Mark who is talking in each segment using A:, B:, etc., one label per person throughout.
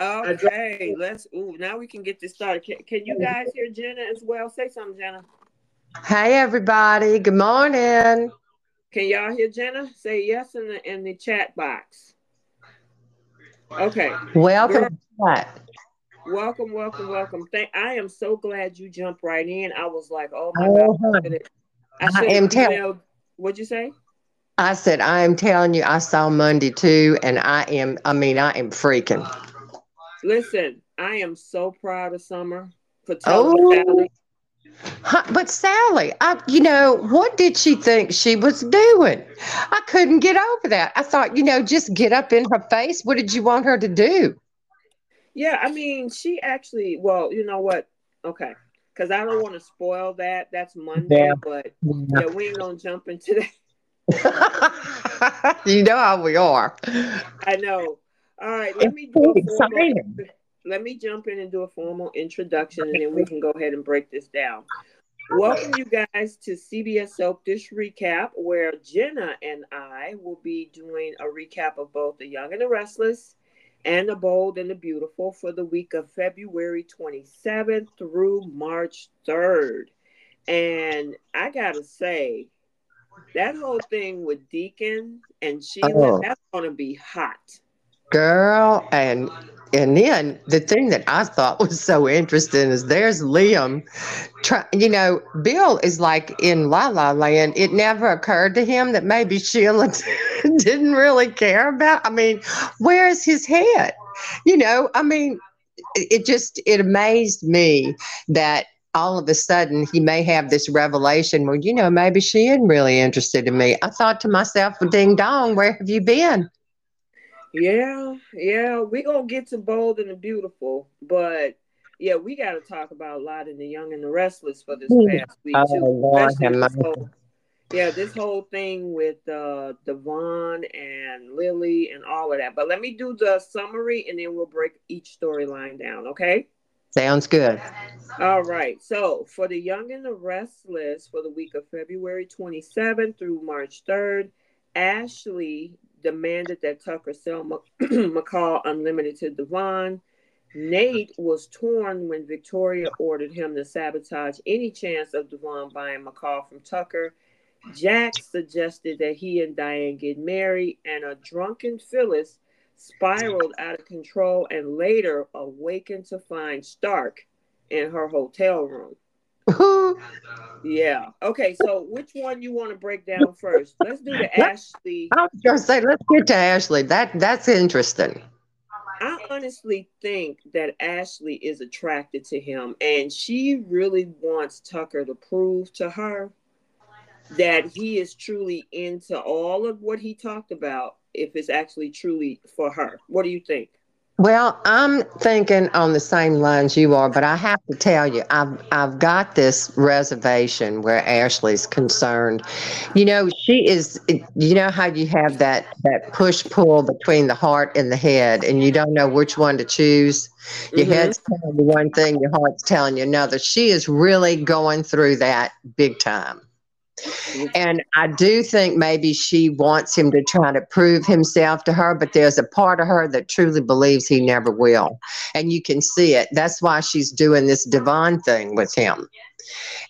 A: Okay, let's. Ooh, now we can get this started. Can, can you guys hear Jenna as well? Say something, Jenna.
B: Hey, everybody. Good morning.
A: Can y'all hear Jenna? Say yes in the in the chat box. Okay.
B: Welcome.
A: welcome, welcome, welcome. Thank. I am so glad you jumped right in. I was like, oh my oh, god. Uh-huh. I, I am telling. What'd you say?
B: I said, I am telling you, I saw Monday too, and I am. I mean, I am freaking.
A: Listen, I am so proud of Summer for telling oh. Sally.
B: But Sally, I, you know, what did she think she was doing? I couldn't get over that. I thought, you know, just get up in her face. What did you want her to do?
A: Yeah, I mean, she actually, well, you know what? Okay. Because I don't want to spoil that. That's Monday, yeah. but yeah, we ain't going to jump into
B: that. you know how we are.
A: I know. All right, let me do let me jump in and do a formal introduction, and then we can go ahead and break this down. Welcome, you guys, to CBS Soap Dish Recap, where Jenna and I will be doing a recap of both The Young and the Restless and The Bold and the Beautiful for the week of February 27th through March 3rd. And I gotta say, that whole thing with Deacon and Sheila, oh. that's gonna be hot
B: girl and and then the thing that I thought was so interesting is there's Liam. Try, you know, Bill is like in La La Land. It never occurred to him that maybe Sheila didn't really care about. I mean, where's his head? You know, I mean, it just it amazed me that all of a sudden he may have this revelation. Well, you know, maybe she isn't really interested in me. I thought to myself, well, ding dong, where have you been?
A: Yeah, yeah, we gonna get to bold and the beautiful, but yeah, we got to talk about a lot in the young and the restless for this past week too. Oh, this whole, yeah, this whole thing with uh Devon and Lily and all of that. But let me do the summary and then we'll break each storyline down. Okay.
B: Sounds good.
A: All right. So for the young and the restless for the week of February 27th through March 3rd, Ashley demanded that Tucker sell McCall Unlimited to Devon. Nate was torn when Victoria ordered him to sabotage any chance of Devon buying McCall from Tucker. Jack suggested that he and Diane get married, and a drunken Phyllis spiraled out of control and later awakened to find Stark in her hotel room. yeah. Okay. So, which one you want to break down first? Let's do the Ashley.
B: I was going to say, let's get to Ashley. That that's interesting.
A: I honestly think that Ashley is attracted to him, and she really wants Tucker to prove to her that he is truly into all of what he talked about. If it's actually truly for her, what do you think?
B: Well, I'm thinking on the same lines you are, but I have to tell you, I've I've got this reservation where Ashley's concerned. You know, she is. You know how you have that that push pull between the heart and the head, and you don't know which one to choose. Your mm-hmm. head's telling you one thing, your heart's telling you another. She is really going through that big time. And I do think maybe she wants him to try to prove himself to her, but there's a part of her that truly believes he never will. And you can see it. That's why she's doing this divine thing with him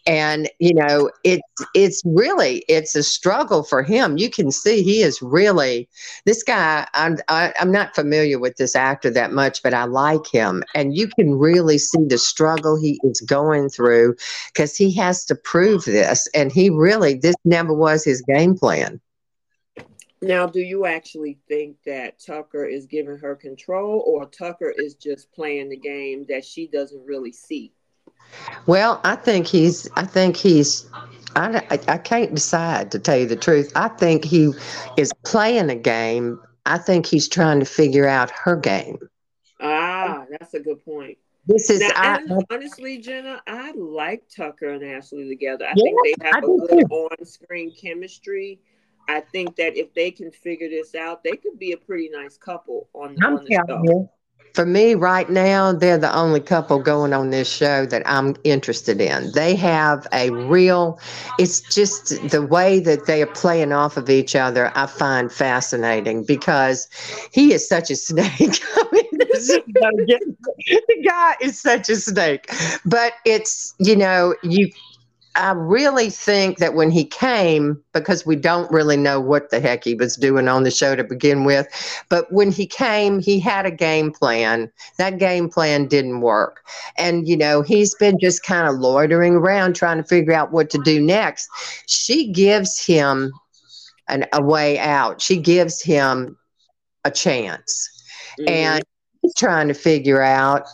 B: and you know it's it's really it's a struggle for him you can see he is really this guy I'm, I, I'm not familiar with this actor that much but i like him and you can really see the struggle he is going through because he has to prove this and he really this never was his game plan
A: now, do you actually think that Tucker is giving her control, or Tucker is just playing the game that she doesn't really see?
B: Well, I think he's. I think he's. I, I, I can't decide to tell you the truth. I think he is playing a game. I think he's trying to figure out her game.
A: Ah, that's a good point.
B: This is
A: Now,
B: I,
A: and honestly, Jenna, I like Tucker and Ashley together. I
B: Yeah,
A: think they have
B: I
A: a good on-screen chemistry. I think that if they can figure this out, they could be a pretty nice couple on,
B: I'm
A: on the show.
B: you. For me, right now, they're the only couple going on this show that I'm interested in. They have a real, it's just the way that they are playing off of each other, I find fascinating because he is such a snake. I mean, it's just no getting- the guy is such a snake. But it's, you know, you I really think that when he came, because we don't really know what the heck he was doing on the show to begin with, but when he came, he had a game plan. That game plan didn't work. And, you know, he's been just kind of loitering around trying to figure out what to do next. She gives him an, a way out, she gives him a chance.
A: Mhm.
B: And he's trying to figure out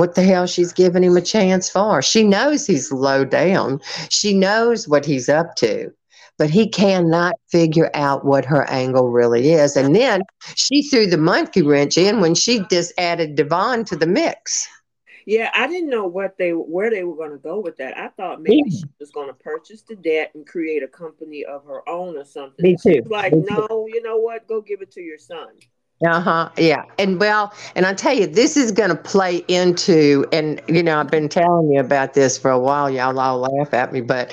B: what the hell she's giving him a chance for. She knows he's low down. She knows what he's up to, but he cannot figure out what her angle really is. And then she threw the monkey wrench in when she just added Devon to the mix.
A: yeah, I didn't know what they where they were going to go with that. I thought maybe she was going to purchase the debt and create a company of her own or something.
B: Me too.
A: Like,
B: Me too.
A: no, you know what? Go give it to your son.
B: Uh huh. Yeah. And well, and I tell you, this is going to play into, and you know, I've been telling you about this for a while. Y'all all laugh at me, but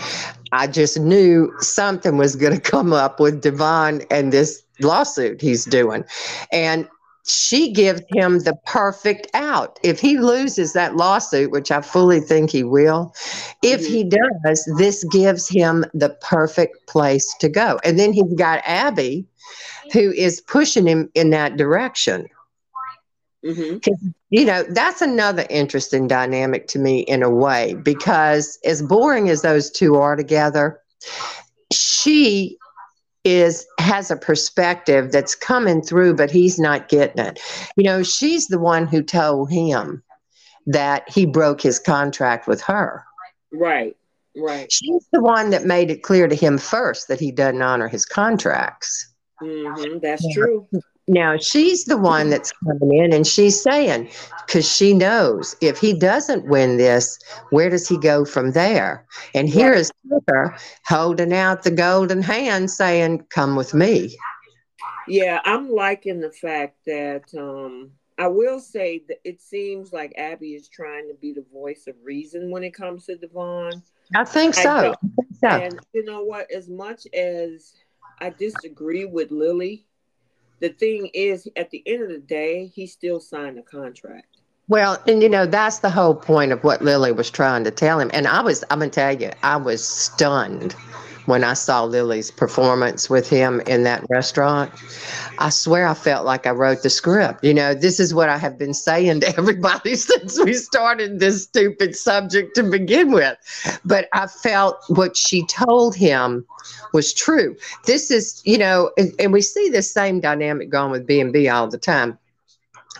B: I just knew something was going to come up with Devon and this lawsuit he's doing. And she gives him the perfect out. If he loses that lawsuit, which I fully think he will, if he does, this gives him the perfect place to go. And then he's got Abby who is pushing him in that direction.
A: hmm
B: You know, that's another interesting dynamic to me in a way, because as boring as those two are together, she is has a perspective that's coming through, but he's not getting it. You know, she's the one who told him that he broke his contract with her.
A: Right, right.
B: She's the one that made it clear to him first that he doesn't honor his contracts.
A: Hmm That's
B: Yeah.
A: true.
B: Now she's the one that's coming in and she's saying, because she knows if he doesn't win this, where does he go from there? And here is Tucker holding out the golden hand saying, Come with me.
A: Yeah, I'm liking the fact that um I will say that it seems like Abby is trying to be the voice of reason when it comes to Devon.
B: I think so. I think so.
A: And you know what? As much as I disagree with Lily, the thing is, at the end of the day, he still signed a contract.
B: Well, and you know, that's the whole point of what Lily was trying to tell him. And I was, I'm going to tell you, I was stunned when I saw Lily's performance with him in that restaurant. I swear I felt like I wrote the script. You know, this is what I have been saying to everybody since we started this stupid subject to begin with. But I felt what she told him was true. This is, you know, and, and we see this same dynamic going with B&B all the time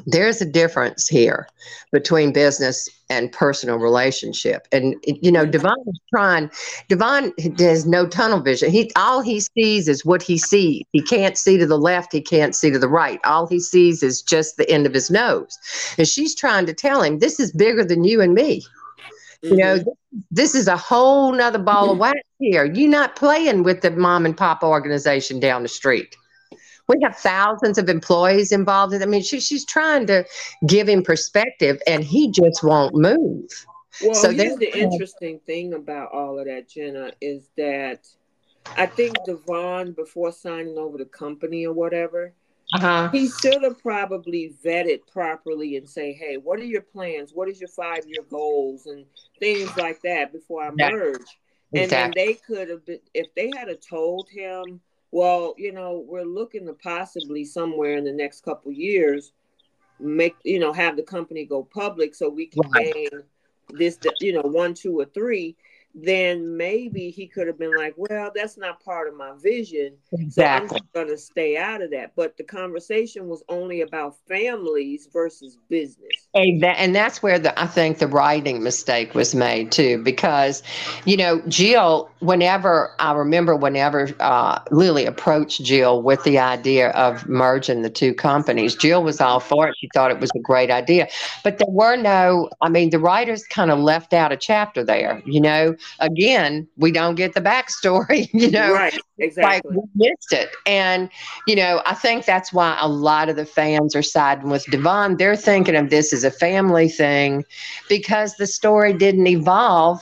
B: there's a difference here between business and personal relationship. And you know, Devon is trying. Devon has no tunnel vision. He all he sees is what he sees. He can't see to the left. He can't see to the right. All he sees is just the end of his nose. And she's trying to tell him this is bigger than you and me. You know, this, this is a whole nother ball of wax here. You're not playing with the mom and pop organization down the street. We have thousands of employees involved in. I mean, she, she's trying to give him perspective, and he just won't move.
A: Well,
B: So
A: here's the interesting thing about all of that, Jenna, is that I think Devon, before signing over the company or whatever,
B: Uh-huh.
A: he should have probably vetted properly and say, "Hey, what are your plans? What is your five-year goals and things like that before I merge?" And then they could have been, if they had told him, "Well, you know, we're looking to possibly somewhere in the next couple years make, you know, have the company go public so we can
B: Right.
A: gain this, you know, one, two, or three. Then maybe he could have been like, well, that's not part of my vision. Exactly. So I'm going to stay out of that. But the conversation was only about families versus business.
B: And, that, and that's where the I think the writing mistake was made too, because, you know, Jill, whenever I remember whenever uh, Lily approached Jill with the idea of merging the two companies, Jill was all for it. She thought it was a great idea. But there were no, I mean, the writers kind of left out a chapter there, you know again, we don't get the backstory, you know.
A: Right, exactly.
B: Like we missed it. And, you know, I think that's why a lot of the fans are siding with Devon. They're thinking of this as a family thing because the story didn't evolve,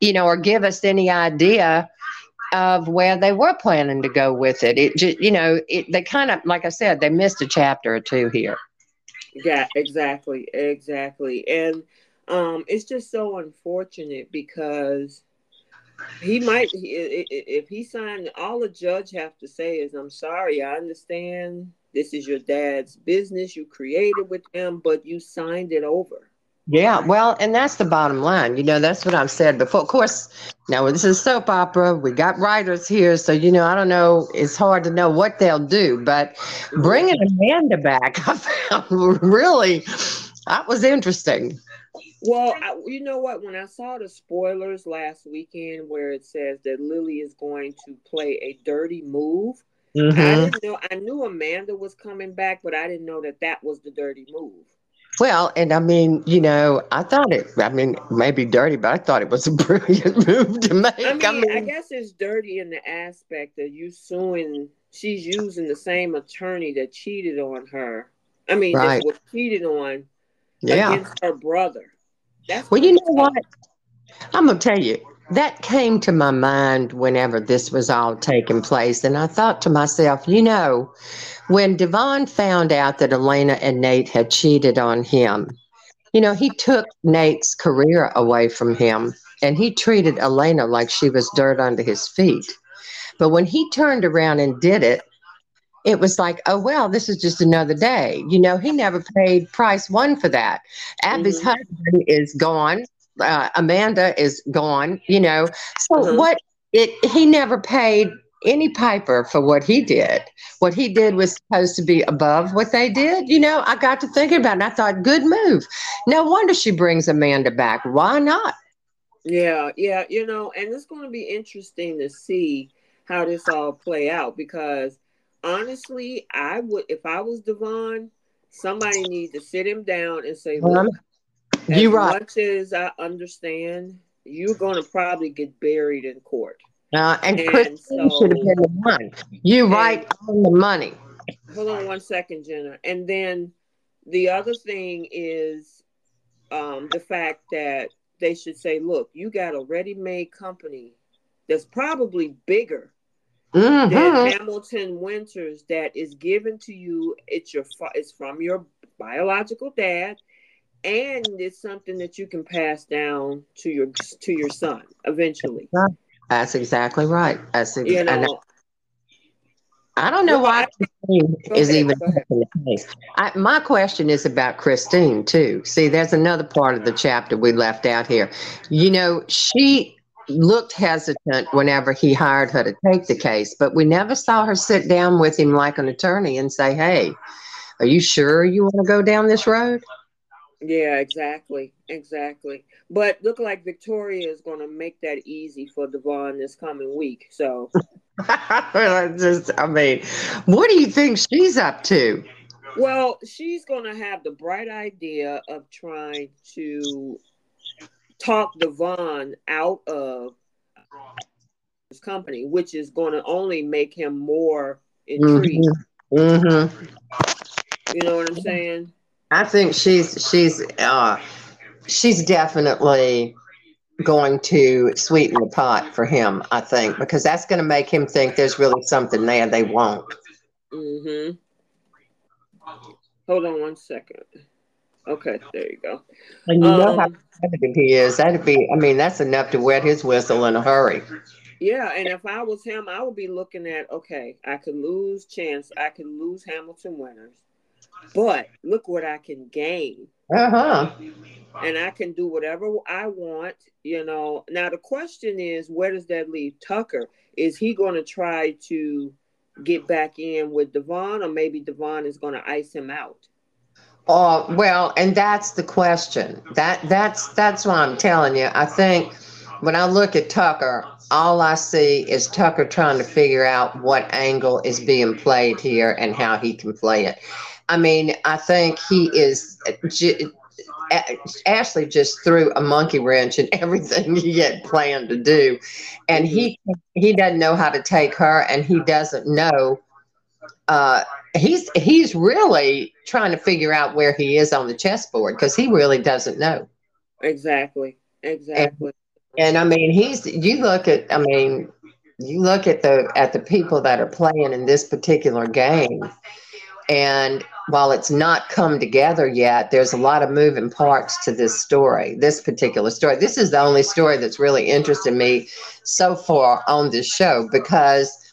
B: you know, or give us any idea of where they were planning to go with it. It just, you know, it, they kind of, like I said, they missed a chapter or two here.
A: Yeah, exactly, exactly. And um, it's just so unfortunate because he might if he signed all the judge have to say is i'm sorry i understand. This is your dad's business. You created with him but you signed it over.
B: Yeah well and that's the bottom line. You know that's what i've said before. Of course now this is soap opera we got writers here so you know i don't know it's hard to know what they'll do but bringing amanda back i found really that was interesting
A: well, I, you know what? When I saw the spoilers last weekend, where it says that Lily is going to play a dirty move, mm-hmm. I didn't know. I knew Amanda was coming back, but I didn't know that that was the dirty move.
B: Well, and I mean, you know, I thought it. I mean, maybe dirty, but I thought it was a brilliant move to make. I
A: mean, I, mean, I guess it's dirty in the aspect of you suing. She's using the same attorney that cheated on her. I mean, right. that was cheated on yeah. against her brother.
B: That's well, you know what? I'm gonna tell you that came to my mind whenever this was all taking place, and I thought to myself, you know, when Devon found out that Elena and Nate had cheated on him, you know, he took Nate's career away from him, and he treated Elena like she was dirt under his feet. But when he turned around and did it, it was like, oh, well, this is just another day. You know, he never paid price one for that. Abby's mm-hmm. husband is gone. Uh, Amanda is gone, you know. So mm-hmm. what it he never paid any piper for what he did. What he did was supposed to be above what they did. You know, I got to thinking about it and I thought, good move. No wonder she brings Amanda back. Why not?
A: Yeah, yeah, you know, and it's going to be interesting to see how this all play out because honestly, I would if I was Devon, somebody needs to sit him down and say, Look, as you right. much as I understand, you're gonna probably get buried in court.
B: Uh, and, and Chris so, should have been the one. You right on the money.
A: Hold on one second, Jenna. And then the other thing is um, the fact that they should say, look, you got a ready-made company that's probably bigger mm-hmm. that Hamilton Winters that is given to you. It's your it's from your biological dad, and it's something that you can pass down to your to your son eventually.
B: That's exactly right. That's ex- you know, I don't know well, why Christine is even taking the case. I, my question is about Christine too. See, there's another part of the chapter we left out here. You know, she looked hesitant whenever he hired her to take the case, but we never saw her sit down with him like an attorney and say, Hey, are you sure you want to go down this road?
A: Yeah, exactly. Exactly. But look like Victoria is going to make that easy for Devon this coming week. So,
B: just, I mean, what do you think she's up to?
A: Well, she's going to have the bright idea of trying to talk Devon out of his company, which is going to only make him more intrigued. Mm-hmm. Mm-hmm. You know what I'm saying?
B: I think she's she's uh, she's definitely going to sweeten the pot for him. I think because that's going to make him think there's really something there they won't.
A: Mm-hmm. Hold on one second. Okay, there you go.
B: And you um, know how um, competitive he is. That'd be, I mean, that's enough to wet his whistle in a hurry.
A: Yeah, and if I was him, I would be looking at okay, I could lose chance, I could lose Hamilton Winters, but look what I can gain.
B: Uh huh.
A: and I can do whatever I want, you know. Now the question is, where does that leave Tucker? Is he going to try to get back in with Devon, or maybe Devon is going to ice him out?
B: Oh well, and that's the question. That that's that's why I'm telling you. I think when I look at Tucker, all I see is Tucker trying to figure out what angle is being played here and how he can play it. I mean, I think he is. Ashley just threw a monkey wrench in everything he had planned to do, and he he doesn't know how to take her, and he doesn't know. Uh, he's he's really trying to figure out where he is on the chessboard because he really doesn't know.
A: Exactly. Exactly.
B: And, and I mean, he's you look at I mean, you look at the at the people that are playing in this particular game, and while it's not come together yet, there's a lot of moving parts to this story, this particular story. This is the only story that's really interested me so far on this show because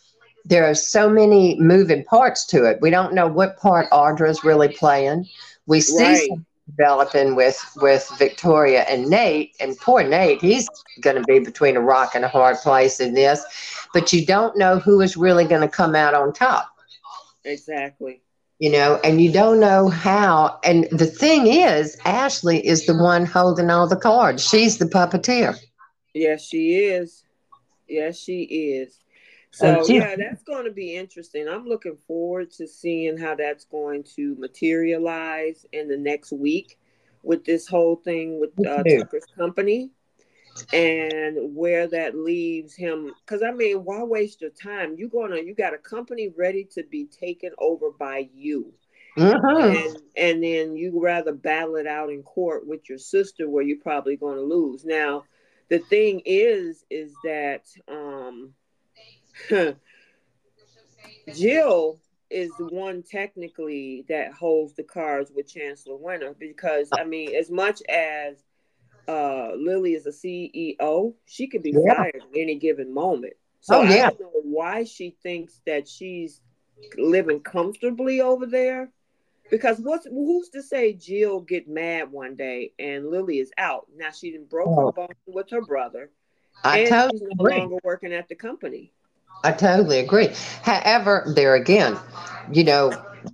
B: there are so many moving parts to it. We don't know what part Audra's really playing. We see right. developing with with Victoria and Nate, and poor Nate, he's going to be between a rock and a hard place in this. But you don't know who is really going to come out on top.
A: Exactly.
B: You know, and you don't know how. And the thing is, Ashley is the one holding all the cards. She's the puppeteer.
A: Yes, she is. Yes, she is. So yeah, that's going to be interesting. I'm looking forward to seeing how that's going to materialize in the next week with this whole thing with uh, Tucker's company and where that leaves him. Because I mean, why waste your time? You're gonna you got a company ready to be taken over by you. Mm-hmm. And, and then you rather battle it out in court with your sister where you're probably going to lose. Now, the thing is, is that um, Jill is the one technically that holds the cards with Chancellor Winter because I mean, as much as uh, Lily is a CEO, she could be yeah. fired at any given moment. So oh, yeah. I don't know why she thinks that she's living comfortably over there. Because what's who's to say Jill get mad one day and Lily is out? Now she didn't broke oh. her bone with her brother, I and she's no longer working at the company.
B: I totally agree. However, there again, you know,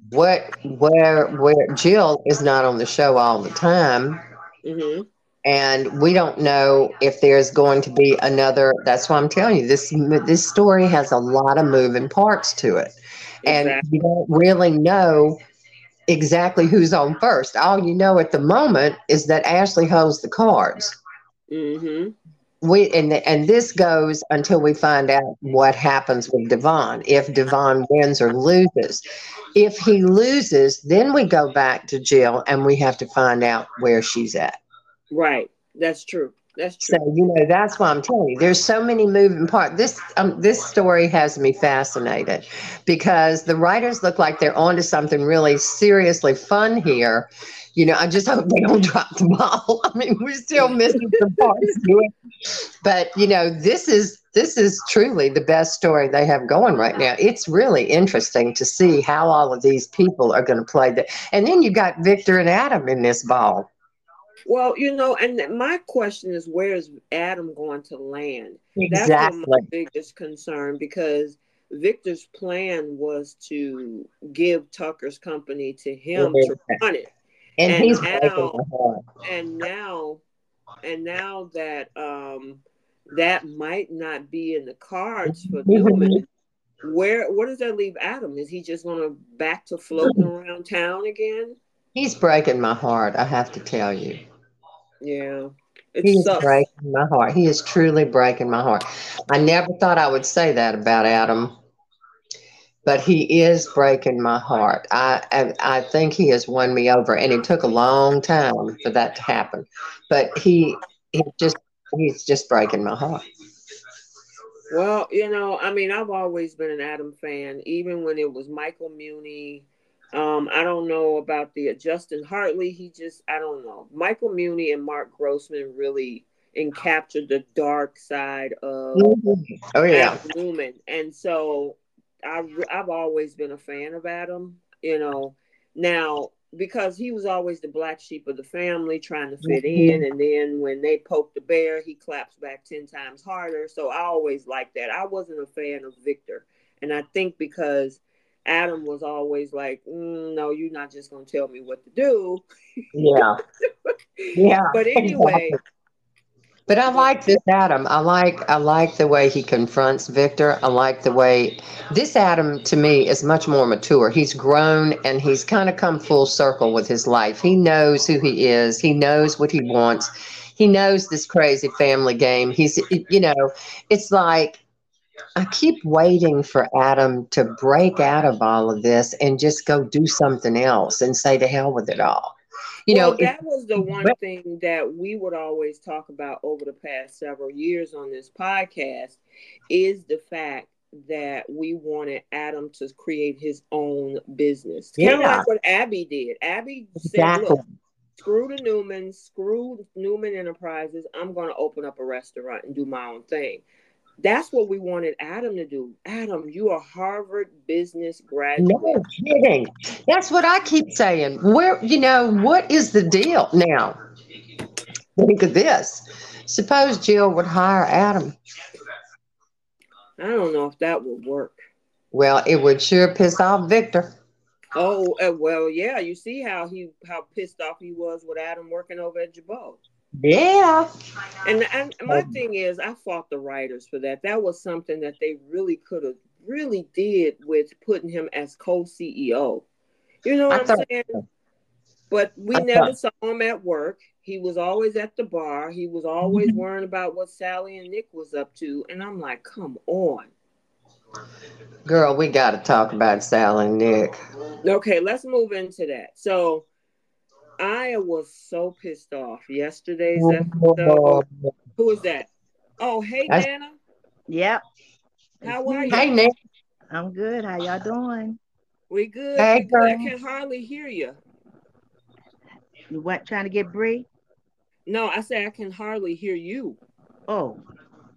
B: what where where Jill is not on the show all the time. Mm-hmm. And we don't know if there's going to be another. That's why I'm telling you this. This story has a lot of moving parts to it, exactly. and you don't really know exactly who's on first. All you know at the moment is that Ashley holds the cards. Mm-hmm we and and this goes until we find out what happens with Devon. If Devon wins or loses, if he loses, then we go back to Jill and we have to find out where she's at.
A: Right. That's true. That's true.
B: So you know that's why I'm telling you. There's so many moving parts. This um, this story has me fascinated because the writers look like they're onto something really seriously fun here, you know, I just hope they don't drop the ball. I mean, we're still missing some parts. But you know, this is this is truly the best story they have going right now. It's really interesting to see how all of these people are going to play that. And then you got Victor and Adam in this ball.
A: Well, you know, and my question is, where is Adam going to land?
B: Exactly.
A: That's my biggest concern because Victor's plan was to give Tucker's company to him to run it
B: and, and he's now,
A: and now and now that um that might not be in the cards for Newman. Where what does that leave Adam? Is he just gonna back to floating around town again?
B: He's breaking my heart, I have to tell you.
A: Yeah.
B: He's breaking my heart. He is truly breaking my heart. I never thought I would say that about Adam but he is breaking my heart. I, I, I think he has won me over, and it took a long time for that to happen. But he he just he's just breaking my heart.
A: Well, you know, I mean, I've always been an Adam fan, even when it was Michael Muhney. Um, I don't know about the uh, Justin Hartley. He just, I don't know. Michael Muhney and Mark Grossman really encaptured the dark side of
B: mm-hmm. oh yeah
A: Newman, and so I've I've always been a fan of Adam. You know, now because he was always the black sheep of the family trying to fit mm-hmm. in and then when they poke the bear he claps back 10 times harder so i always liked that i wasn't a fan of victor and i think because adam was always like mm, no you're not just going to tell me what to do
B: yeah yeah
A: but anyway
B: but I like this Adam. I like I like the way he confronts Victor. I like the way this Adam to me is much more mature. He's grown and he's kind of come full circle with his life. He knows who he is. He knows what he wants. He knows this crazy family game. He's you know, it's like I keep waiting for Adam to break out of all of this and just go do something else and say to hell with it all you well, know
A: that was the one thing that we would always talk about over the past several years on this podcast is the fact that we wanted Adam to create his own business. Yeah. Kind of like what Abby did. Abby exactly. said, look, screw the Newman, screw Newman Enterprises. I'm going to open up a restaurant and do my own thing. That's what we wanted Adam to do. Adam, you are Harvard business graduate.
B: No kidding. That's what I keep saying. Where, you know, what is the deal now? Think of this. Suppose Jill would hire Adam.
A: I don't know if that would work.
B: Well, it would sure piss off Victor.
A: Oh uh, well, yeah. You see how he how pissed off he was with Adam working over at Jabot.
B: Yeah.
A: And and my thing is, I fought the writers for that. That was something that they really could have really did with putting him as co-CEO. You know what I am saying? So. But we I never thought. saw him at work. He was always at the bar. He was always mm-hmm. worrying about what Sally and Nick was up to. And I'm like, come on.
B: Girl, we got to talk about Sally and Nick.
A: Okay, let's move into that. So I was so pissed off yesterday's oh, episode. Who is that? Oh, hey, That's, Nana.
C: Yep.
A: How are you?
B: Hey, Nick.
C: I'm good. How y'all doing?
A: We good. Hey, we good. I can hardly hear you.
C: You what? Trying to get Bree?
A: No, I say I can hardly hear you.
C: Oh,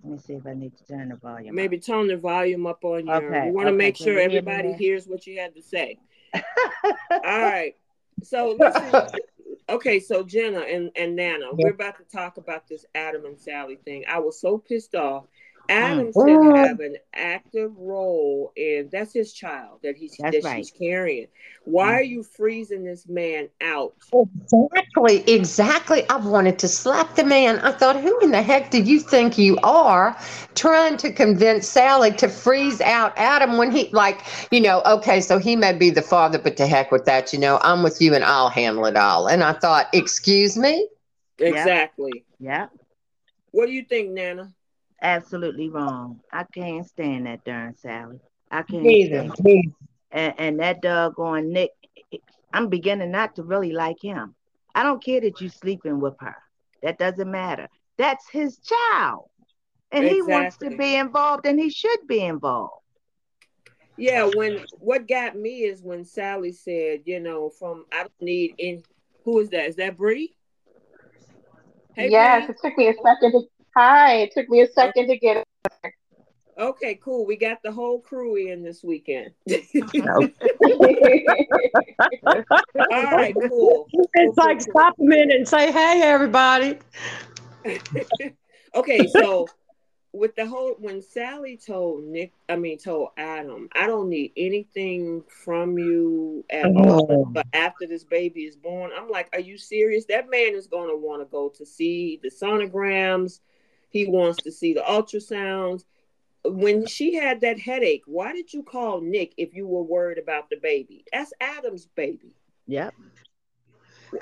C: let me see if I need to turn the volume.
A: Maybe up. turn the volume up on your. Okay. You want to okay. make sure everybody hears what you had to say. All right. So listen, okay, so Jenna and, and Nana, yeah. we're about to talk about this Adam and Sally thing. I was so pissed off Adam should mm. have an active role in that's his child that he's that's that right. she's carrying. Why mm. are you freezing this man out?
B: Exactly, exactly. I wanted to slap the man. I thought, who in the heck do you think you are trying to convince Sally to freeze out Adam when he like, you know, okay, so he may be the father, but to heck with that, you know, I'm with you and I'll handle it all. And I thought, excuse me?
A: Exactly.
C: Yeah.
A: What do you think, Nana?
C: Absolutely wrong. I can't stand that darn Sally. I can't. Neither. And, and that doggone Nick, I'm beginning not to really like him. I don't care that you're sleeping with her. That doesn't matter. That's his child. And exactly. he wants to be involved and he should be involved.
A: Yeah, when what got me is when Sally said, you know, from I don't need any who is that? Is that Bree?
D: Hey, yes, Bree? it took me a second to Hi, it took me a second to get it.
A: Okay, cool. We got the whole crew in this weekend.
B: All right, cool. It's cool, like cool, stop a minute and say, "Hey, everybody."
A: okay, so with the whole when Sally told Nick, I mean told Adam, I don't need anything from you at oh. all. But after this baby is born, I'm like, are you serious? That man is going to want to go to see the sonograms he wants to see the ultrasounds. When she had that headache, why did you call Nick if you were worried about the baby? That's Adam's baby.
C: Yep.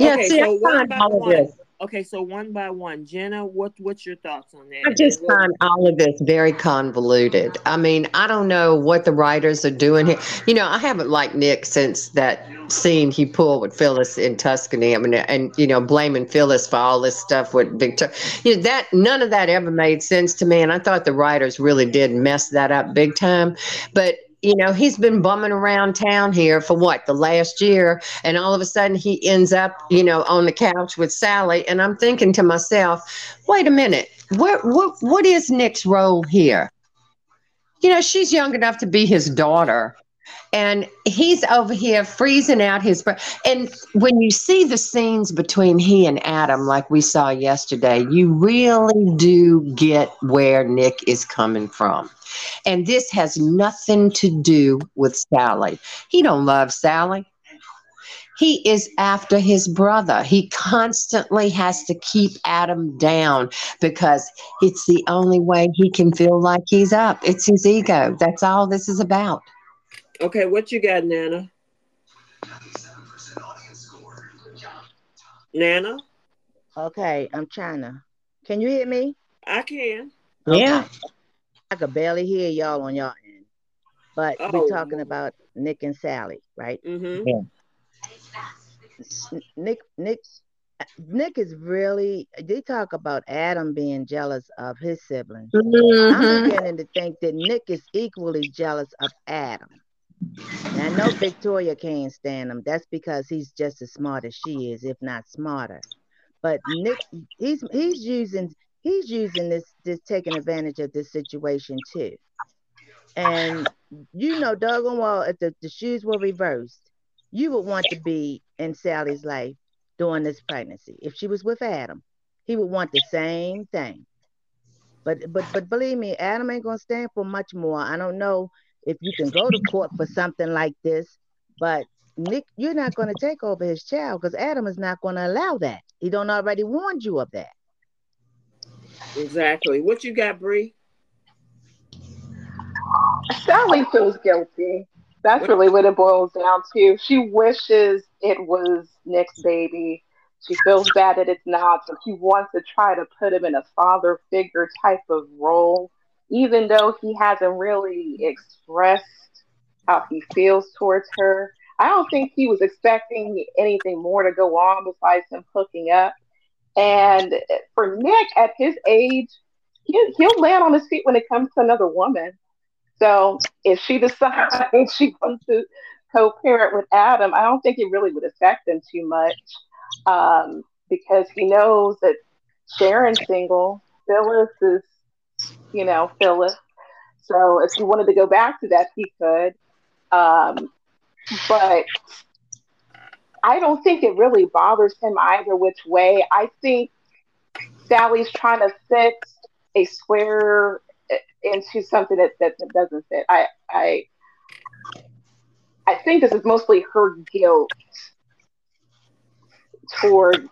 B: Yeah, see, so one
A: by one. Okay, so one by one, Jenna, what what's your thoughts on that?
B: I just find all of this very convoluted. I mean, I don't know what the writers are doing here. You know, I haven't liked Nick since that scene he pulled with Phyllis in Tuscany. I mean, and you know, blaming Phyllis for all this stuff with Victor. You know, that none of that ever made sense to me, and I thought the writers really did mess that up big time. But you know, he's been bumming around town here for what, the last year. And all of a sudden he ends up, you know, on the couch with Sally. And I'm thinking to myself, wait a minute, what, what, what is Nick's role here? You know, she's young enough to be his daughter. and he's over here freezing out his breath. And when you see the scenes between he and Adam, like we saw yesterday, you really do get where Nick is coming from. And this has nothing to do with Sally. He don't love Sally. He is after his brother. He constantly has to keep Adam down because it's the only way he can feel like he's up. It's his ego. That's all this is about.
A: Okay, what you got, Nana? Nana?
C: Okay, I'm trying to. Can you hear me?
A: I can.
B: Okay. Yeah.
C: I could barely hear y'all on y'all end. But oh. we're talking about Nick and Sally, right?
A: Mm-hmm. Yeah.
C: Nick Nick Nick is really they talk about Adam being jealous of his siblings. Mm-hmm. I'm beginning to think that Nick is equally jealous of Adam. And I know Victoria can't stand him. That's because he's just as smart as she is, if not smarter. But Nick, he's he's using he's using this this taking advantage of this situation too. And you know, doggone well, if the, the shoes were reversed, you would want to be in Sally's life during this pregnancy. If she was with Adam, he would want the same thing. But but but believe me, Adam ain't gonna stand for much more. I don't know if you can go to court for something like this, but Nick, you're not to take over his child because Adam is not to allow that. He don't already warned you of that.
A: Exactly. What you got, Bree?
D: Sally feels guilty. That's what? really what it boils down to. She wishes it was Nick's baby. She feels bad that it's not, so she wants to try to put him in a father figure type of role, even though he hasn't really expressed how he feels towards her. I don't think he was expecting anything more to go on besides him hooking up. And for Nick, at his age, he'll, he'll land on his feet when it comes to another woman. So if she decides she wants to co-parent with Adam, I don't think it really would affect him too much um, because he knows that Sharon's single, Phyllis is, you know, Phyllis. So if he wanted to go back to that, he could. Um, but I don't think it really bothers him either which way. I think Sally's trying to fit a square into something that, that, that doesn't fit. I, I I think this is mostly her guilt towards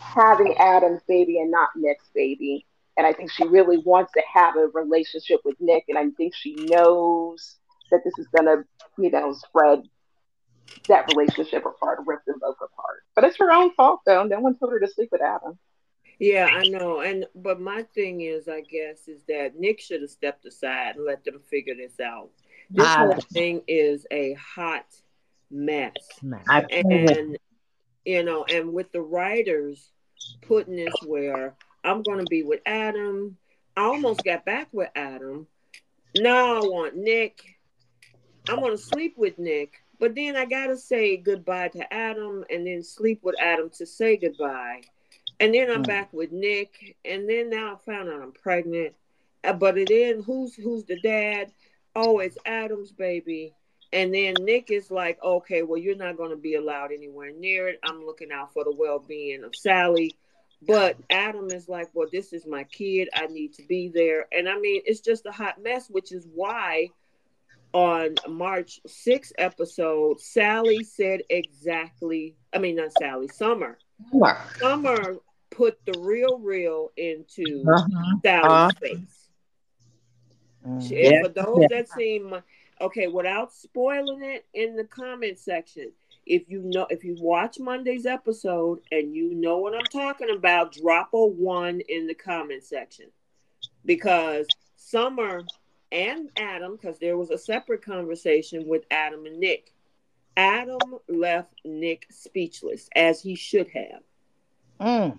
D: having Adam's baby and not Nick's baby. And I think she really wants to have a relationship with Nick. And I think she knows that this is going to, you know, spread that relationship apart, ripped them both apart. But it's her own fault, though. No one told her to sleep with Adam.
A: Yeah, I know. And but my thing is, I guess, is that Nick should have stepped aside and let them figure this out. This whole thing is a hot mess. And you know, and with the writers putting this where I'm gonna be with Adam. I almost got back with Adam. Now I want Nick. I'm gonna sleep with Nick, but then I gotta say goodbye to Adam and then sleep with Adam to say goodbye. And then I'm mm. back with Nick, and then now I found out I'm pregnant. Uh, but it is who's who's the dad? Oh, it's Adam's baby. And then Nick is like, okay, well, you're not going to be allowed anywhere near it. I'm looking out for the well being of Sally. But Adam is like, well, this is my kid. I need to be there. And I mean, it's just a hot mess, which is why on March 6th episode, Sally said exactly, I mean, not Sally, Summer. Summer, Summer put the real real into uh-huh. Sally's uh-huh. face. Mm. Yeah. For those yeah. that seem okay, without spoiling it in the comment section, if you know if you watch Monday's episode and you know what I'm talking about, drop a one in the comment section. Because Summer and Adam, because there was a separate conversation with Adam and Nick. Adam left Nick speechless, as he should have. Mm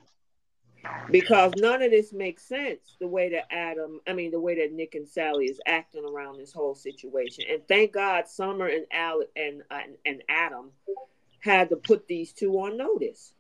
A: because none of this makes sense the way that Adam, I mean, the way that Nick and Sally is acting around this whole situation. And thank God, Summer and Al and and, and Adam had to put these two on notice.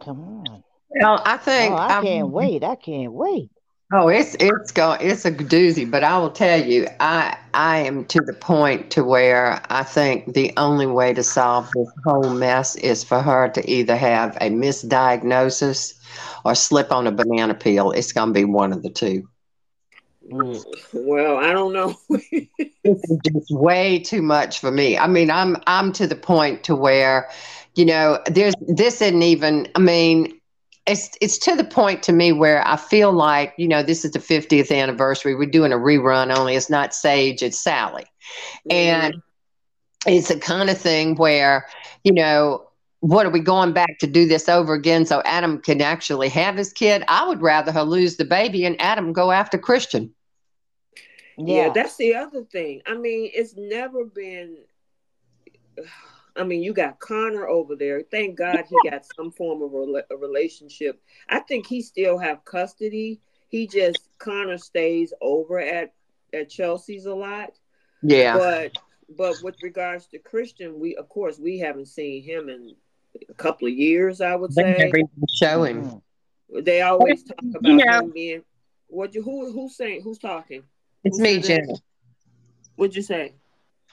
C: Come on.
B: Well, I think
C: oh, I can't wait. I can't wait.
B: Oh, it's it's going it's a doozy, but I will tell you, I I am to the point to where I think the only way to solve this whole mess is for her to either have a misdiagnosis or slip on a banana peel. It's going to be one of the two.
A: Mm, well, I don't know.
B: it's just way too much for me. I mean, I'm I'm to the point to where, you know, there's this isn't even. I mean, it's it's to the point to me where I feel like you know this is the 50th anniversary. We're doing a rerun, only it's not Sage, it's Sally, mm-hmm. and it's the kind of thing where you know what are we going back to do this over again so Adam can actually have his kid? I would rather her lose the baby and Adam go after Christian.
A: Yeah, yeah that's the other thing. I mean, it's never been. I mean, you got Connor over there. Thank God he got some form of a relationship. I think he still have custody. He just Connor stays over at at Chelsea's a lot.
B: Yeah.
A: But but with regards to Christian, we of course we haven't seen him in a couple of years. I would say. They never
B: show him. Mm-hmm.
A: They always talk about you know, him being. What you who who's saying who's talking?
B: It's me, Jenny.
A: What'd you say?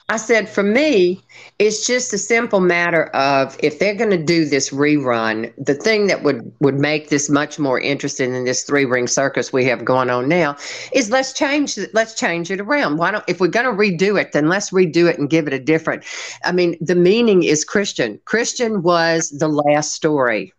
B: I said, for me, it's just a simple matter of if they're going to do this rerun, the thing that would, would make this much more interesting than this three ring circus we have going on now is let's change let's change it around. Why don't if we're going to redo it, then let's redo it and give it a different. I mean, the meaning is Christian. Christian was the last story.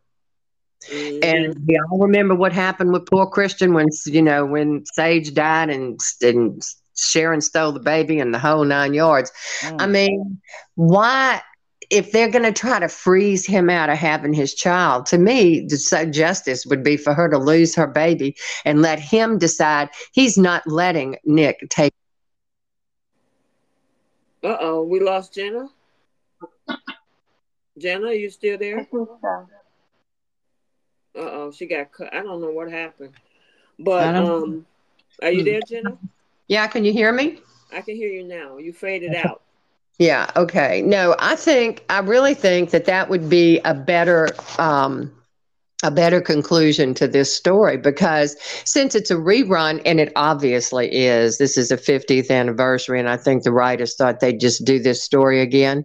B: Mm-hmm. And we all remember what happened with poor Christian when you know when Sage died and and Sharon stole the baby and the whole nine yards. Mm. I mean, why? If they're going to try to freeze him out of having his child, to me, the justice would be for her to lose her baby and let him decide he's not letting Nick take.
A: Uh oh, we lost Jenna. Jenna, are you still there? Uh oh, she got cut. I don't know what happened, but um, are you there, Jenna?
B: Yeah, can you hear me?
A: I can hear you now. You faded out.
B: Yeah, okay. No, I think I really think that that would be a better um a better conclusion to this story because since it's a rerun and it obviously is this is a 50th anniversary and i think the writers thought they'd just do this story again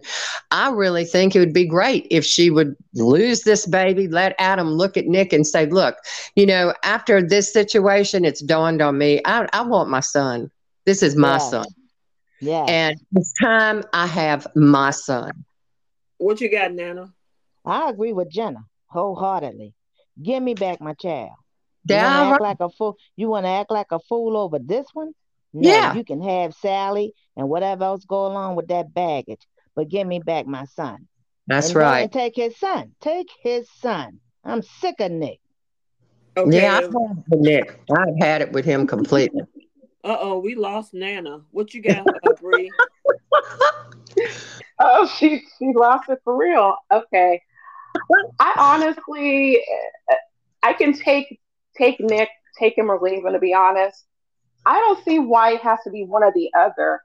B: i really think it would be great if she would lose this baby let adam look at nick and say look you know after this situation it's dawned on me i, I want my son this is my son.
C: Yeah.
B: And it's time I have my son.
A: What you got, Nana?
C: I agree with Jenna wholeheartedly. Give me back my child. You want to act like a fool? You want to act like a fool over this one? No, yeah. You can have Sally and whatever else go along with that baggage, but give me back my son.
B: That's and right.
C: take his son. Take his son. I'm sick of Nick.
B: Okay. Yeah, I've had Nick. I've had it with him completely.
A: Uh oh, we lost Nana. What you got, uh, Bree?
D: oh, she she lost it for real. Okay. I honestly, I can take take Nick, take him or leave him. To be honest, I don't see why it has to be one or the other.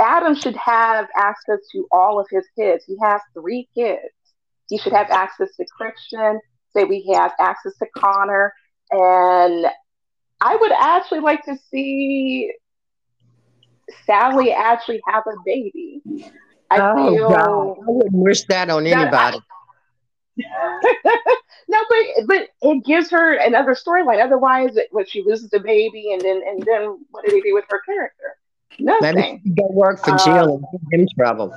D: Adam should have access to all of his kids. He has three kids. He should have access to Christian. Say we have access to Connor, and I would actually like to see Sally actually have a baby. I oh, feel
B: God. I wouldn't wish that on anybody.
D: no, but but it gives her another storyline. Otherwise, when she loses the baby, and then and then what do they do with her character? Nothing. Maybe
B: go work for Jill um, and get in trouble.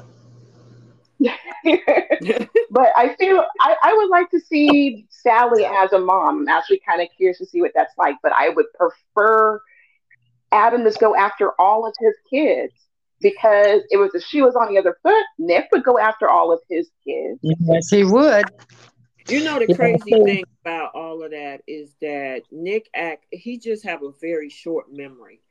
D: but I feel I, I would like to see Sally as a mom. I'm actually kind of curious to see what that's like, but I would prefer Adam to go after all of his kids because it was if she was on the other foot, Nick would go after all of his kids.
B: Yes, he would.
A: You know the crazy thing about all of that is that Nick act he just have a very short memory.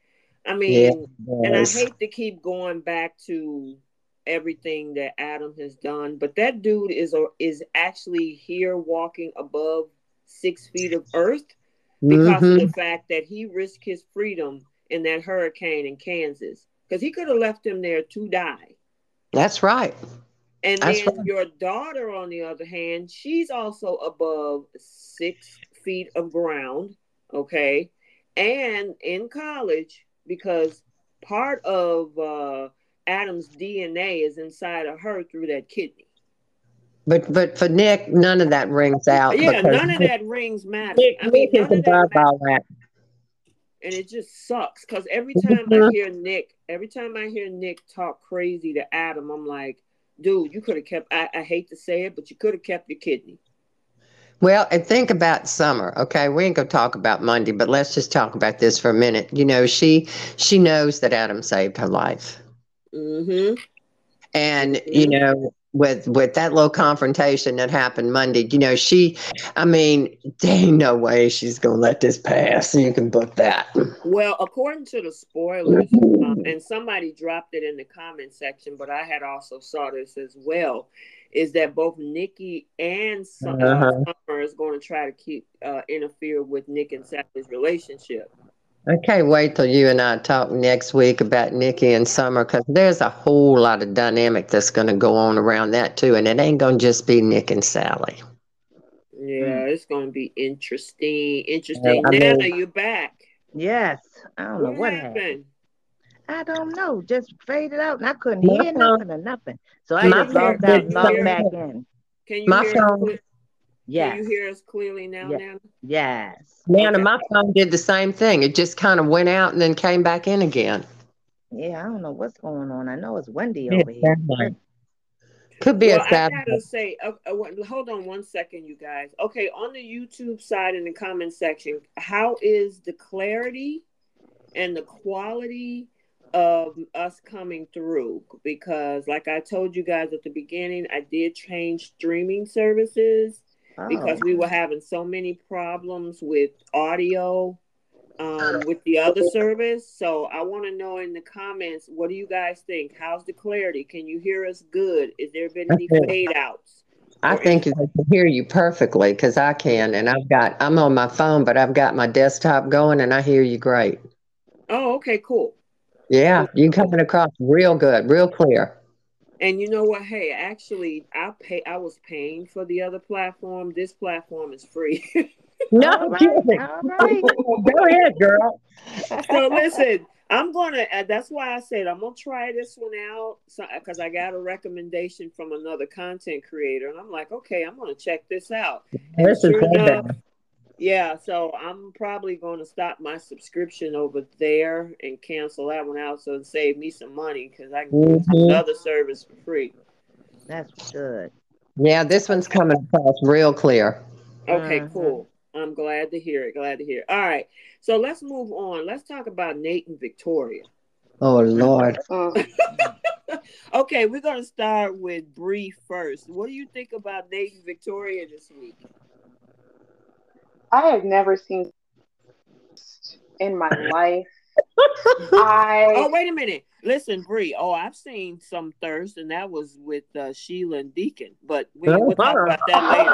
A: I mean, yeah, and I hate to keep going back to everything that Adam has done, but that dude is a, is actually here walking above six feet of earth because mm-hmm. of the fact that he risked his freedom in that hurricane in Kansas because he could have left him there to die.
B: That's right.
A: And That's then right. your daughter, on the other hand, she's also above six feet of ground. Okay. and in college because part of uh, Adam's DNA is inside of her through that kidney.
B: But but for Nick, none of that rings out.
A: Yeah, none of that rings matter.
B: Nick, I mean, Nick is above all that.
A: And it just sucks because every time mm-hmm. I hear Nick, every time I hear Nick talk crazy to Adam, I'm like, dude, you could have kept. I, I hate to say it, but you could have kept your kidney.
B: Well, and think about Summer. Okay, we ain't gonna talk about Monday, but let's just talk about this for a minute. You know, she she knows that Adam saved her life.
A: Mm-hmm.
B: And mm-hmm. you know, with with that little confrontation that happened Monday, you know, she, I mean, there ain't no way she's gonna let this pass. You can book that.
A: Well, according to the spoilers, um, and somebody dropped it in the comment section, but I had also saw this as well is that both Nikki and Summer, uh, uh-huh. Summer is going to try to keep uh, interfere with Nick and Sally's relationship.
B: I can't wait till you and I talk next week about Nikki and Summer because there's a whole lot of dynamic that's going to go on around that too, and it ain't going to just be Nick and Sally.
A: Yeah, it's going to be interesting. Interesting. Uh, Nana, mean, you back?
C: Yes. I don't what know what happened. happened. I don't know. Just faded out, and I couldn't hear nothing or nothing. So I just logged out and logged back in.
A: Can you my hear phone? Us yes. Can you hear us clearly now, yes. Nana?
C: Yes.
B: Nana, okay. my phone did the same thing. It just kind of went out and then came back in again.
C: Yeah, I don't know what's going on. I know it's windy over here.
B: Could be
A: well,
B: a sad.
A: I gotta say, uh, uh, hold on one second, you guys. Okay, on the YouTube side in the comment section, how is the clarity and the quality of us coming through because like i told you guys at the beginning i did change streaming services oh. because we were having so many problems with audio um, with the other service so i want to know in the comments what do you guys think how's the clarity can you hear us good is there been any fade outs
B: I think I can hear you perfectly because I can, and I've got I'm on my phone, but I've got my desktop going, and I hear you great.
A: Oh, okay, cool.
B: Yeah, you coming across real good, real clear.
A: And you know what? Hey, actually, I pay. I was paying for the other platform. This platform is free.
B: no, all right, all right. go ahead, girl.
A: so listen, I'm gonna. Uh, that's why I said I'm gonna try this one out, because so, I got a recommendation from another content creator, and I'm like, okay, I'm gonna check this out. And this sure is enough, yeah, so I'm probably going to stop my subscription over there and cancel that one out so to save me some money because I can mm-hmm. use another service for free.
C: That's good.
B: Yeah, this one's coming across real clear.
A: Okay, uh-huh. cool. I'm glad to hear it. Glad to hear. It. All right, so let's move on. Let's talk about Nate and Victoria.
B: Oh Lord.
A: okay, we're gonna start with Bree first. What do you think about Nate and Victoria this week?
D: I have never seen in my life. I
A: oh wait a minute. Listen, Bree. Oh, I've seen some thirst, and that was with uh, Sheila and Deacon. But we, will talk about that
D: later.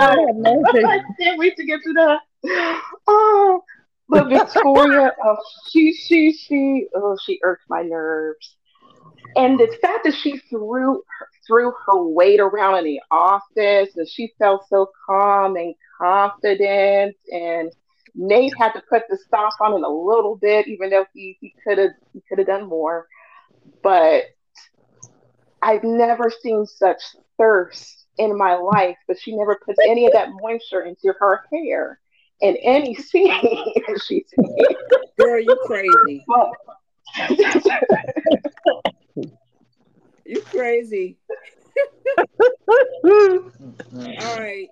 D: I can't wait to get to that. Oh, but Victoria, oh, she, she, she, oh, she irked my nerves. And the fact that she threw threw her weight around in the office, and she felt so calm and confident and Nate had to put the stop on it a little bit, even though he he could have he could have done more. But I've never seen such thirst in my life, but she never puts any of that moisture into her hair in any scene she's in.
A: Girl, you crazy. you crazy. All right.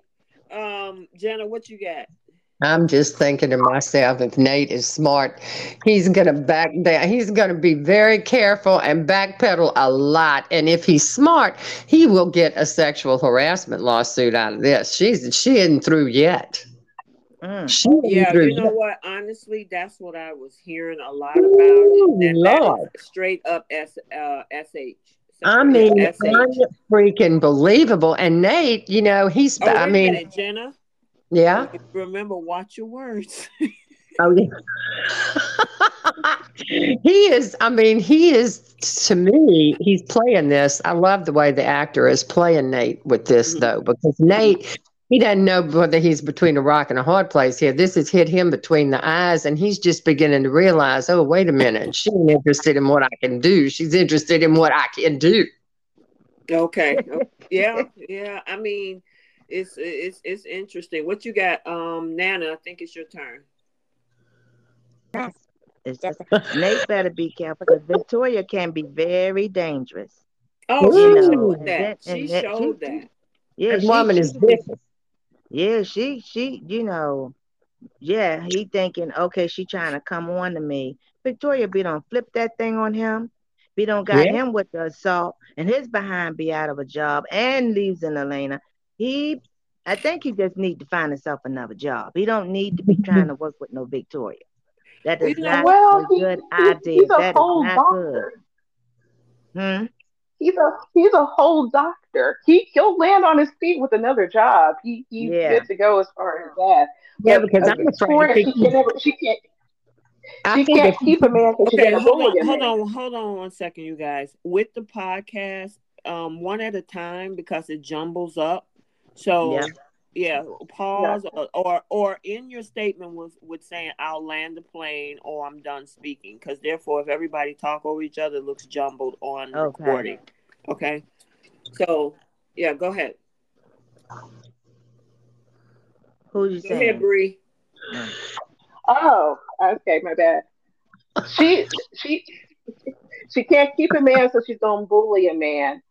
A: Um, Jenna, what you got?
B: I'm just thinking to myself, if Nate is smart, he's going to back down. He's going to be very careful and backpedal a lot. And if he's smart, he will get a sexual harassment lawsuit out of this. She's she isn't through yet.
A: Mm. She yeah, you know yet. what? Honestly, that's what I was hearing a lot about. Ooh, that, Lord. That straight up S, uh, SH.
B: I mean, freaking believable. And Nate, you know, he's. Oh, I mean,
A: minute, Jenna.
B: Yeah.
A: Remember, watch your words.
B: oh yeah. he is. I mean, he is. To me, he's playing this. I love the way the actor is playing Nate with this, mm-hmm. though, because Nate he doesn't know whether he's between a rock and a hard place here. This has hit him between the eyes, and he's just beginning to realize, oh, wait a minute, she ain't interested in what I can do. She's interested in what I can do.
A: Okay. yeah, yeah. I mean, it's it's it's interesting. What you got, um, Nana? I think it's your turn.
C: It's just Nate better be careful because Victoria can be very dangerous.
A: Oh, she you know, showed that. she showed
B: that. Yeah, this woman is vicious.
C: Yeah, she she you know, yeah, he thinking, okay, she trying to come on to me. Victoria be don't flip that thing on him. Be don't got yeah. him with the assault and his behind be out of a job and leaves in Elena. He I think he just need to find himself another job. He don't need to be trying to work with no Victoria. That is not well, a good he, idea. That is not doctor.
D: good. Hmm? He's a he's a whole doctor. He he'll land on his feet with another job. He he's yeah. good to go as far as that.
B: Yeah, because I'm afraid
D: she can never she can't I she can't keep a man okay,
A: hold on, hold on, hold on one second, you guys. With the podcast, um, one at a time because it jumbles up. So yeah yeah pause yeah. Or, or, or in your statement was with saying i'll land the plane or i'm done speaking because therefore if everybody talk over each other it looks jumbled on okay. recording okay so yeah go ahead
C: who's you go saying? ahead
A: Bree.
D: oh okay my bad she she she can't keep a man so she's gonna bully a man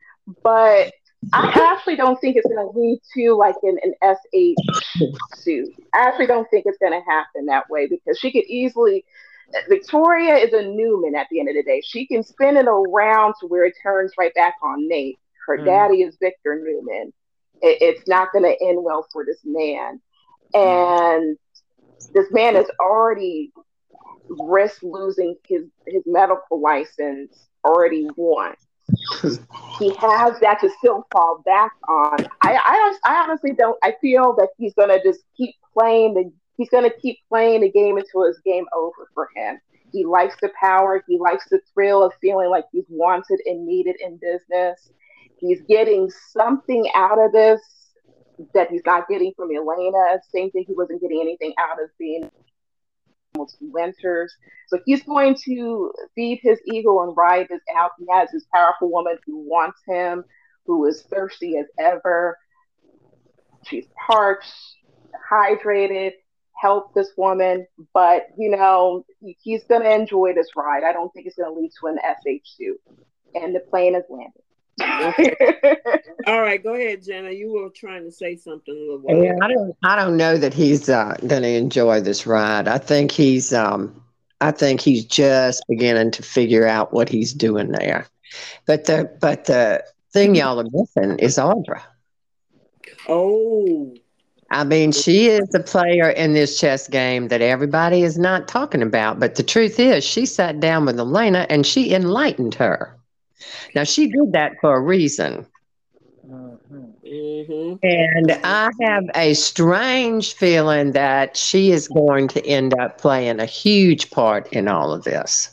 D: but I actually don't think it's going to lead to like an, an SH suit. I actually don't think it's going to happen that way because she could easily. Victoria is a Newman at the end of the day. She can spin it around to where it turns right back on Nate. Her mm. daddy is Victor Newman. It, it's not going to end well for this man. And this man has already risked losing his, his medical license already once he has that to still fall back on. I, I, I honestly don't. I feel that he's gonna just keep playing the. He's gonna keep playing the game until it's game over for him. He likes the power. He likes the thrill of feeling like he's wanted and needed in business. He's getting something out of this that he's not getting from Elena. Same thing. He wasn't getting anything out of being with winters. So he's going to feed his ego and ride this out. He has this powerful woman who wants him, who is thirsty as ever. She's parched, hydrated. Help this woman, but you know he's going to enjoy this ride. I don't think it's going to lead to an SH suit, and the plane is landed.
A: All right, go ahead, Jenna. You were trying to say something a little
B: while. Yeah, I don't. I don't know that he's uh, going to enjoy this ride. I think he's. Um, I think he's just beginning to figure out what he's doing there. But the but the thing y'all are missing is Audra.
A: Oh.
B: I mean, she is the player in this chess game that everybody is not talking about. But the truth is, she sat down with Elena and she enlightened her. Now, she did that for a reason. Mm-hmm. And I have a strange feeling that she is going to end up playing a huge part in all of this.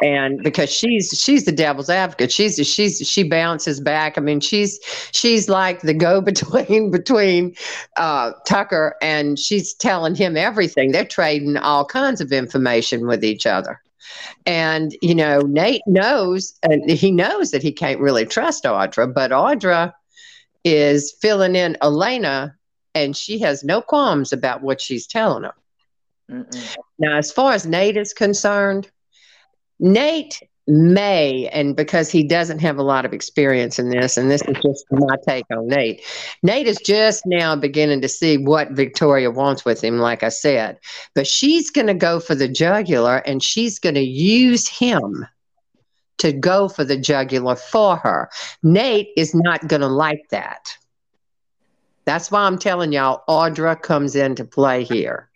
B: And because she's she's the devil's advocate, she's she's she bounces back. I mean, she's she's like the go between between uh, Tucker, and she's telling him everything. They're trading all kinds of information with each other. And, you know, Nate knows, and he knows that he can't really trust Audra, but Audra is filling in Elena, and she has no qualms about what she's telling him. Mm-mm. Now, as far as Nate is concerned, Nate may, and because he doesn't have a lot of experience in this, and this is just my take on Nate, Nate is just now beginning to see what Victoria wants with him, like I said. But she's going to go for the jugular and she's going to use him to go for the jugular for her. Nate is not going to like that. That's why I'm telling y'all, Audra comes into play here.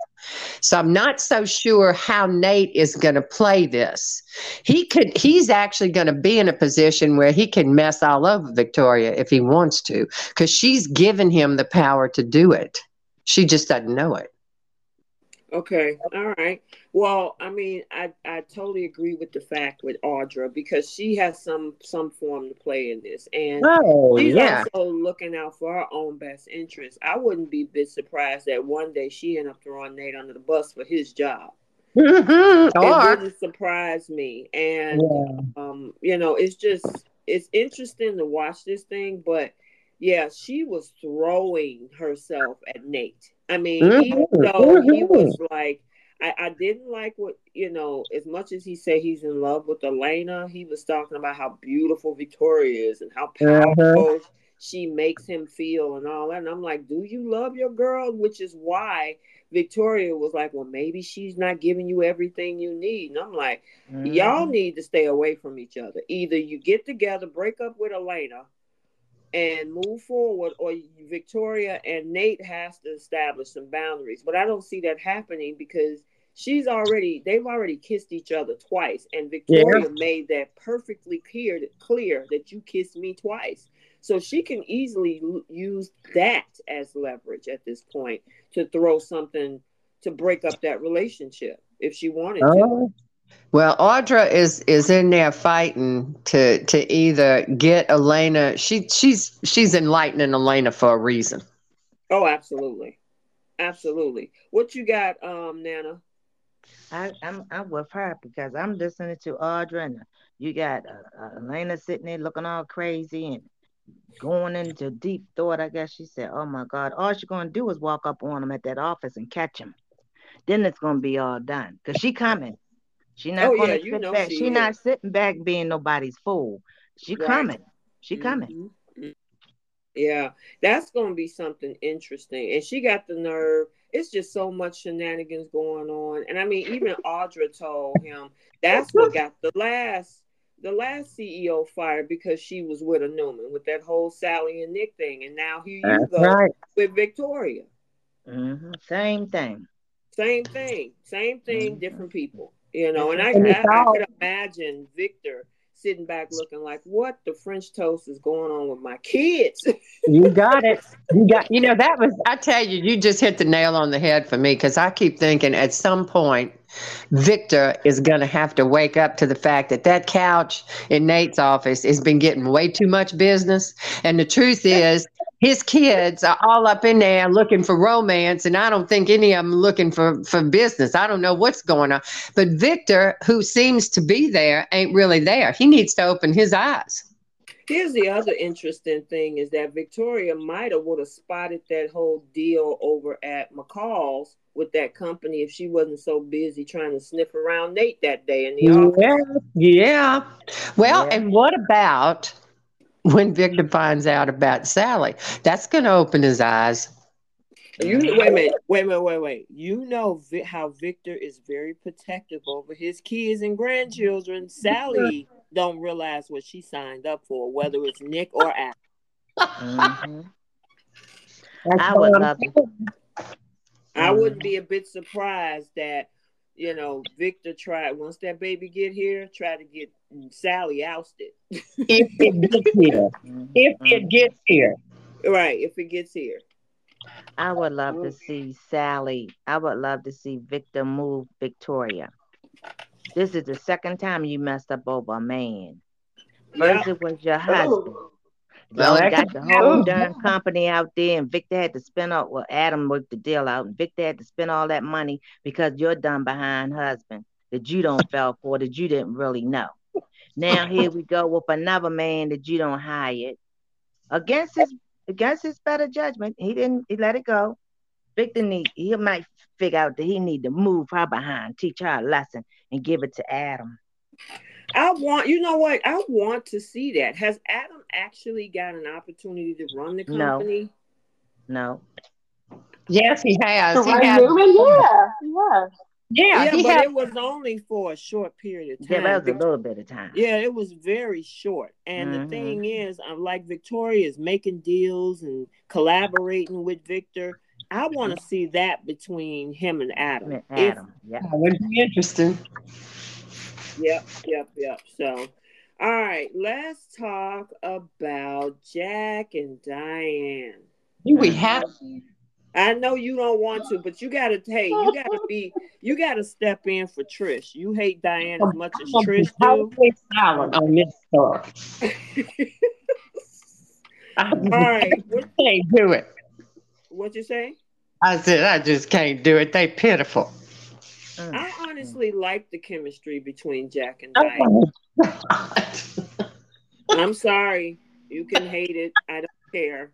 B: So I'm not so sure how Nate is going to play this. He could he's actually going to be in a position where he can mess all over Victoria if he wants to cuz she's given him the power to do it. She just doesn't know it.
A: Okay. All right. Well, I mean, I, I totally agree with the fact with Audra because she has some some form to play in this, and
B: oh,
A: she's
B: yeah.
A: also looking out for her own best interest. I wouldn't be a bit surprised that one day she end up throwing Nate under the bus for his job.
B: Mm-hmm.
A: It wouldn't surprise me, and
B: yeah.
A: um, you know, it's just it's interesting to watch this thing, but yeah, she was throwing herself at Nate. I mean, even
B: Mhm,
A: though he
B: mhm.
A: was like, I, I didn't like what you know, as much as he said he's in love with Elena, he was talking about how beautiful Victoria is and how
B: Uh-huh.
A: powerful she makes him feel and all that. And I'm like, do you love your girl? Which is why Victoria was like, well, maybe she's not giving you everything you need. And I'm like, y'all need to stay away from each other. Either you get together, break up with Elena, and move forward, or Victoria and Nate has to establish some boundaries. But I don't see that happening because she's already they've already kissed each other twice, and Victoria made that perfectly clear clear that you kissed me twice. So she can easily l- use that as leverage at this point to throw something to break up that relationship if she wanted to.
B: Oh. Well, Audra is is in there fighting to to either get Elena. She she's she's enlightening Elena for a reason.
A: Oh, absolutely, absolutely. What you got, um, Nana?
C: I, I'm I'm with her because I'm listening to Audra and you got uh, uh, Elena sitting there looking all crazy and going into deep thought. I guess she said, "Oh my God, all she's gonna do is walk up on him at that office and catch him. Then it's gonna be all done because she coming. She not
A: Oh,
C: gonna
A: yeah, you
C: sit
A: know
C: back.
A: she
C: She, not sitting back being nobody's fool. She
A: Right.
C: coming. She coming.
A: Mhm. Yeah, that's going to be something interesting. And she got the nerve. It's just so much shenanigans going on. And I mean, even Audra told him that's what got the last the last CEO fired because she was with a Newman with that whole Sally and Nick thing. And now here you go
B: right.
A: with Victoria.
C: hmm Same thing.
A: Same thing, same thing,
C: Mhm.
A: different people. You know, and I,
B: And
A: I, I could imagine Victor sitting back looking like, what the French toast is going on with my kids?
B: You got it. You got. You know that was. I tell you, you just hit the nail on the head for me because I keep thinking at some point, Victor is going to have to wake up to the fact that that couch in Nate's office has been getting way too much business, and the truth is. His kids are all up in there looking for romance, and I don't think any of them looking for, for business. I don't know what's going on. But Victor, who seems to be there, ain't really there. He needs to open his eyes.
A: Here's the other interesting thing is that Victoria might have would have spotted that whole deal over at McCall's with that company if she wasn't so busy trying to sniff around Nate that day in the office.
B: Yeah, yeah. Well,
C: Yeah.
B: and what about when Victor finds out about Sally? That's going to open his eyes.
A: You wait a minute, wait a minute, wait, wait. You know Vi- how Victor is very protective over his kids and grandchildren. Sally don't realize what she signed up for, whether it's Nick or Al.
C: hmm I would
B: I'm
C: love
B: saying.
C: to.
A: I wouldn't be a bit surprised that you know Victor tried once that baby get here, try to get Sally ousted.
B: If it gets here. Mm-hmm. If it gets here.
A: Right, if it gets here.
C: I would love to see Sally. I would love to see Victor move Victoria. This is the second time you messed up over a man. First,
A: Yeah.
C: it was your husband.
B: Well,
C: got the whole
B: happen.
C: darn company out there, and Victor had to spend all. Well, Adam worked the deal out, and Victor had to spend all that money because you're done behind husband that you don't fell for, that you didn't really know. Now here we go with another man that you don't hire against his against his better judgment. He didn't. He let it go. Victor need. He might figure out that he need to move her behind, teach her a lesson, and give it to Adam.
A: I want you know what? I want to see that. Has Adam actually got an opportunity to run the company?
C: No. no.
B: Yes, he has.
D: To
B: He
D: run
B: has.
D: Yeah, yeah.
B: Yeah,
A: Yeah,
B: he
A: but
B: has.
A: it was only for a short period of time.
C: Yeah,
A: time.
C: that was a little bit of time.
A: Yeah, it was very short. And the
C: Mhm.
A: thing is, I'm like Victoria is making deals and collaborating with Victor. I want to see that between him and Adam. If-
C: Adam. Yeah.
B: That would be interesting.
A: Yep, yep, yep. So, all right, let's talk about Jack and Diane.
B: Do we have?
A: I know you don't want to, but you gotta hey, you gotta be you gotta step in for Trish. You hate Diane as much as Trish do.
B: silent on this story.
A: All right.
B: Can't do it.
A: What you say?
B: I said I just can't do it. They pitiful.
A: I honestly like the chemistry between Jack and Diane. I'm sorry. You can hate it. I don't care.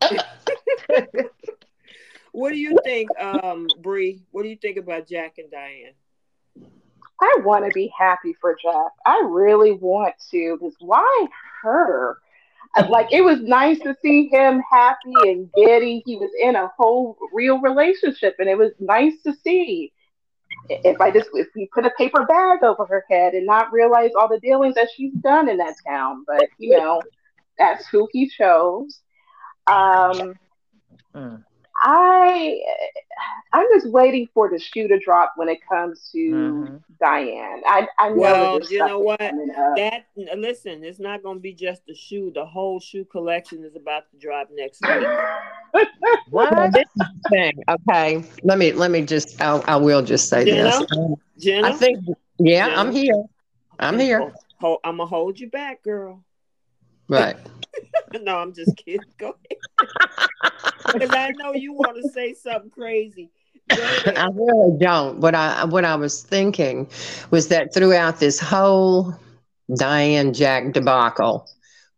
A: what do you think, um, Bree? What do you think about Jack and Diane?
D: I want to be happy for Jack. I really want to. Because why her? Like it was nice to see him happy and giddy. He was in a whole real relationship, and it was nice to see. If I just if he put a paper bag over her head and not realize all the dealings that she's done in that town, but you know, that's who he chose. Um, mm. I I'm just waiting for the shoe to drop when it comes to mm-hmm. Diane. I I know
A: well, you know what that listen, it's not going to be just the shoe. The whole shoe collection is about to drop next week.
B: what? this thing. Okay, let me let me just I, I will just say Jenna? this.
A: Jenna?
B: I think yeah, Jenna? I'm here. I'm here.
A: I'm gonna hold you back, girl.
B: Right.
A: no, I'm just kidding. Go ahead. Because I know you want to say something crazy.
B: I really don't. What I what I was thinking was that throughout this whole Diane Jack debacle,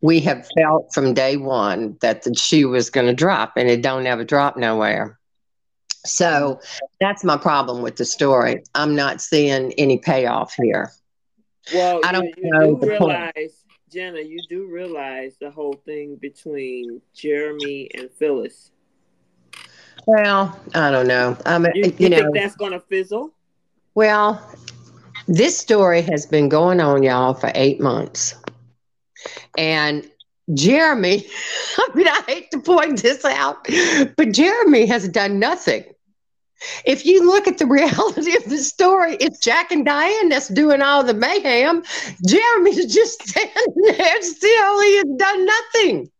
B: we have felt from day one that the shoe was going to drop, and it don't ever drop nowhere. So that's my problem with the story. I'm not seeing any payoff here.
A: Well, I don't you, you know do realize. Jenna, you do realize the whole thing between Jeremy and Phyllis
B: well, I don't know. Um,
A: you, you, you know, think that's going to fizzle?
B: Well, this story has been going on, y'all, for eight months. And Jeremy, I mean, I hate to point this out, but Jeremy has done nothing. If you look at the reality of the story, it's Jack and Diane that's doing all the mayhem. Jeremy's just standing there still. He has done nothing.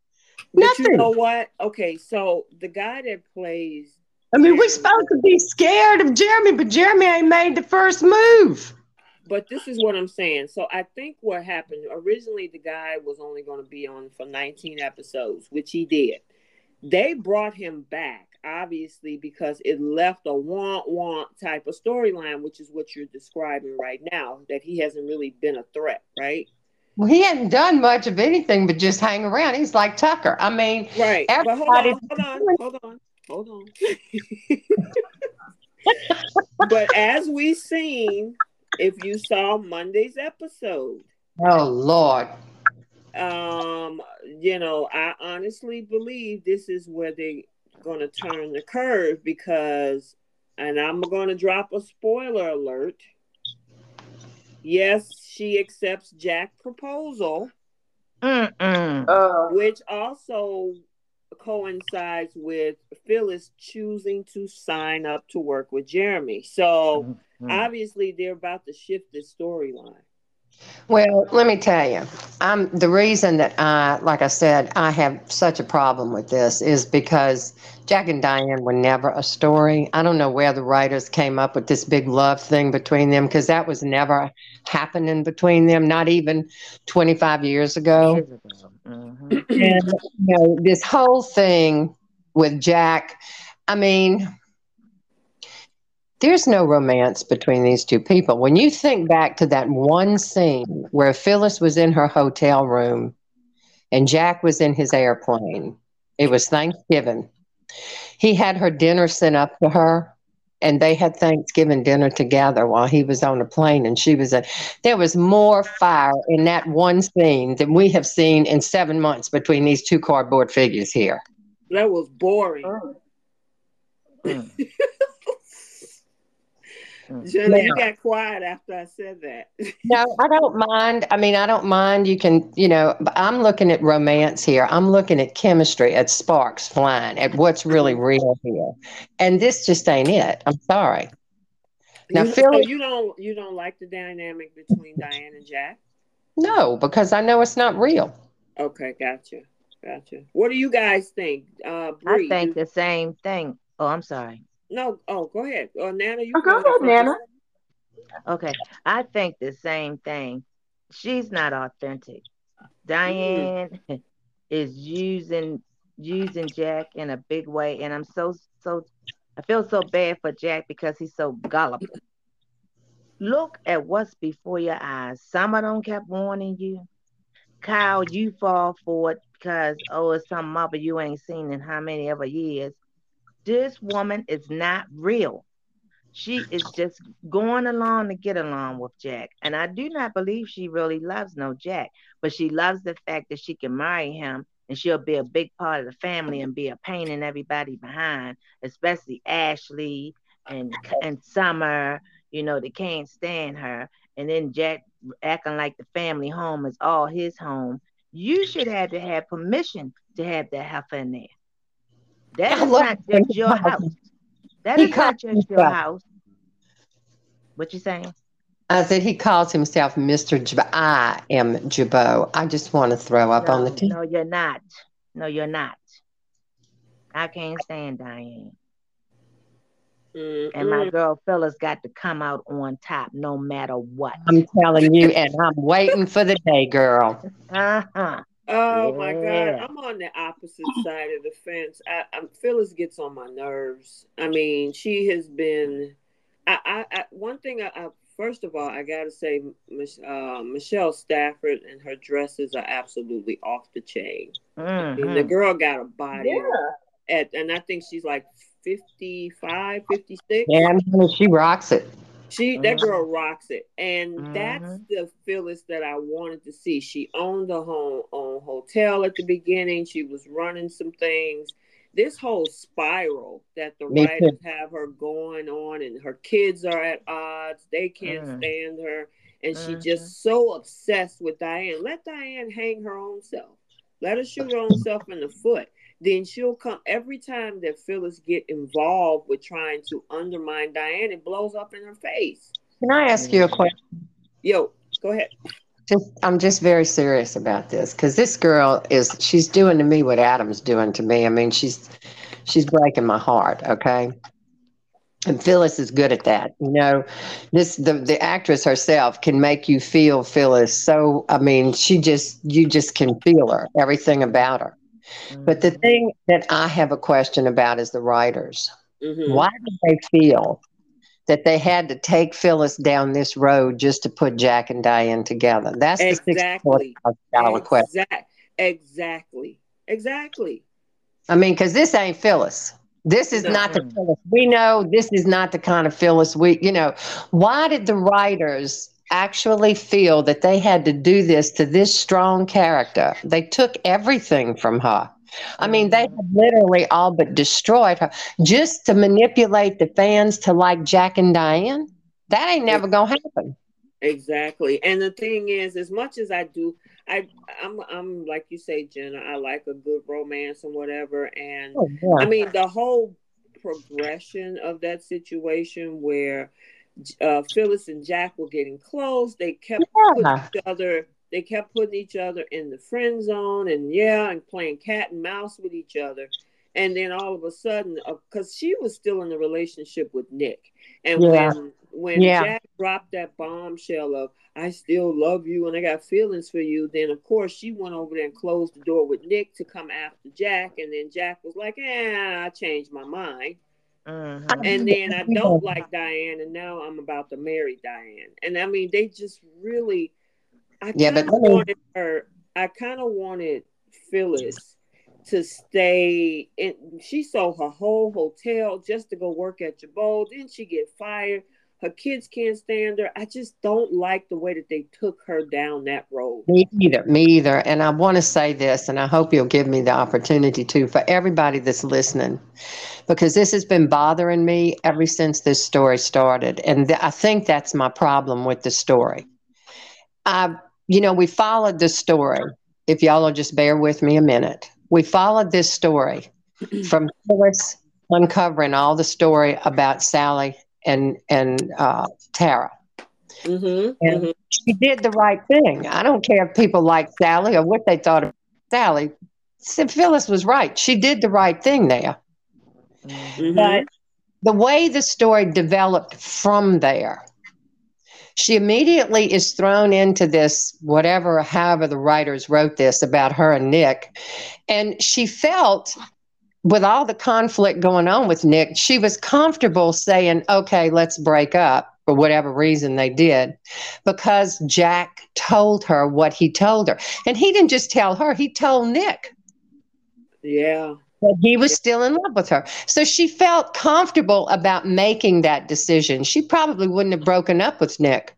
A: But Nothing. you know what? Okay, so the guy that plays.
B: I mean, we're supposed to be scared of Jeremy, but Jeremy ain't made the first move.
A: But this is what I'm saying. So I think what happened originally, the guy was only going to be on for 19 episodes, which he did. They brought him back, obviously, because it left a want want type of storyline, which is what you're describing right now, that he hasn't really been a threat, right?
B: Well, he hadn't done much of anything but just hang around. He's like Tucker. I mean,
A: right. But hold on, hold on, hold on, hold on. but as we seen, if you saw Monday's episode,
B: oh Lord,
A: um, you know, I honestly believe this is where they're gonna turn the curve because, and I'm gonna drop a spoiler alert Yes, she accepts Jack's proposal,
C: uh,
A: which also coincides with Phyllis choosing to sign up to work with Jeremy. So mm-hmm. obviously, they're about to shift the storyline.
B: Well, let me tell you, I'm the reason that I, like I said, I have such a problem with this is because Jack and Diane were never a story. I don't know where the writers came up with this big love thing between them because that was never happening between them, not even 25 years ago. Mm-hmm. And you know, this whole thing with Jack, I mean, there's no romance between these two people. When you think back to that one scene where Phyllis was in her hotel room and Jack was in his airplane, it was Thanksgiving. He had her dinner sent up to her and they had Thanksgiving dinner together while he was on a plane and she was a there was more fire in that one scene than we have seen in seven months between these two cardboard figures here.
A: That was boring. Mm. Mm. Jenna, you got quiet after I said that.
B: no, I don't mind. I mean, I don't mind. You can, you know, I'm looking at romance here. I'm looking at chemistry, at sparks flying, at what's really mm-hmm. real here. And this just ain't it. I'm sorry.
A: Now, you, Phil, so you don't you don't like the dynamic between Diane and Jack?
B: No, because I know it's not real.
A: Okay, gotcha, gotcha. What do you guys think? Uh,
C: Bree, I think the same thing. Oh, I'm sorry.
A: No, oh, go ahead. Oh, Nana, you
D: oh, go ahead, Nana.
C: Okay, I think the same thing. She's not authentic. Diane mm. is using using Jack in a big way, and I'm so so I feel so bad for Jack because he's so gullible. Look at what's before your eyes. Some of them kept warning you. Kyle, you fall for it because oh, it's some mother you ain't seen in how many ever years. This woman is not real. She is just going along to get along with Jack. And I do not believe she really loves no Jack, but she loves the fact that she can marry him and she'll be a big part of the family and be a pain in everybody behind, especially Ashley and and Summer. You know, they can't stand her. And then Jack acting like the family home is all his home. You should have to have permission to have that heifer in there. That is not just your house. That is not just your house. What you saying?
B: I said he calls himself Mr. Jabot. I am Jabot. I just want to throw up
C: no,
B: on the team.
C: No, you're not. No, you're not. I can't stand Diane. Mm-mm. And my girl Phyllis got to come out on top no matter what.
B: I'm telling you, and I'm waiting for the day, girl.
C: Uh-huh.
A: Oh yeah. my God, I'm on the opposite side of the fence. I, I'm, Phyllis gets on my nerves. I mean, she has been. I, I, I one thing I, I first of all, I got to say, uh, Michelle Stafford and her dresses are absolutely off the chain. Mm-hmm. I mean, the girl got a body. Yeah. At, and I think she's like 55, 56.
B: Yeah, she rocks it.
A: She that mm-hmm. girl rocks it, and mm-hmm. that's the Phyllis that I wanted to see. She owned a home own hotel at the beginning. She was running some things, this whole spiral that the Me writers too. have her going on and her kids are at odds they can't mm. stand her and mm-hmm. she just so obsessed with diane let diane hang her own self let her shoot her own self in the foot then she'll come every time that phyllis get involved with trying to undermine diane it blows up in her face
B: can i ask you a mm-hmm. question
A: yo go ahead
B: just I'm just very serious about this because this girl is she's doing to me what Adam's doing to me. I mean, she's she's breaking my heart. Okay. And Phyllis is good at that. You know, this the the actress herself can make you feel Phyllis. So I mean, she just you just can feel her, everything about her. Mm-hmm. But the thing that I have a question about is the writers. Mm-hmm. Why did they feel that they had to take Phyllis down this road just to put Jack and Diane together. That's
A: exactly.
B: the dollar question.
A: Exactly. Exactly.
B: I mean, because this ain't Phyllis. This is no. not the Phyllis we know. This is not the kind of Phyllis we, you know. Why did the writers actually feel that they had to do this to this strong character? They took everything from her. I mean, they mm-hmm. have literally all but destroyed her just to manipulate the fans to like Jack and Diane. That ain't never gonna happen.
A: Exactly. And the thing is, as much as I do, I I'm I'm like you say, Jenna, I like a good romance and whatever. And oh. I mean the whole progression of that situation where uh, Phyllis and Jack were getting close. They kept yeah. each other they kept putting each other in the friend zone and yeah, and playing cat and mouse with each other. And then all of a sudden, because uh, she was still in the relationship with Nick, and yeah. when when yeah. Jack dropped that bombshell of "I still love you and I got feelings for you," then of course she went over there and closed the door with Nick to come after Jack, and then Jack was like, "Eh, I changed my mind." Uh-huh. And then I don't like Diane, and now I'm about to marry Diane. And I mean, they just really I yeah, but wanted her. I kind of wanted Phyllis to stay And She sold her whole hotel just to go work at Jabot. Then she get fired. Her kids can't stand her. I just don't like the way that they took her down that road.
B: Me either. Me either. And I want to say this, and I hope you'll give me the opportunity to for everybody that's listening, because this has been bothering me ever since this story started, and th- I think that's my problem with the story. I you know, we followed this story. If y'all will just bear with me a minute, we followed this story from Phyllis uncovering all the story about Sally and and uh, Tara. Mm-hmm, and mm-hmm. she did the right thing. I don't care if people like Sally or what they thought of Sally. Phyllis was right. She did the right thing there. Mm-hmm. But the way the story developed from there, she immediately is thrown into this, whatever, however, the writers wrote this about her and Nick. And she felt, with all the conflict going on with Nick, she was comfortable saying, okay, let's break up for whatever reason they did, because Jack told her what he told her. And he didn't just tell her, he told Nick.
A: Yeah.
B: But he was still in love with her. So she felt comfortable about making that decision. She probably wouldn't have broken up with Nick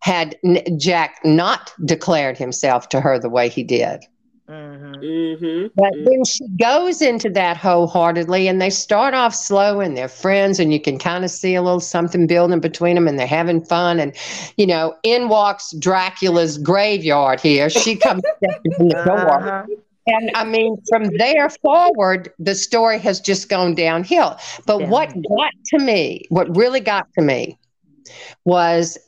B: had Jack not declared himself to her the way he did.
A: Mm-hmm. Mm-hmm.
B: But then she goes into that wholeheartedly, and they start off slow, and they're friends, and you can kind of see a little something building between them, and they're having fun. And you know, in walks Dracula's graveyard. Here, she comes in the door. Uh-huh. And I mean, from there forward, the story has just gone downhill. But yeah. what got to me, what really got to me, was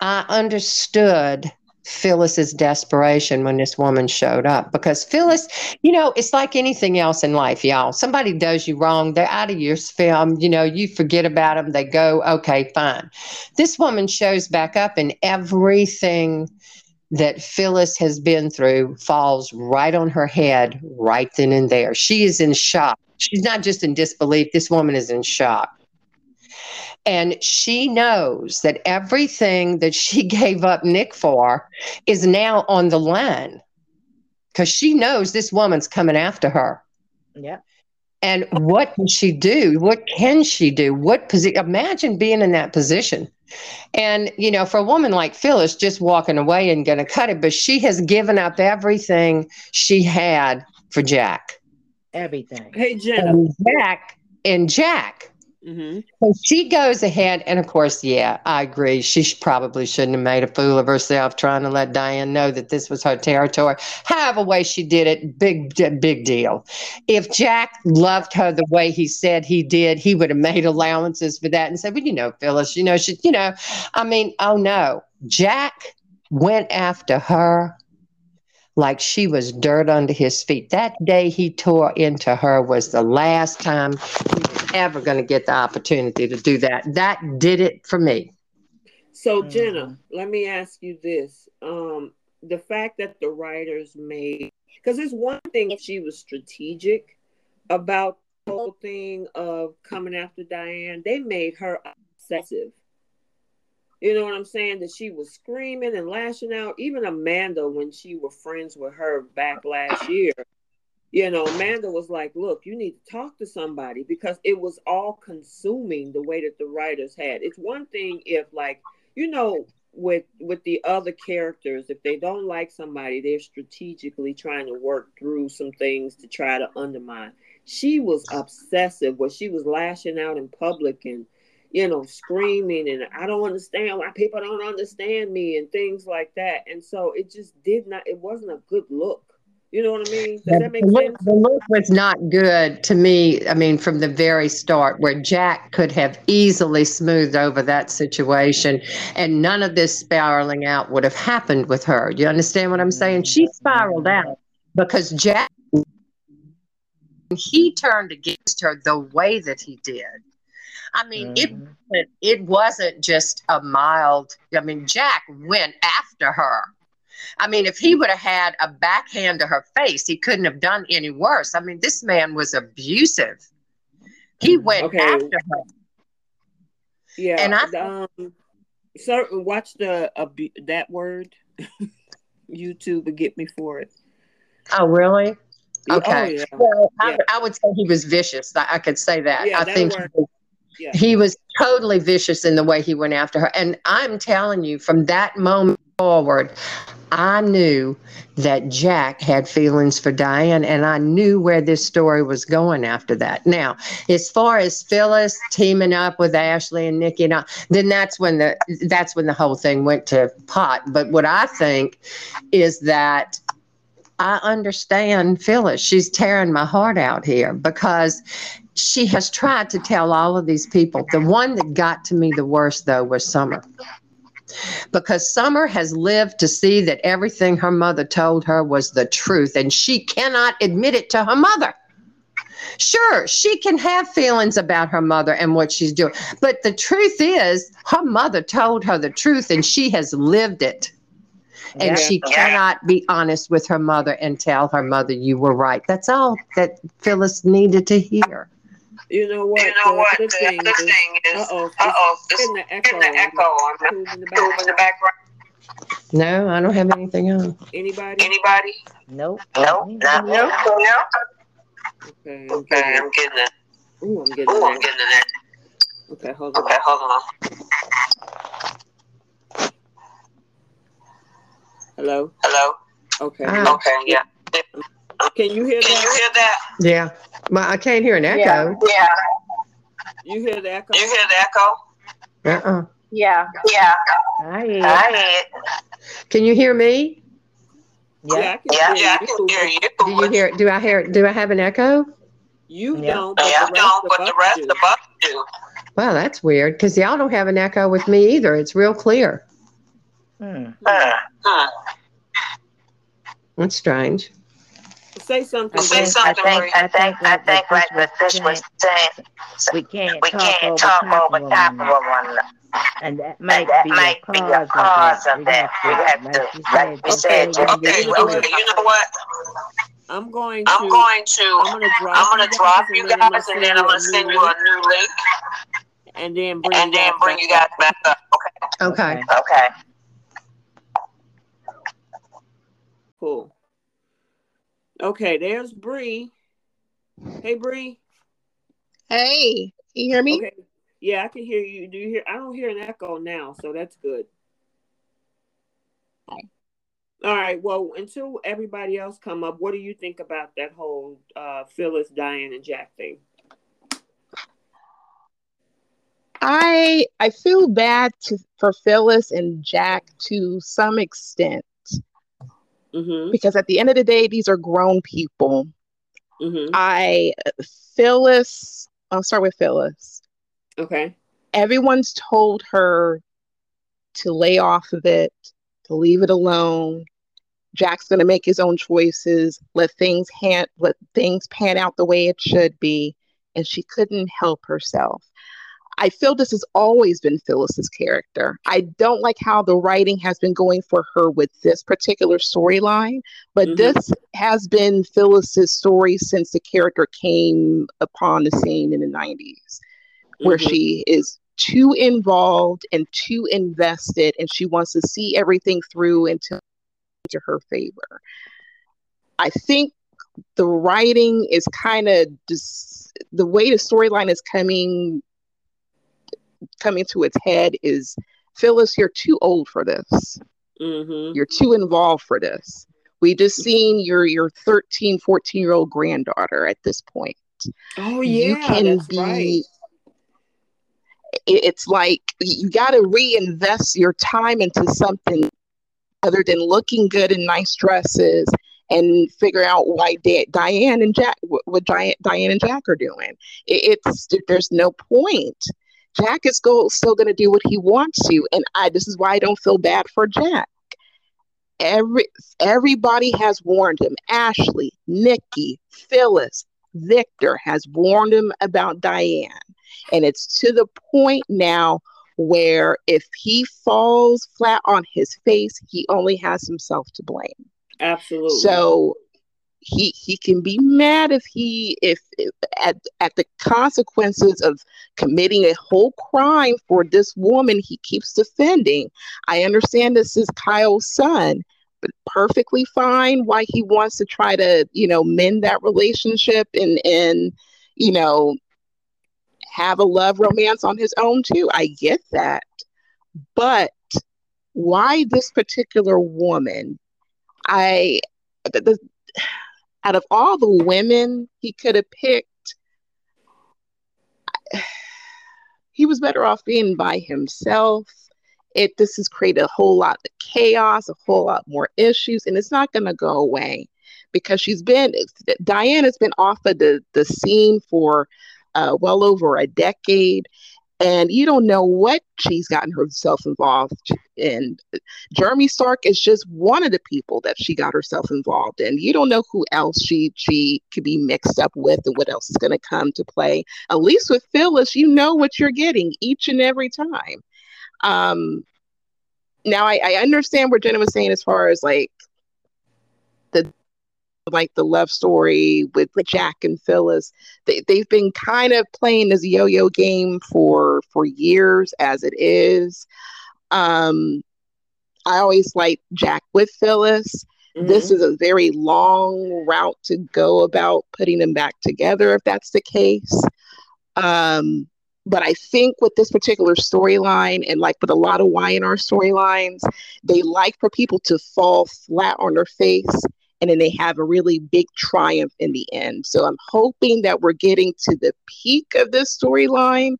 B: I understood Phyllis's desperation when this woman showed up because Phyllis, you know, it's like anything else in life, y'all. Somebody does you wrong, they're out of your film, you know, you forget about them, they go, okay, fine. This woman shows back up, and everything that Phyllis has been through falls right on her head right then and there. She is in shock. She's not just in disbelief, this woman is in shock. And she knows that everything that she gave up Nick for is now on the line because she knows this woman's coming after her.
C: Yeah.
B: And what can she do? What can she do? What position? Imagine being in that position. And, you know, for a woman like Phyllis, just walking away and going to cut it, but she has given up everything she had for Jack.
C: Everything.
A: Hey, Jenna.
B: And Jack and Jack Mm-hmm. So she goes ahead, and of course, yeah, I agree. She probably shouldn't have made a fool of herself trying to let Diane know that this was her territory. However, way she did it, big, big deal. If Jack loved her the way he said he did, he would have made allowances for that and said, "Well, you know, Phyllis, you know, she, you know, I mean, oh no, Jack went after her." like she was dirt under his feet. That day he tore into her was the last time ever going to get the opportunity to do that. That did it for me.
A: So, mm-hmm. Jenna, let me ask you this. Um, the fact that the writers made, because it's one thing if she was strategic about the whole thing of coming after Diane, they made her obsessive. You know what I'm saying? That she was screaming and lashing out. Even Amanda, when she were friends with her back last year, you know, Amanda was like, look, you need to talk to somebody because it was all consuming the way that the writers had. It's one thing if like, you know, with with the other characters, if they don't like somebody, they're strategically trying to work through some things to try to undermine. She was obsessive where she was lashing out in public and you know, screaming and I don't understand why people don't understand me and things like that. And so it just did not it wasn't a good look you know what I mean? Does the, sense?
B: the look was not good to me. I mean, from the very start, where Jack could have easily smoothed over that situation and none of this spiraling out would have happened with her. You understand what I'm saying? She spiraled out because Jack, he turned against her the way that he did. I mean, mm-hmm. it it wasn't just a mild. I mean, Jack went after her I mean, if he would have had a backhand to her face, he couldn't have done any worse. I mean, this man was abusive. He went okay. after her.
A: Yeah, and I um, so watch the uh, that word YouTube and get me for it.
B: Oh, really? Oh, okay. Oh, yeah. Well, yeah. I, I, would say he was vicious. I, I could say that. Yeah, I think he was, yeah. he was totally vicious in the way he went after her. And I'm telling you, from that moment forward, I knew that Jack had feelings for Diane, and I knew where this story was going after that. Now, as far as Phyllis teaming up with Ashley and Nikki, and I, then that's when the that's when the whole thing went to pot. But what I think is that I understand Phyllis. She's tearing my heart out here because she has tried to tell all of these people. The one that got to me the worst, though, was Summer because Summer has lived to see that everything her mother told her was the truth, and she cannot admit it to her mother. Sure, she can have feelings about her mother and what she's doing. But the truth is, her mother told her the truth and she has lived it. And yeah. she cannot be honest with her mother and tell her mother, you were right. That's all that Phyllis needed to hear.
A: You know what?
E: You know the what? The, thing, the thing is, uh oh, uh oh, in the echo, in the echo on the, in the, background. in the background.
B: No, I don't have anything on.
A: Anybody?
E: Anybody?
C: Nope.
E: Nope. No. No. No. Okay, okay, I'm getting it.
A: Ooh, I'm getting
E: Ooh, I'm getting it.
A: Okay, hold on.
E: Okay, hold
A: on. Hello.
E: Hello.
A: Okay.
E: Ah. Okay. Yeah.
A: Can you hear
E: Can
A: that?
E: you hear that?
B: Yeah. Well, I can't hear an echo.
E: Yeah. yeah.
A: You hear the echo?
E: You hear the echo?
B: Uh-uh.
F: Yeah.
E: Yeah.
C: I hear.
E: I hear.
B: Can you hear me?
A: Yeah,
E: yeah, I can, yeah, hear, yeah, I can hear you.
B: Do you hear? Do I hear? Do I have an echo?
A: You
E: yeah.
A: don't. But
E: yeah,
A: the
E: don't. But the rest of us do.
B: Wow, that's weird because y'all don't have an echo with me either. It's real clear.
C: Hmm.
E: Uh, uh.
B: That's strange.
A: Say something.
E: Say something. I think. I think. I think. Like what Fish was saying.
C: We can't.
E: We can't talk over top of one another.
C: And that might,
E: that
C: be,
E: might
C: a
E: be a cause of that. We have to, like you said, okay, okay, okay, you know what?
A: I'm going to.
E: I'm going to.
A: I'm going to drop,
E: I'm going to drop you guys, and then I'm going to send you a new link.
A: And then bring
E: and then bring you guys back up.
B: Okay.
E: Okay. Okay.
A: Cool. Okay, there's Bree. Hey, Bree.
D: Hey, can you hear me?
A: Okay. Yeah, I can hear you. Do you hear? I don't hear an echo now, so that's good.
D: Okay.
A: All right. Well, until everybody else come up, what do you think about that whole uh, Phyllis, Diane, and Jack thing?
D: I I feel bad to, for Phyllis and Jack to some extent
A: mm-hmm.
D: because at the end of the day, these are grown people.
A: Mm-hmm.
D: I Phyllis. I'll start with Phyllis.
A: Okay.
D: Everyone's told her to lay off of it, to leave it alone. Jack's going to make his own choices, let things hand, let things pan out the way it should be, and she couldn't help herself. I feel this has always been Phyllis's character. I don't like how the writing has been going for her with this particular storyline, but mm-hmm. this has been Phyllis's story since the character came upon the scene in the 90s where mm-hmm. she is too involved and too invested and she wants to see everything through into to her favor. I think the writing is kind of just the way the storyline is coming coming to its head is Phyllis, you're too old for this.
A: Mm-hmm.
D: You're too involved for this. We just seen your your 13, 14 year old granddaughter at this point.
A: Oh yeah, you can be right
D: it's like you got to reinvest your time into something other than looking good in nice dresses and figure out why Diane and Jack what Diane, Diane and Jack are doing. It, it's there's no point. Jack is go, still going to do what he wants to, and I. This is why I don't feel bad for Jack. Every everybody has warned him. Ashley, Nikki, Phyllis, Victor has warned him about Diane. And it's to the point now where if he falls flat on his face, he only has himself to blame.
A: Absolutely.
D: So he he can be mad if he if, if, at at the consequences of committing a whole crime for this woman he keeps defending. I understand this is Kyle's son, but perfectly fine why he wants to try to, you know, mend that relationship and and you know have a love romance on his own too. I get that. But why this particular woman? I the, the out of all the women he could have picked, he was better off being by himself. It this has created a whole lot of chaos, a whole lot more issues, and it's not going to go away because she's been Diana's been off of the the scene for uh, well over a decade. And you don't know what she's gotten herself involved in. Jeremy Stark is just one of the people that she got herself involved in. You don't know who else she she could be mixed up with and what else is going to come to play. At least with Phyllis, you know what you're getting each and every time. Um, now I, I understand what Jenna was saying as far as like the like the love story with Jack and Phyllis. They, they've been kind of playing this yo-yo game for for years as it is. Um, I always like Jack with Phyllis. Mm-hmm. This is a very long route to go about putting them back together if that's the case. Um, but I think with this particular storyline and like with a lot of Y&R storylines, they like for people to fall flat on their face and then they have a really big triumph in the end. So I'm hoping that we're getting to the peak of this storyline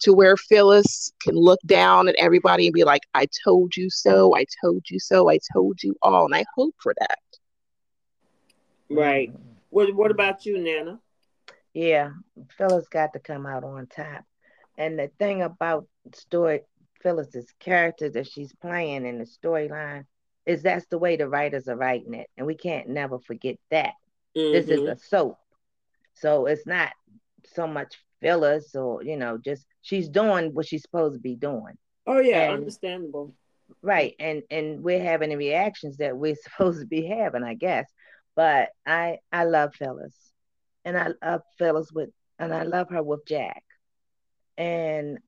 D: to where Phyllis can look down at everybody and be like, I told you so, I told you so, I told you all. And I hope for that.
A: Right. What what about you, Nana?
C: Yeah, Phyllis got to come out on top. And the thing about story Phyllis's character that she's playing in the storyline is that's the way the writers are writing it. And we can't never forget that. Mm-hmm. This is mm-hmm. a soap. So it's not so much Phyllis or, you know, just she's doing what she's supposed to be doing.
A: Oh yeah, and, understandable.
C: Right. And and we're having the reactions that we're supposed to be having, I guess. But I I love Phyllis. And I love Phyllis with and I love her with Jack. And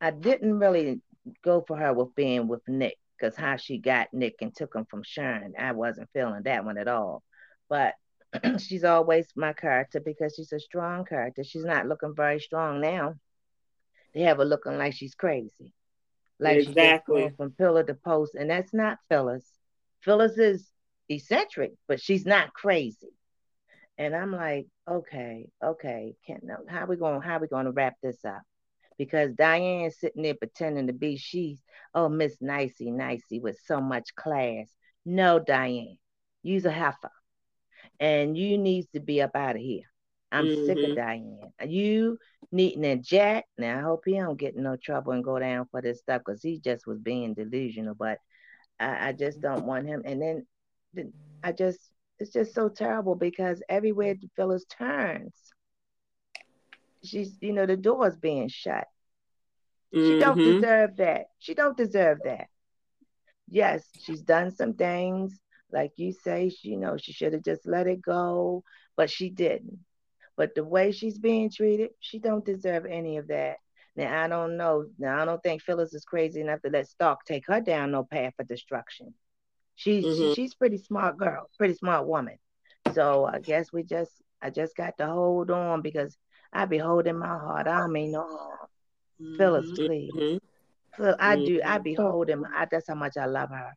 C: I didn't really go for her with being with Nick because how she got Nick and took him from Sharon, I wasn't feeling that one at all. But she's always my character because she's a strong character. She's not looking very strong now. They have her looking like she's crazy, like exactly. she's from pillar to post, and that's not Phyllis. Phyllis is eccentric, but she's not crazy. And I'm like, okay, okay, can't know how we going how we going to wrap this up because Diane's sitting there pretending to be she's oh Miss Nicey Nicey with so much class. No, Diane, you's a heifer, and you needs to be up out of here. I'm mm-hmm. sick of mm-hmm. Diane. You needing a Jack. Now I hope he don't get in no trouble and go down for this stuff because he just was being delusional. But I, I just don't want him. And then I just it's just so terrible because everywhere Phyllis turns, she's you know the door's being shut. She mm-hmm. don't deserve that. She don't deserve that. Yes she's done some things. Like you say she you know she should have just let it go but she didn't. But the way she's being treated she don't deserve any of that. Now i don't know. Now i don't think phyllis is crazy enough to let stark take her down no path of destruction. She's mm-hmm. she's pretty smart girl pretty smart woman. So i guess we just i just got to hold on because I be holding my heart. I don't mean no harm. Mm-hmm. Phyllis, please. Mm-hmm. I do. I be holding. I, that's how much I love her.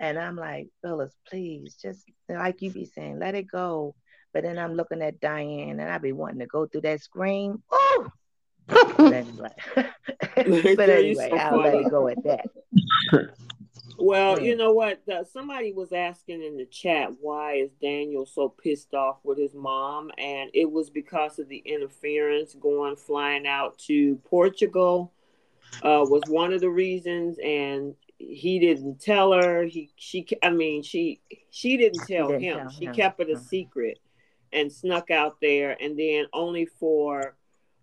C: And I'm like, Phyllis, please, just like you be saying, let it go. But then I'm looking at Diane, and I be wanting to go through that scream. Oh, but anyway, but anyway, I'll let it go at that.
A: Well, you know what? somebody was asking in the chat why is Daniel so pissed off with his mom, and it was because of the interference going flying out to Portugal. Uh, was one of the reasons, and he didn't tell her. He she I mean she she didn't tell didn't him. Tell she him. kept it a uh-huh. secret and snuck out there, and then only for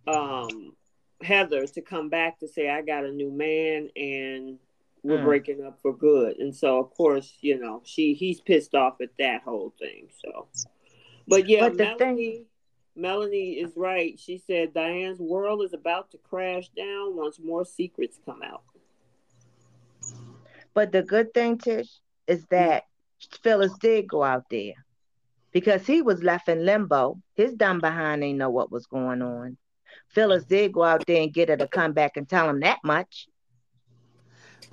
A: um, Heather to come back to say I got a new man and we're mm. breaking up for good. And so of course, you know, she he's pissed off at that whole thing. So but yeah, but Melanie thing... Melanie is right. She said Diane's world is about to crash down once more secrets come out.
C: But the good thing, Tish, is that Phyllis did go out there because he was left in limbo. His dumb behind ain't know what was going on. Phyllis did go out there and get her to come back and tell him that much.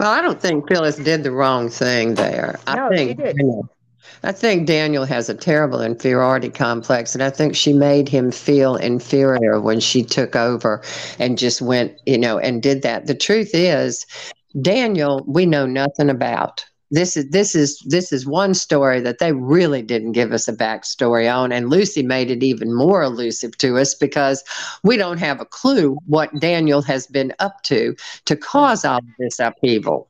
B: Well, I don't think Phyllis did the wrong thing there.
C: No,
B: I think
C: she did.
B: I think Daniel has a terrible inferiority complex, and I think she made him feel inferior when she took over and just went, you know, and did that. The truth is, Daniel, we know nothing about. This is this is this is one story that they really didn't give us a backstory on and lucy made it even more elusive to us because we don't have a clue what daniel has been up to to cause all this upheaval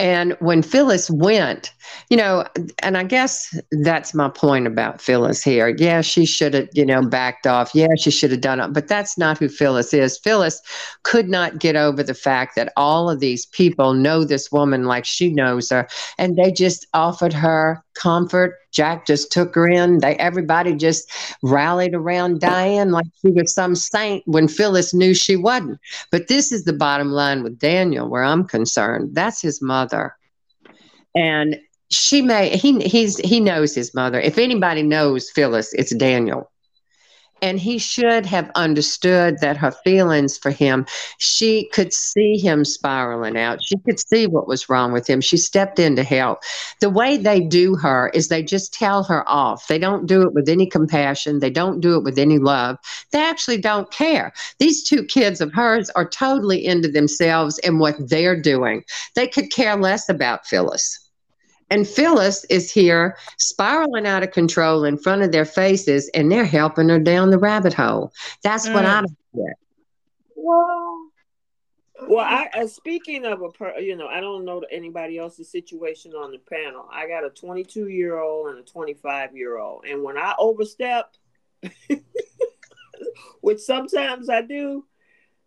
B: and when Phyllis went, you know, and I guess that's my point about Phyllis here. Yeah, she should have, you know, backed off. Yeah, she should have done it, but that's not who Phyllis is. Phyllis could not get over the fact that all of these people know this woman like she knows her, and they just offered her comfort. Jack just took her in. They everybody just rallied around Diane like she was some saint when Phyllis knew she wasn't. But this is the bottom line with Daniel, where I'm concerned. That's his mother. And she may he he's he knows his mother. If anybody knows Phyllis, it's Daniel and he should have understood that her feelings for him she could see him spiraling out. She could see what was wrong with him. She stepped in to help. The way they do her is they just tell her off. They don't do it with any compassion. They don't do it with any love. They actually don't care. These two kids of hers are totally into themselves and what they're doing. They could care less about phyllis and Phyllis is here spiraling out of control in front of their faces, and they're helping her down the rabbit hole. That's mm. what I get.
A: Well, well, I uh, speaking of a, per, you know, I don't know anybody else's situation on the panel. I got a 22 year old and a 25 year old, and when I overstep, which sometimes I do,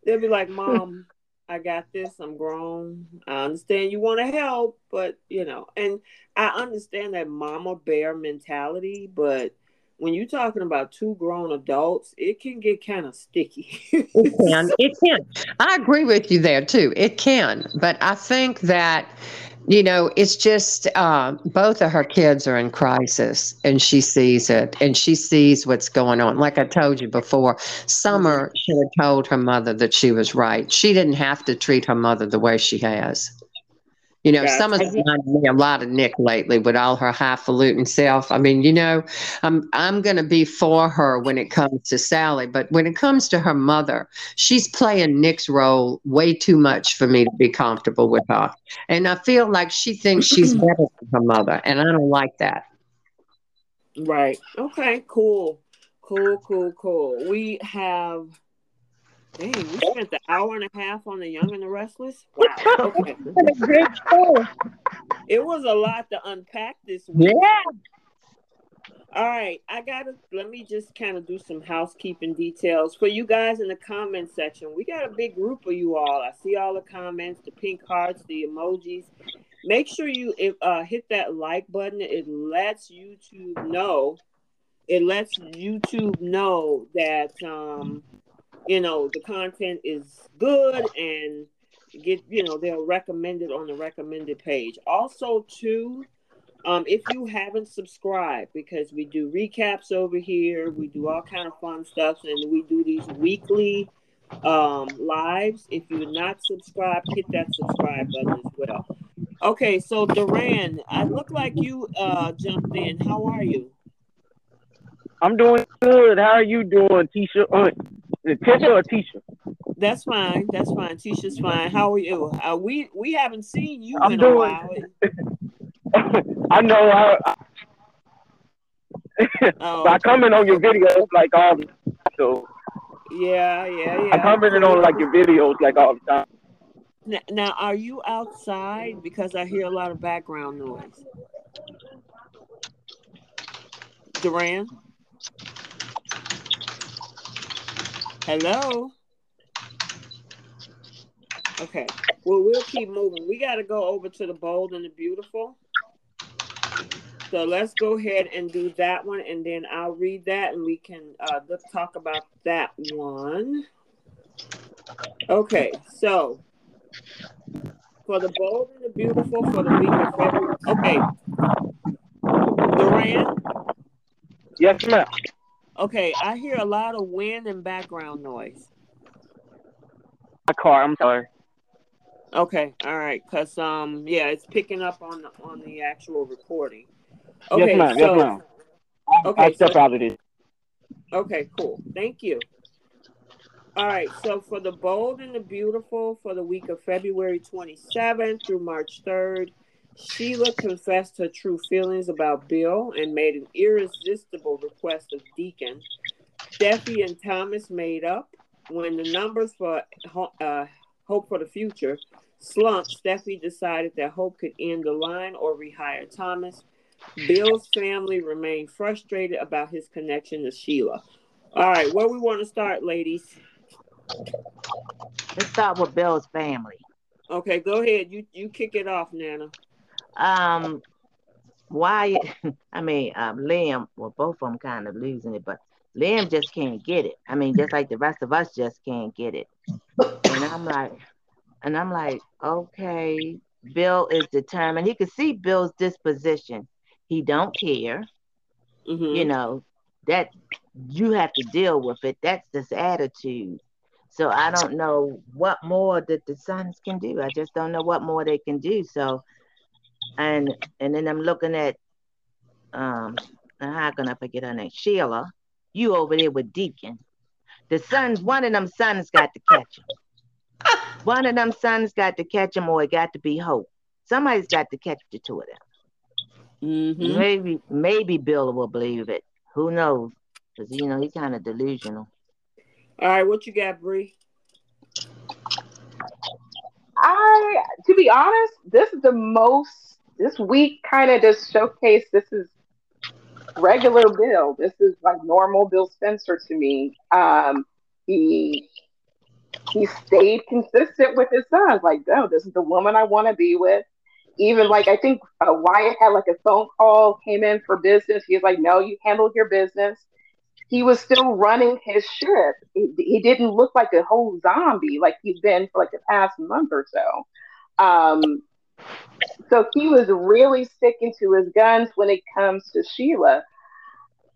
A: they'll be like, "Mom, I got this. I'm grown. I understand you want to help, but you know, and I understand that mama bear mentality, but when you're talking about two grown adults, it can get kind of sticky.
B: it can. It can. I agree with you there too. It can. But I think that you know, it's just uh, both of her kids are in crisis and she sees it and she sees what's going on. Like I told you before, Summer mm-hmm. should have told her mother that she was right. She didn't have to treat her mother the way she has. You know, some of reminded me a lot of Nick lately with all her highfalutin self. I mean, you know, I'm I'm to be for her when it comes to Sally, but when it comes to her mother, she's playing Nick's role way too much for me to be comfortable with her. And I feel like she thinks she's better than her mother, and I don't like that.
A: Right. Okay. Cool. Cool. Cool. Cool. We have Dang, we spent the hour and a half on the Young and the Restless. Wow. Okay. it was a lot to unpack this week. Yeah. All right, I gotta let me just kind of do some housekeeping details for you guys in the comment section. We got a big group of you all. I see all the comments, the pink hearts, the emojis. Make sure you uh, hit that like button. It lets YouTube know. It lets YouTube know that um, you know the content is good and get you know they'll recommend it on the recommended page. Also too um, if you haven't subscribed because we do recaps over here we do all kind of fun stuff and we do these weekly um, lives. If you're not subscribed hit that subscribe button as well. Okay so duran i look like you uh, jumped in. How are you?
G: I'm doing good. How are you doing tisha Tisha or Tisha?
A: That's fine. That's fine. Tisha's fine. How are you? Uh, we we haven't seen you I'm in doing, a while.
G: I know. I, I, oh, I comment on your videos like all the time. So
A: yeah, yeah, yeah.
G: I commented on like your videos like all the time.
A: Now, now, are you outside? Because I hear a lot of background noise. Duran. Hello. Okay. Well, we'll keep moving. We got to go over to the bold and the beautiful. So let's go ahead and do that one, and then I'll read that, and we can uh, let's talk about that one. Okay. So for the bold and the beautiful for the week of February. Okay. Duran.
G: Yes, ma'am.
A: Okay, I hear a lot of wind and background noise.
G: My car. I'm sorry.
A: Okay, all right, cause um, yeah, it's picking up on the on the actual recording. Okay,
G: yes, ma'am. So, yes, ma'am.
A: Okay,
G: I'll step so, out of this.
A: Okay, cool. Thank you. All right, so for the bold and the beautiful for the week of February 27th through March 3rd, Sheila confessed her true feelings about Bill and made an irresistible request of Deacon. Steffy and Thomas made up. When the numbers for uh, Hope for the Future slumped, Steffy decided that Hope could end the line or rehire Thomas. Bill's family remained frustrated about his connection to Sheila. All right, where we want to start, ladies?
C: Let's start with Bill's family.
A: Okay, go ahead. You you kick it off, Nana.
C: Um, why? I mean, um, Liam. Well, both of them kind of losing it, but Liam just can't get it. I mean, just like the rest of us just can't get it. And I'm like, and I'm like, okay, Bill is determined. He could see Bill's disposition. He don't care. Mm-hmm. You know that you have to deal with it. That's this attitude. So I don't know what more that the sons can do. I just don't know what more they can do. So, and and then I'm looking at um, how can I forget her name? Sheila. You over there with Deacon. The sons, one of them sons got to catch him. One of them sons got to catch him, or it got to be Hope. Somebody's got to catch the two of them. Mm-hmm. Maybe, maybe Bill will believe it. Who knows? Because you know he's kind of delusional.
A: All right, what you got, Bree?
D: I, to be honest, this is the most. This week kind of just showcase this is regular Bill. This is like normal Bill Spencer to me. Um, he he stayed consistent with his sons. Like, no, this is the woman I want to be with. Even like I think uh, Wyatt had like a phone call came in for business. He was like, no, you handle your business he was still running his ship. He, he, didn't look like a whole zombie like he's been for like the past month or so. Um, so he was really sticking to his guns when it comes to Sheila.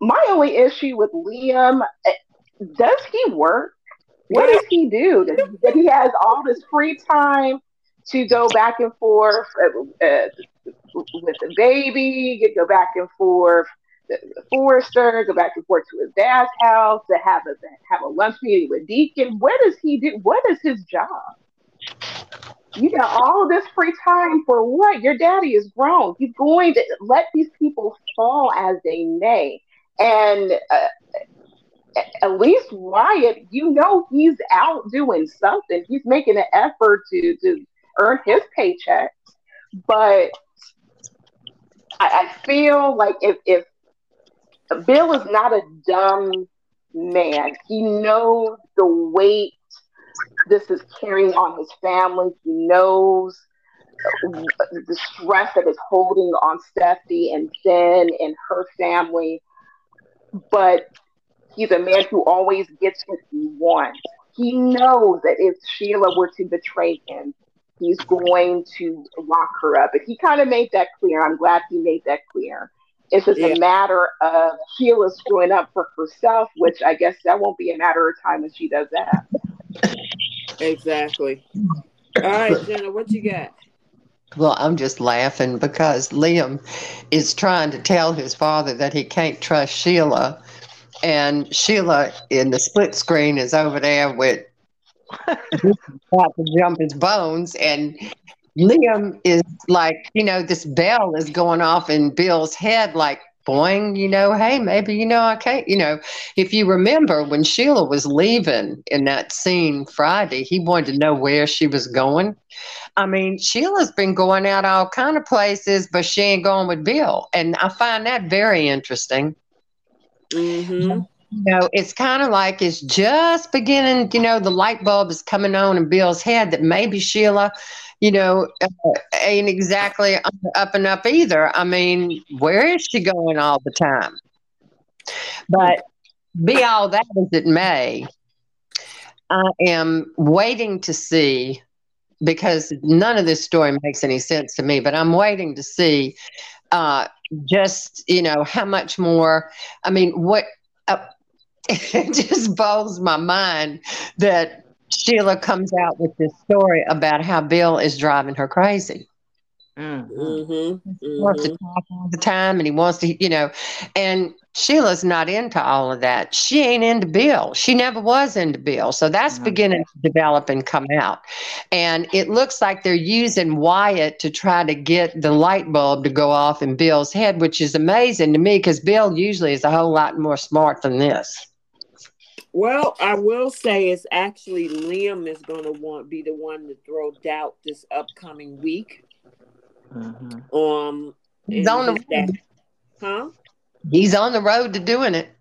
D: My only issue with Liam, eh, does he work? What does he do? That, he has all this free time to go back and forth uh, uh, with the baby, go back and forth with Forrester, go back and forth to his dad's house to have a have a lunch meeting with Deacon. What does he do? What is his job? You got all this free time for what? Your daddy is grown. He's going to let these people fall as they may. And uh, at least Wyatt, you know, he's out doing something. He's making an effort to to earn his paycheck. But I, I feel like if if Bill is not a dumb man. He knows the weight this is carrying on his family. He knows the stress that is holding on Steffy and Jen and her family. But he's a man who always gets what he wants. He knows that if Sheila were to betray him, he's going to lock her up. And he kind of made that clear. I'm glad he made that clear. It's just yeah. a matter of Sheila screwing up for herself, which I guess that won't be a matter of time when she does that.
A: Exactly. All right, Jenna, what you got?
B: Well, I'm just laughing because Liam is trying to tell his father that he can't trust Sheila. And Sheila in the split screen is over there with about to jump his bones. And Liam is like, you know, this bell is going off in Bill's head, like, boing, you know, hey, maybe, you know, I can't, you know, if you remember when Sheila was leaving in that scene Friday, he wanted to know where she was going. I mean, Sheila's been going out all kind of places, but she ain't going with Bill. And I find that very interesting. Mm-hmm. You know, it's kind of like it's just beginning, you know, the light bulb is coming on in Bill's head that maybe Sheila you know, uh, ain't exactly up and up either. I mean, where is she going all the time? But be all that as it may, I am waiting to see because none of this story makes any sense to me, but I'm waiting to see uh, just, you know, how much more. I mean, what. Uh, it just boggles my mind that Sheila comes out with this story about how Bill is driving her crazy. Mm-hmm. Mm-hmm. He wants to talk all the time and he wants to, you know, and Sheila's not into all of that. She ain't into Bill. She never was into Bill. So that's mm-hmm. beginning to develop and come out. And it looks like they're using Wyatt to try to get the light bulb to go off in Bill's head, which is amazing to me because Bill usually is a whole lot more smart than this.
A: Well, I will say it's actually Liam is going to want be the one to throw doubt this upcoming week. Mm-hmm. Um,
B: he's on the road.
A: huh?
B: He's on the road to doing it.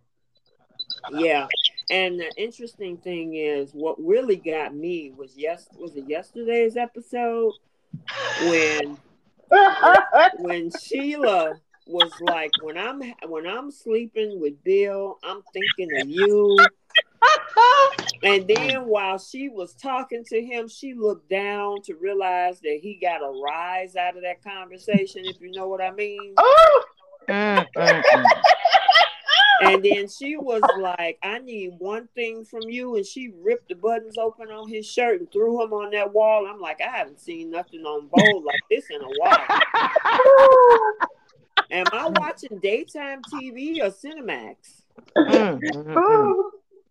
A: Yeah, and the interesting thing is, what really got me was yes, was it yesterday's episode when when Sheila was like, when I'm when I'm sleeping with Bill, I'm thinking of you. And then while she was talking to him, she looked down to realize that he got a rise out of that conversation, if you know what I mean. Oh. and then she was like, I need one thing from you. And she ripped the buttons open on his shirt and threw him on that wall. I'm like, I haven't seen nothing on bold like this in a while. Am I watching daytime TV or Cinemax?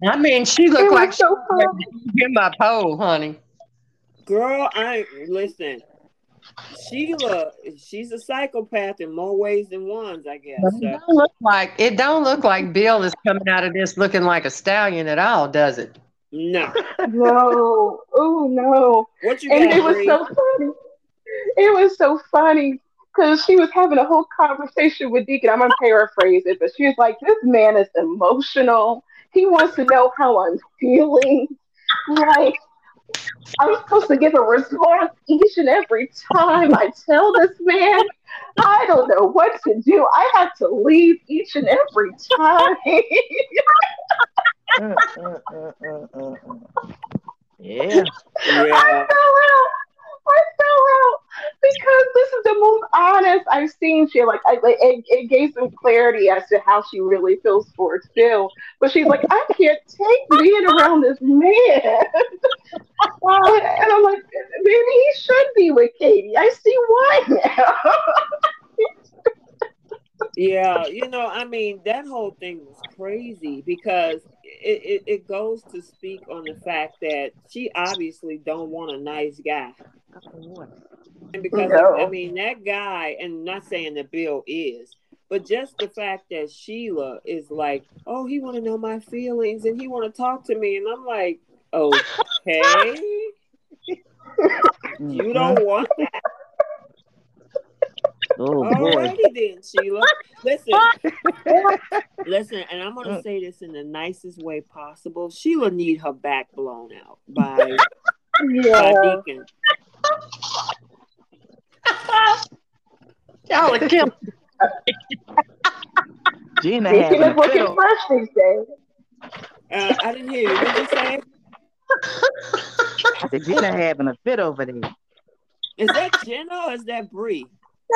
B: I mean, she looked like so she my pole, honey.
A: Girl, I listen. Sheila, she's a psychopath in more ways than ones, I guess.
B: It don't look like it. Don't look like Bill is coming out of this looking like a stallion at all, does it?
A: No.
D: no. Oh no.
A: What you
D: and
A: got,
D: it was so funny. It was so funny because she was having a whole conversation with Deacon. I'm gonna paraphrase it, but she was like, "This man is emotional. He wants to know how I'm feeling. Like, I'm supposed to give a response each and every time I tell this man. I don't know what to do. I have to leave each and every time.
C: yeah.
A: Uh, uh, uh, yeah.
D: I fell out because this is the most honest I've seen she like I it, it gave some clarity as to how she really feels towards Bill. But she's like, I can't take being around this man. Uh, and I'm like, maybe he should be with Katie. I see why now.
A: yeah, you know, I mean, that whole thing was crazy because it, it, it goes to speak on the fact that she obviously don't want a nice guy. And because no. I mean that guy, and not saying that Bill is, but just the fact that Sheila is like, oh, he want to know my feelings and he want to talk to me, and I'm like, okay, you don't want that. Oh, Alrighty then, Sheila. Listen, listen, and I'm gonna say this in the nicest way possible. Sheila need her back blown out by, yeah. by Deacon.
B: Y'all are killing.
C: Gina Deacon is looking fresh these days.
A: Uh, I didn't hear you. What did you say?
C: I said Gina having a fit over there.
A: Is that Jenna or is that Bree?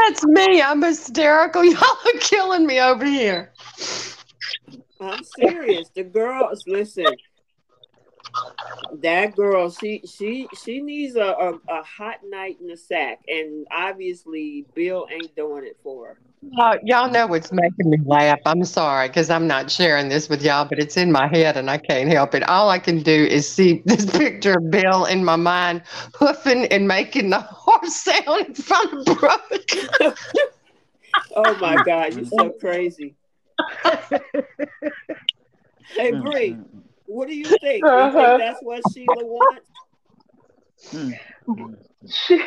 B: That's me. I'm hysterical. Y'all are killing me over here.
A: I'm serious. The girls, listen. That girl, she she she needs a, a, a hot night in the sack, and obviously Bill ain't doing it for her.
B: Uh, y'all know what's making me laugh. I'm sorry because I'm not sharing this with y'all, but it's in my head and I can't help it. All I can do is see this picture of Bill in my mind, hoofing and making the horse sound in front of Brooke.
A: oh my God, you're so crazy. hey, Bree, what do you think? Uh-huh. You think uh-huh. that's what Sheila wants? Hmm.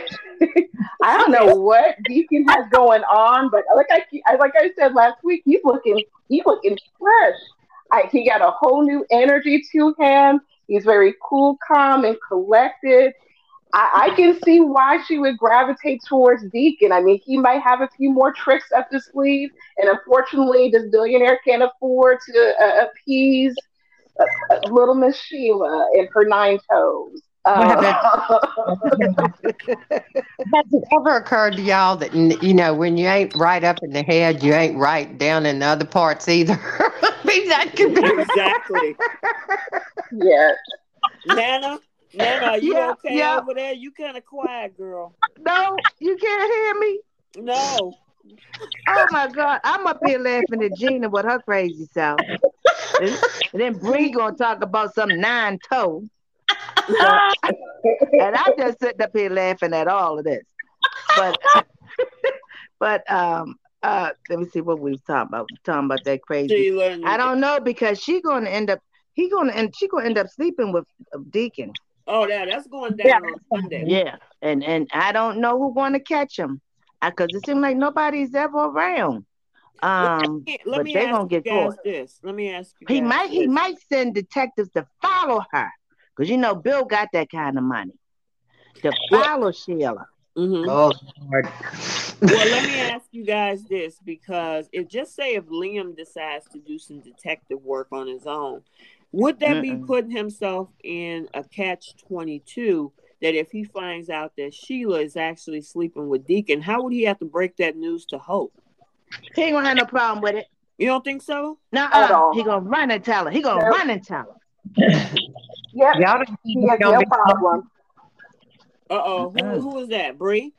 D: I don't know what Deacon has going on, but like I like I said last week, he's looking he's looking fresh. I, he got a whole new energy to him. He's very cool, calm, and collected. I, I, can see why she would gravitate towards Deacon. I mean, he might have a few more tricks up his sleeve, and unfortunately, this billionaire can't afford to uh, appease little Miss Sheila and her nine toes. Uh,
B: Has it ever occurred to y'all that you know when you ain't right up in the head, you ain't right down in the other parts either? I mean, that could be
A: exactly.
D: yes.
A: Nana, Nana, you yeah, okay yeah. over there? You kind of quiet, girl.
C: No, you can't hear me.
A: No.
C: Oh my God, I'm up here laughing at Gina with her crazy self. And, then Bree gonna talk about some nine toe. and I just sitting up here laughing at all of this. But but um uh let me see what we was talking about. We talking about that crazy. I don't know because she gonna end up he gonna and she gonna end up sleeping with a Deacon.
A: Oh yeah, that's going down yeah. on Sunday.
C: Yeah, and and I don't know who's going to catch him I, because it seems like nobody's ever around. Um, let me, let me
A: gonna get caught. This. Let me ask you.
C: He might. This. He might send detectives to follow her because you know Bill got that kind of money to follow what? Sheila.
A: Mm-hmm. Oh, Lord. well, let me ask you guys this because if just say if Liam decides to do some detective work on his own, would that Mm-mm. be putting himself in a catch twenty two? That if he finds out that Sheila is actually sleeping with Deacon, how would he have to break that news to Hope?
C: He ain't gonna have no problem with it.
A: You don't think so?
C: No, uh, he gonna run and tell her. He gonna run and tell her.
D: yep. Y'all don't he has no problem.
A: Uh oh, who, who is that? Bree?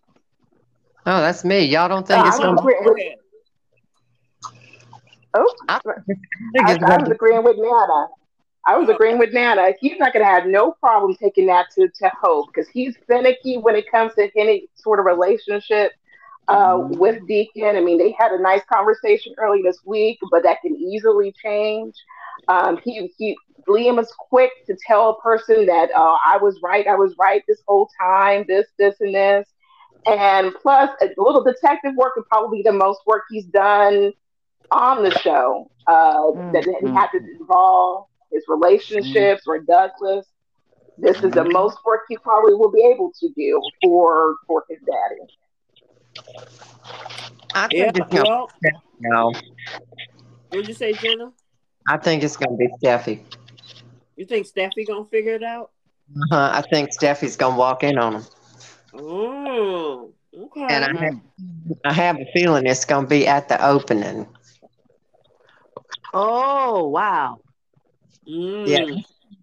B: Oh, that's me. Y'all don't think uh, it's gonna
D: be. Oh, I, I, I, was agreeing with Nana. I was agreeing with Nana. He's not going to have no problem taking that to, to Hope because he's finicky when it comes to any sort of relationship uh, mm-hmm. with Deacon. I mean, they had a nice conversation early this week, but that can easily change. Um, he, he, Liam is quick to tell a person that uh, I was right, I was right this whole time, this, this, and this. And plus, a little detective work is probably the most work he's done on the show uh, mm-hmm. that he had to involve his relationships or Douglas. This is the most work he probably will be able to do for for his daddy.
B: I think yeah, it's well, no.
A: What'd you say, Jenna?
B: I think it's gonna be Steffy.
A: You think Steffy gonna figure it out?
B: Uh-huh. I think Steffy's gonna walk in on him.
A: Oh, okay.
B: And I have, I have a feeling it's gonna be at the opening.
C: Oh wow!
A: Mm.
B: Yeah.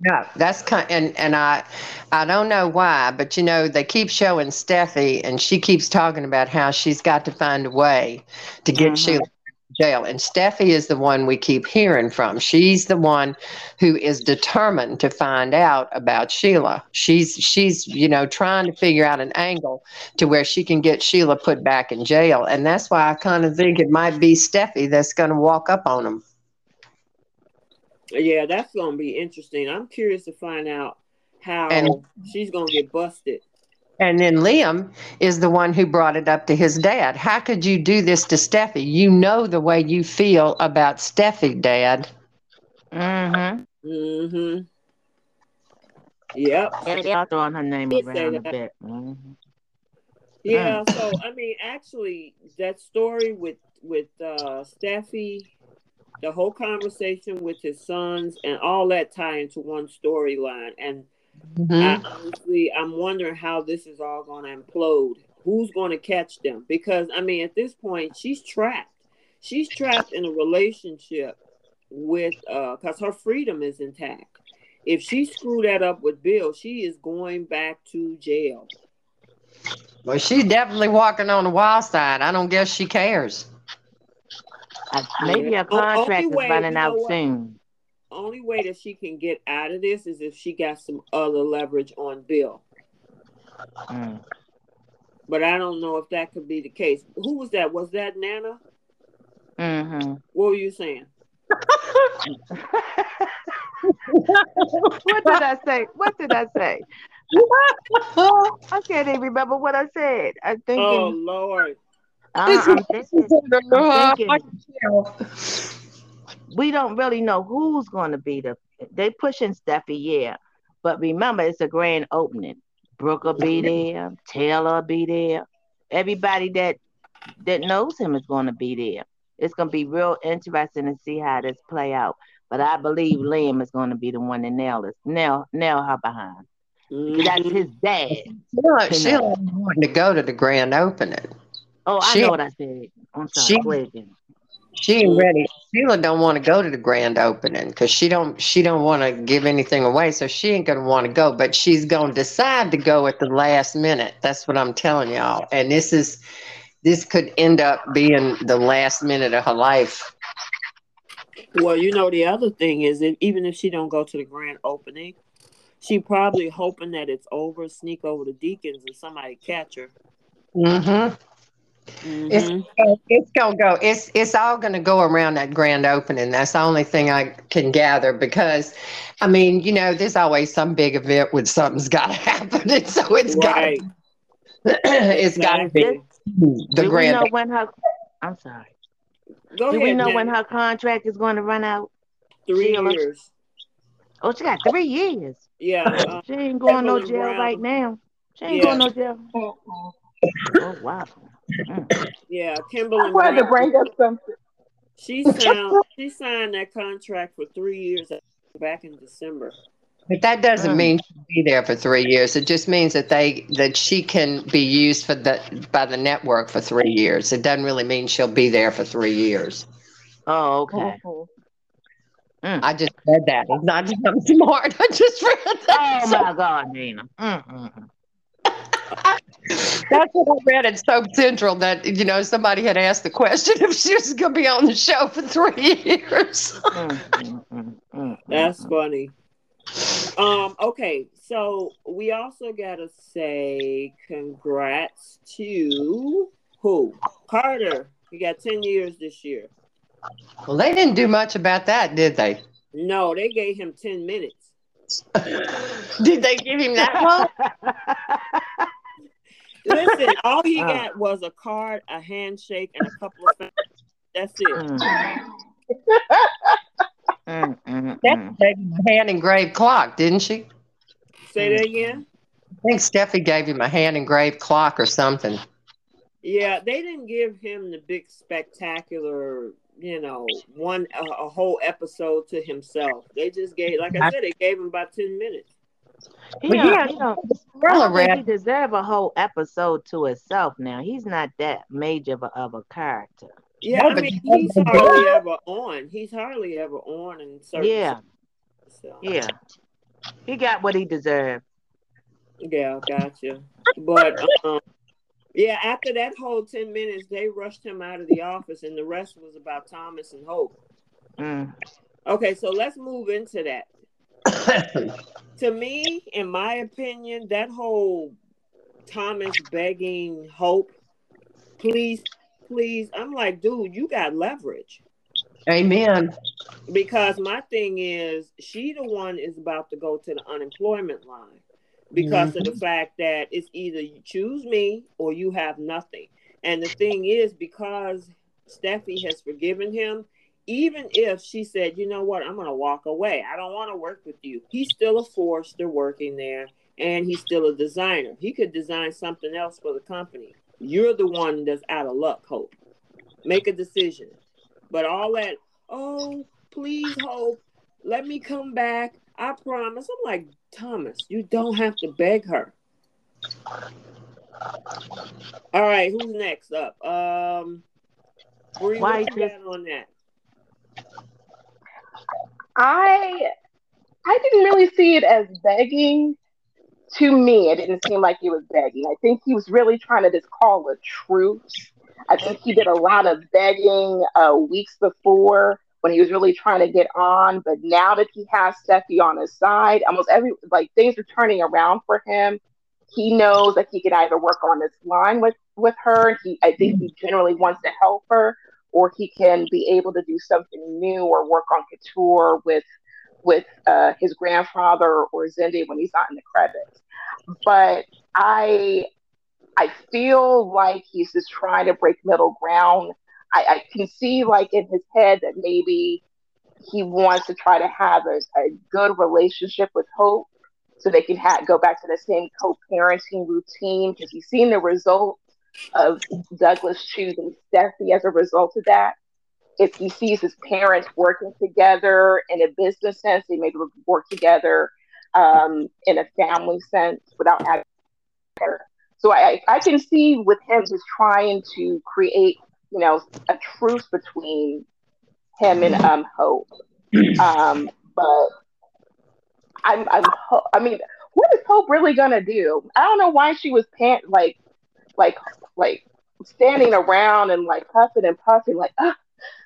B: Yeah, that's kind and and I I don't know why, but you know they keep showing Steffy and she keeps talking about how she's got to find a way to get mm-hmm. Sheila jail. And Steffy is the one we keep hearing from. She's the one who is determined to find out about Sheila. She's she's you know trying to figure out an angle to where she can get Sheila put back in jail. And that's why I kind of think it might be Steffy that's going to walk up on him.
A: Yeah, that's gonna be interesting. I'm curious to find out how and, she's gonna get busted.
B: And then Liam is the one who brought it up to his dad. How could you do this to Steffy? You know the way you feel about Steffy, Dad.
C: Mm-hmm.
A: Mm-hmm. Yep.
C: Yeah, throwing her name around a bit. Mm-hmm.
A: Yeah, mm. so I mean actually that story with with uh Steffy the whole conversation with his sons and all that tie into one storyline. And mm-hmm. I, honestly, I'm wondering how this is all going to implode. Who's going to catch them? Because I mean, at this point, she's trapped. She's trapped in a relationship with uh, because her freedom is intact. If she screwed that up with Bill, she is going back to jail.
B: Well, she's definitely walking on the wild side. I don't guess she cares
C: maybe a contract is way, running out soon.
A: Only way that she can get out of this is if she got some other leverage on Bill. Mm. But I don't know if that could be the case. Who was that? Was that Nana?
C: Mm-hmm.
A: What were you saying?
C: what did I say? What did I say? I can't even remember what I said. I think.
A: Oh Lord.
C: Uh, I'm thinking, I'm thinking, we don't really know who's going to be the. They pushing Steffy, yeah, but remember it's a grand opening. Brooke will be there, Taylor will be there. Everybody that that knows him is going to be there. It's going to be real interesting to see how this play out. But I believe Liam is going to be the one to nail this, nail nail her behind. That's his dad.
B: Sheila, Sheila wanting to go to the grand opening.
C: Oh, I she, know what I said. I'm sorry. She,
B: She ain't ready. Sheila don't want to go to the grand opening because she don't she don't want to give anything away, so she ain't gonna want to go. But she's gonna decide to go at the last minute. That's what I'm telling y'all. And this is this could end up being the last minute of her life.
A: Well, you know the other thing is that even if she don't go to the grand opening, she probably hoping that it's over, sneak over the Deacon's, and somebody catch her.
B: Mm-hmm. Mm-hmm. It's, it's gonna go. It's it's all gonna go around that grand opening. That's the only thing I can gather because, I mean, you know, there's always some big event when something's got to happen, and so it's right. got it's got to be
C: the Do grand. We know when her? I'm sorry. Go Do ahead, we know Jen. when her contract is going to run out?
A: Three years.
C: Oh, she got three years.
A: Yeah. Uh,
C: she ain't going no jail Brown. right now. She ain't yeah. going no jail. oh wow.
A: Yeah, Kimberly.
D: I wanted to bring up something.
A: She signed. she signed that contract for three years back in December.
B: But that doesn't mm. mean she'll be there for three years. It just means that they that she can be used for the by the network for three years. It doesn't really mean she'll be there for three years.
C: Oh, okay.
B: Mm. I just read that. It's not just I'm smart. I just read that.
C: Oh my God, Nina. Mm-mm.
B: That's what I read at Soap Central. That you know somebody had asked the question if she was going to be on the show for three years.
A: That's funny. Um. Okay. So we also gotta say congrats to who Carter. You got ten years this year.
B: Well, they didn't do much about that, did they?
A: No, they gave him ten minutes.
B: did they give him that long?
A: Listen, all he got was a card, a handshake, and a couple of things. That's it. Mm.
B: mm, mm, mm. a hand engraved clock, didn't she?
A: Say that again.
B: I think Steffy gave him a hand engraved clock or something.
A: Yeah, they didn't give him the big spectacular, you know, one a, a whole episode to himself. They just gave, like I said, they gave him about ten minutes.
C: He don't, yeah, he don't, I he deserve a whole episode to himself. Now he's not that major of a, of a character.
A: Yeah, no, I mean he's hardly ever on. He's hardly ever on in certain.
C: Yeah, so. yeah, he got what he deserved.
A: Yeah, gotcha. But um, yeah, after that whole ten minutes, they rushed him out of the office, and the rest was about Thomas and Hope. Mm. Okay, so let's move into that to me, in my opinion, that whole Thomas begging Hope, please, please, I'm like, dude, you got leverage.
B: Amen.
A: Because my thing is, she the one is about to go to the unemployment line because mm-hmm. of the mm-hmm. fact that it's either you choose me or you have nothing. And the thing is, because Steffi has forgiven him, even if she said, you know what, I'm going to walk away, I don't want to work with you, he's still a Forrester working there and he's still a designer. He could design something else for the company. You're the one that's out of luck, Hope. Make a decision. But all that, oh, please, Hope, let me come back. I promise. I'm like, Thomas, you don't have to beg her. All right, who's next up? Um, Bree, what you got on that?
D: I I didn't really see it as begging. To me, it didn't seem like he was begging. I think he was really trying to just call a truce. I think he did a lot of begging uh, weeks before when he was really trying to get on. But now that he has Steffy on his side, almost every like things are turning around for him. He knows that he can either work on this line with with her. He, I think he generally wants to help her, or he can be able to do something new or work on couture with with uh, his grandfather or Zende when he's not in the credits. But I I feel like he's just trying to break middle ground. I, I can see like in his head that maybe he wants to try to have a, a good relationship with Hope so they can ha- go back to the same co-parenting routine because he's seen the results of Douglas choosing Steffy as a result of that. If he sees his parents working together in a business sense, they maybe work together um, in a family sense without having. So I, I can see with him just trying to create you know, a truce between him and um Hope. Um, but I'm, I'm, I mean, what is Hope really gonna do? I don't know why she was pant like, like, like standing around and like puffing and puffing, like, oh,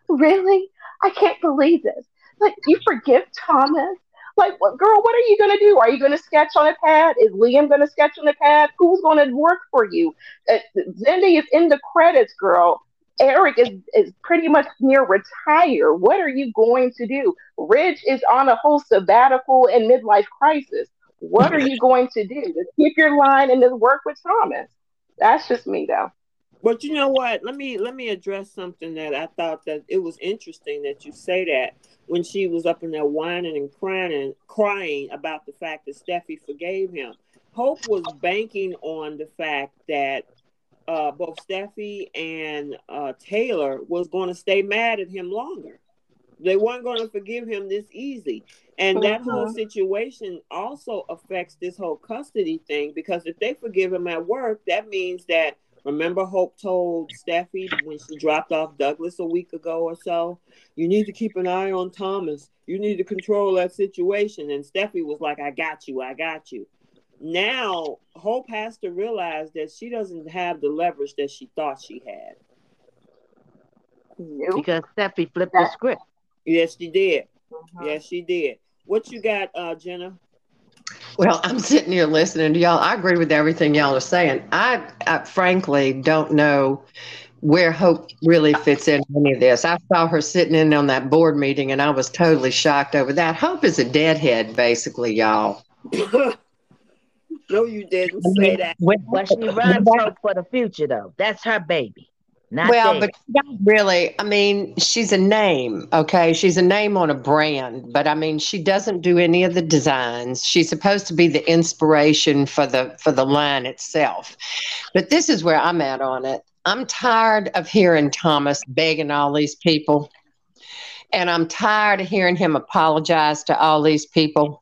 D: really? I can't believe this. Like, you forgive Thomas? Like, what, girl, what are you going to do? Are you going to sketch on a pad? Is Liam going to sketch on a pad? Who's going to work for you? Uh, Zende is in the credits, girl. Eric is, is pretty much near retire. What are you going to do? Ridge is on a whole sabbatical and midlife crisis. What are you going to do? Just keep your line and just work with Thomas. That's just me, though.
A: But you know what? Let me let me address something that I thought that it was interesting that you say that when she was up in there whining and crying and crying about the fact that Steffy forgave him. Hope was banking on the fact that uh, both Steffy and uh, Taylor was going to stay mad at him longer. They weren't going to forgive him this easy. And uh-huh. that whole uh-huh. situation also affects this whole custody thing because if they forgive him at work, that means that Remember, Hope told Steffy when she dropped off Douglas a week ago or so, you need to keep an eye on Thomas. You need to control that situation. And Steffy was like, I got you. I got you. Now, Hope has to realize that she doesn't have the leverage that she thought she had.
C: Nope. Because Steffy flipped the script.
A: Yes, she did. Uh-huh. Yes, she did. What you got, uh, Jenna?
B: Well, I'm sitting here listening to y'all. I agree with everything y'all are saying. I, I frankly don't know where Hope really fits in any of this. I saw her sitting in on that board meeting and I was totally shocked over that. Hope is a deadhead, basically, y'all.
A: no, you didn't say that.
C: Well, she runs Hope for the future, though. That's her baby. Not
B: well, but really. I mean, she's a name, okay? She's a name on a brand, but I mean, she doesn't do any of the designs. She's supposed to be the inspiration for the for the line itself. But this is where I'm at on it. I'm tired of hearing Thomas begging all these people. And I'm tired of hearing him apologize to all these people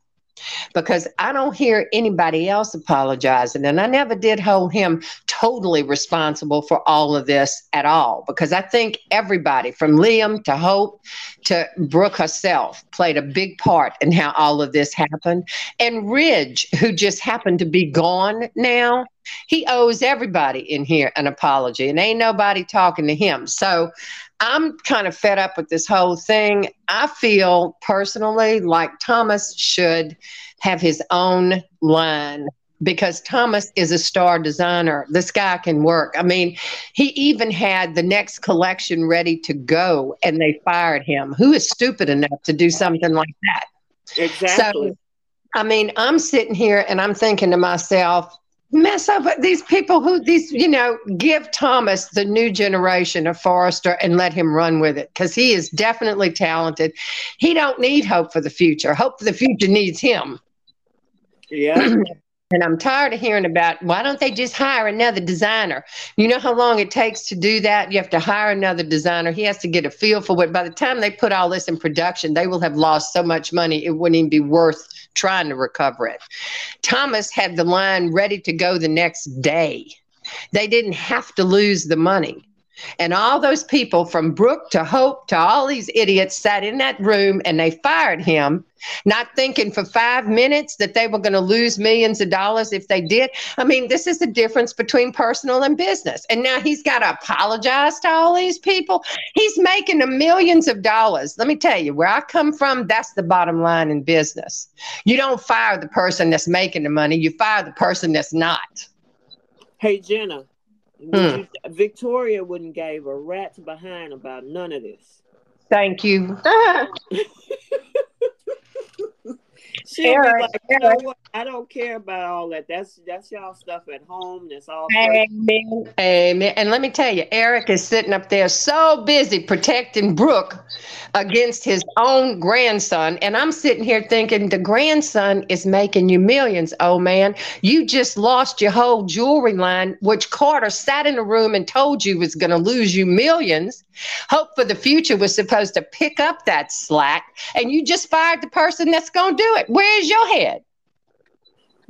B: because I don't hear anybody else apologizing. And I never did hold him totally responsible for all of this at all because I think everybody from Liam to Hope to Brooke herself played a big part in how all of this happened. And Ridge, who just happened to be gone now, he owes everybody in here an apology and ain't nobody talking to him. So I'm kind of fed up with this whole thing. I feel personally like Thomas should have his own line because Thomas is a star designer. This guy can work. I mean, he even had the next collection ready to go and they fired him. Who is stupid enough to do something like that?
A: Exactly. So,
B: I mean, I'm sitting here and I'm thinking to myself, mess up these people who these you know give thomas the new generation of Forrester and let him run with it because he is definitely talented. He don't need hope for the future. Hope for the future needs him.
A: Yeah
B: and i'm tired of hearing about why don't they just hire another designer you know how long it takes to do that you have to hire another designer he has to get a feel for what by the time they put all this in production they will have lost so much money it wouldn't even be worth trying to recover it. Thomas had the line ready to go the next day. They didn't have to lose the money. And all those people from Brooke to Hope to all these idiots sat in that room and they fired him, not thinking for five minutes that they were going to lose millions of dollars if they did. I mean, this is the difference between personal and business. And now he's got to apologize to all these people. He's making the millions of dollars. Let me tell you, where I come from, that's the bottom line in business. You don't fire the person that's making the money, you fire the person that's not.
A: Hey, Jenna. Hmm. Victoria wouldn't give a rat's behind about none of this.
B: Thank you.
A: She'll Eric, like, you know I don't care about all that. That's that's y'all stuff at home. That's all.
B: Amen. Amen. And let me tell you, Eric is sitting up there so busy protecting Brooke against his own grandson. And I'm sitting here thinking the grandson is making you millions, oh man. You just lost your whole jewelry line, which Carter sat in a room and told you was going to lose you millions. Hope for the Future was supposed to pick up that slack, and you just fired the person that's going to do it. Where's your head?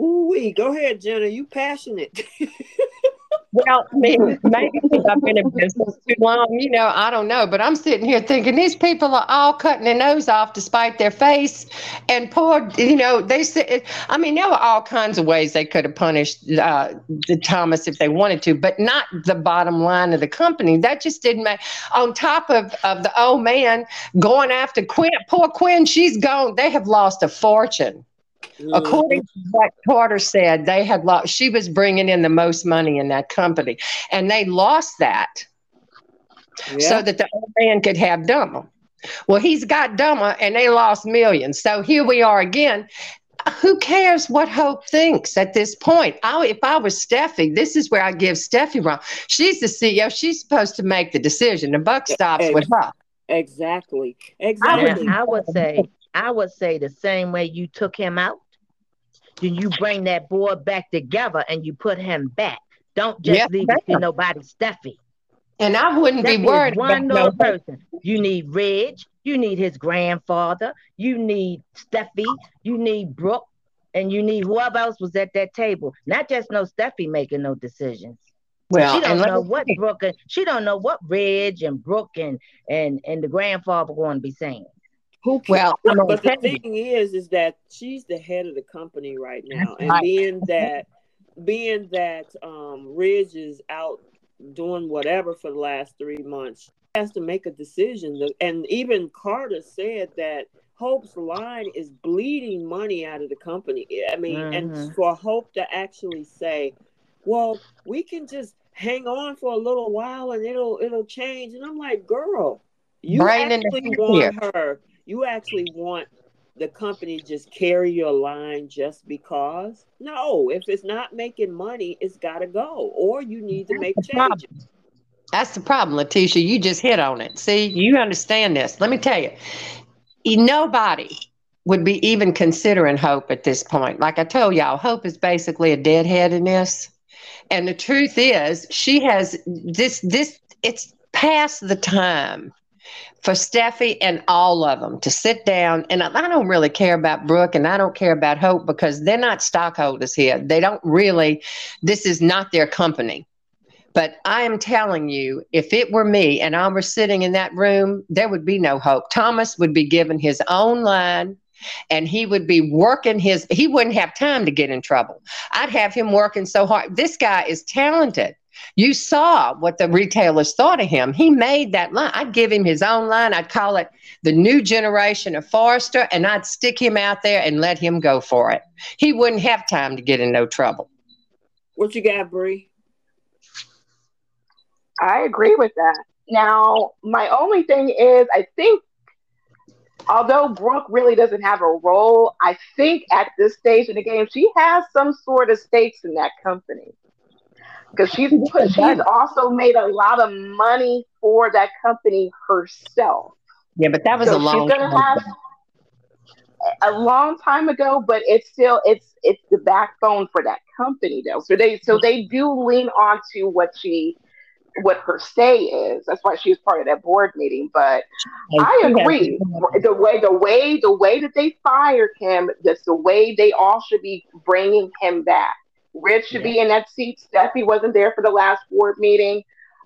A: Ooh, go ahead, Jenna. You passionate.
B: Well, maybe, maybe because I've been in business too long, you know, I don't know. But I'm sitting here thinking these people are all cutting their nose off to spite their face. And poor, you know, they said, I mean, there were all kinds of ways they could have punished uh, the Thomas if they wanted to, but not the bottom line of the company. That just didn't make, on top of, of the old man going after Quinn, poor Quinn, she's gone. They have lost a fortune. Mm-hmm. According to what Carter said, they had lost, she was bringing in the most money in that company, and they lost that yeah. so that the old man could have Dummer. Well, he's got Dummer, and they lost millions. So here we are again. Who cares what Hope thinks at this point? I, if I was Steffy, this is where I give Steffy wrong. She's the CEO. She's supposed to make the decision. The buck stops exactly. with her.
A: Exactly. Exactly.
C: I would, I would say I would say the same way you took him out, then you bring that boy back together and you put him back. Don't just yes, leave it to nobody Steffy.
B: And I wouldn't Steffy be worried
C: one little no person. You need Reg, you need his grandfather, you need Steffy, you need Brooke, and you need whoever else was at that table. Not just no Steffy making no decisions. Well, she don't know what Brooke and she don't know what Reg and Brooke and and and the grandfather going to be saying.
A: Who well, but the thing is, is that she's the head of the company right now, and being that, being that um, Ridge is out doing whatever for the last three months, she has to make a decision. And even Carter said that Hope's line is bleeding money out of the company. I mean, mm-hmm. and for Hope to actually say, "Well, we can just hang on for a little while and it'll it'll change," and I'm like, "Girl." You actually want her you actually want the company just carry your line just because? No, if it's not making money, it's got to go, or you need to make changes.
B: That's the problem, Letitia. You just hit on it. See, you understand this. Let me tell you, nobody would be even considering hope at this point. Like I told y'all, hope is basically a deadhead in this. And the truth is, she has this, this, it's past the time for Steffy and all of them to sit down. And I don't really care about Brooke and I don't care about Hope because they're not stockholders here. They don't really, this is not their company. But I am telling you, if it were me and I were sitting in that room, there would be no hope. Thomas would be given his own line and he would be working his, he wouldn't have time to get in trouble. I'd have him working so hard. This guy is talented. You saw what the retailers thought of him. He made that line. I'd give him his own line. I'd call it the new generation of Forrester, and I'd stick him out there and let him go for it. He wouldn't have time to get in no trouble.
A: What you got, Bree?
D: I agree with that. Now, my only thing is, I think although Brooke really doesn't have a role, I think at this stage in the game, she has some sort of stakes in that company because she's she's also made a lot of money for that company herself.
B: Yeah, but that was so a long she's gonna
D: have a long time ago, but it's still it's it's the backbone for that company though. So they so they do lean on to what she what her say is. That's why she was part of that board meeting. But I agree. The way the way the way that they fired him, that's the way they all should be bringing him back. Rich should yeah. be in that seat. Steffy wasn't there for the last board meeting.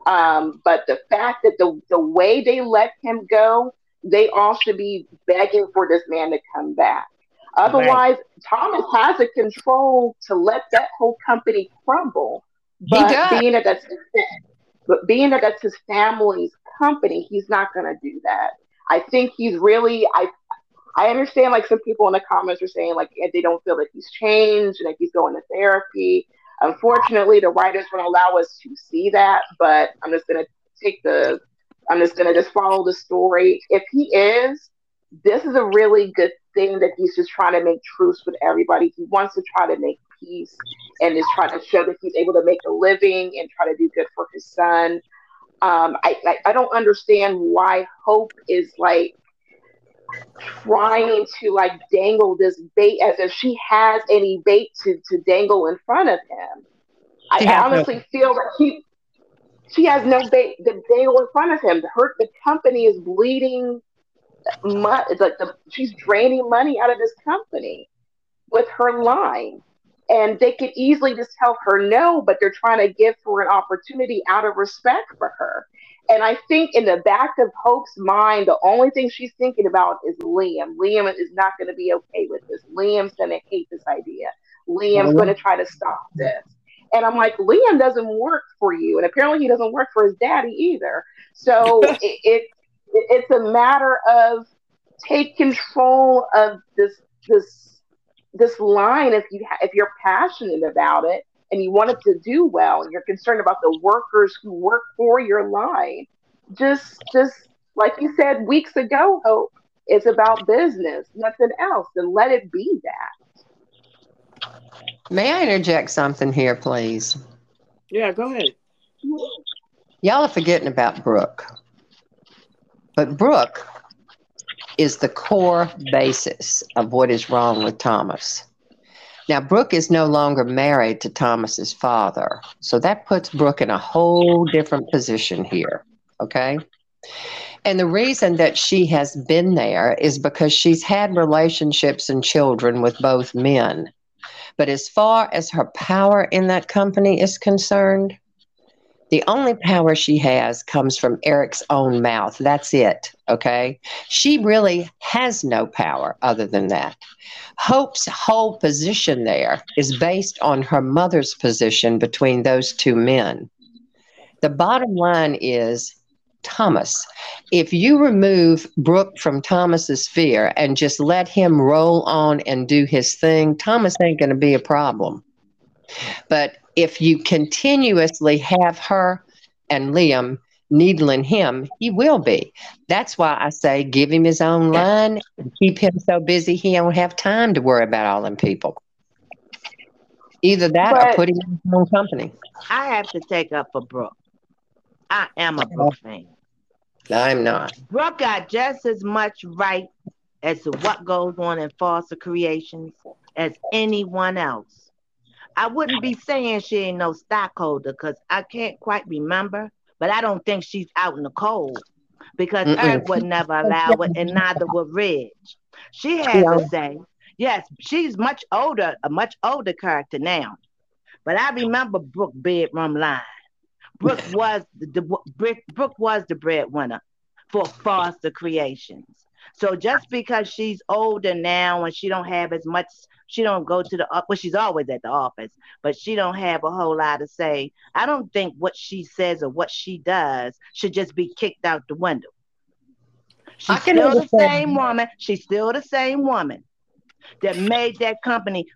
D: Um, but the fact that the, the way they let him go, they all should be begging for this man to come back. Otherwise. Thomas has a control to let that whole company crumble. But being that that's but being that that's his family's company, he's not going to do that. I think he's really. I I understand like some people in the comments are saying like they don't feel like he's changed and like he's going to therapy. Unfortunately, the writers won't allow us to see that, but I'm just gonna take the I'm just gonna just follow the story. If he is, this is a really good thing that he's just trying to make truce with everybody. He wants to try to make peace and is trying to show that he's able to make a living and try to do good for his son. Um, I, I, I don't understand why Hope is like trying to like dangle this bait as if she has any bait to, to dangle in front of him. I, I honestly no. feel that he she has no bait to dangle in front of him. Her the company is bleeding money. Like the she's draining money out of this company with her line. And they could easily just tell her no, but they're trying to give her an opportunity out of respect for her. And I think in the back of Hope's mind, the only thing she's thinking about is Liam. Liam is not going to be okay with this. Liam's going to hate this idea. Liam's mm-hmm. going to try to stop this. And I'm like, Liam doesn't work for you. And apparently he doesn't work for his daddy either. So it, it, it's a matter of take control of this this this line if you ha- if you're passionate about it and you want it to do well and you're concerned about the workers who work for your line just just like you said weeks ago hope it's about business nothing else and let it be that.
B: May i interject something here please?
A: Yeah go ahead.
B: Y'all are forgetting about brooke. But brooke is the core basis of what is wrong with Thomas. Now, Brooke is no longer married to Thomas's father, so that puts Brooke in a whole different position here. Okay. And the reason that she has been there is because she's had relationships and children with both men. But as far as her power in that company is concerned, the only power she has comes from Eric's own mouth. That's it. Okay. She really has no power other than that. Hope's whole position there is based on her mother's position between those two men. The bottom line is Thomas. If you remove Brooke from Thomas's sphere and just let him roll on and do his thing, Thomas ain't going to be a problem. But if you continuously have her and Liam needling him, he will be. That's why I say give him his own line and keep him so busy he don't have time to worry about all them people. Either that but or put him in his own company.
C: I have to take up for Brooke. I am a Brooke fan.
B: I'm not.
C: Brooke got just as much right as to what goes on in Forrester Creations as anyone else. I wouldn't be saying she ain't no stockholder because I can't quite remember, but I don't think she's out in the cold because Eric would never allow it, and neither would Reg. She has yeah. to say, yes, she's much older, a much older character now. But I remember Brooke bedroom line. Brooke was the, the Brooke was the breadwinner for Forrester Creations. So just because she's older now and she don't have as much she don't go to the uh, well she's always at the office but she don't have a whole lot to say. I don't think what she says or what she does should just be kicked out the window. She's still understand. the same woman. She's still the same woman that made that company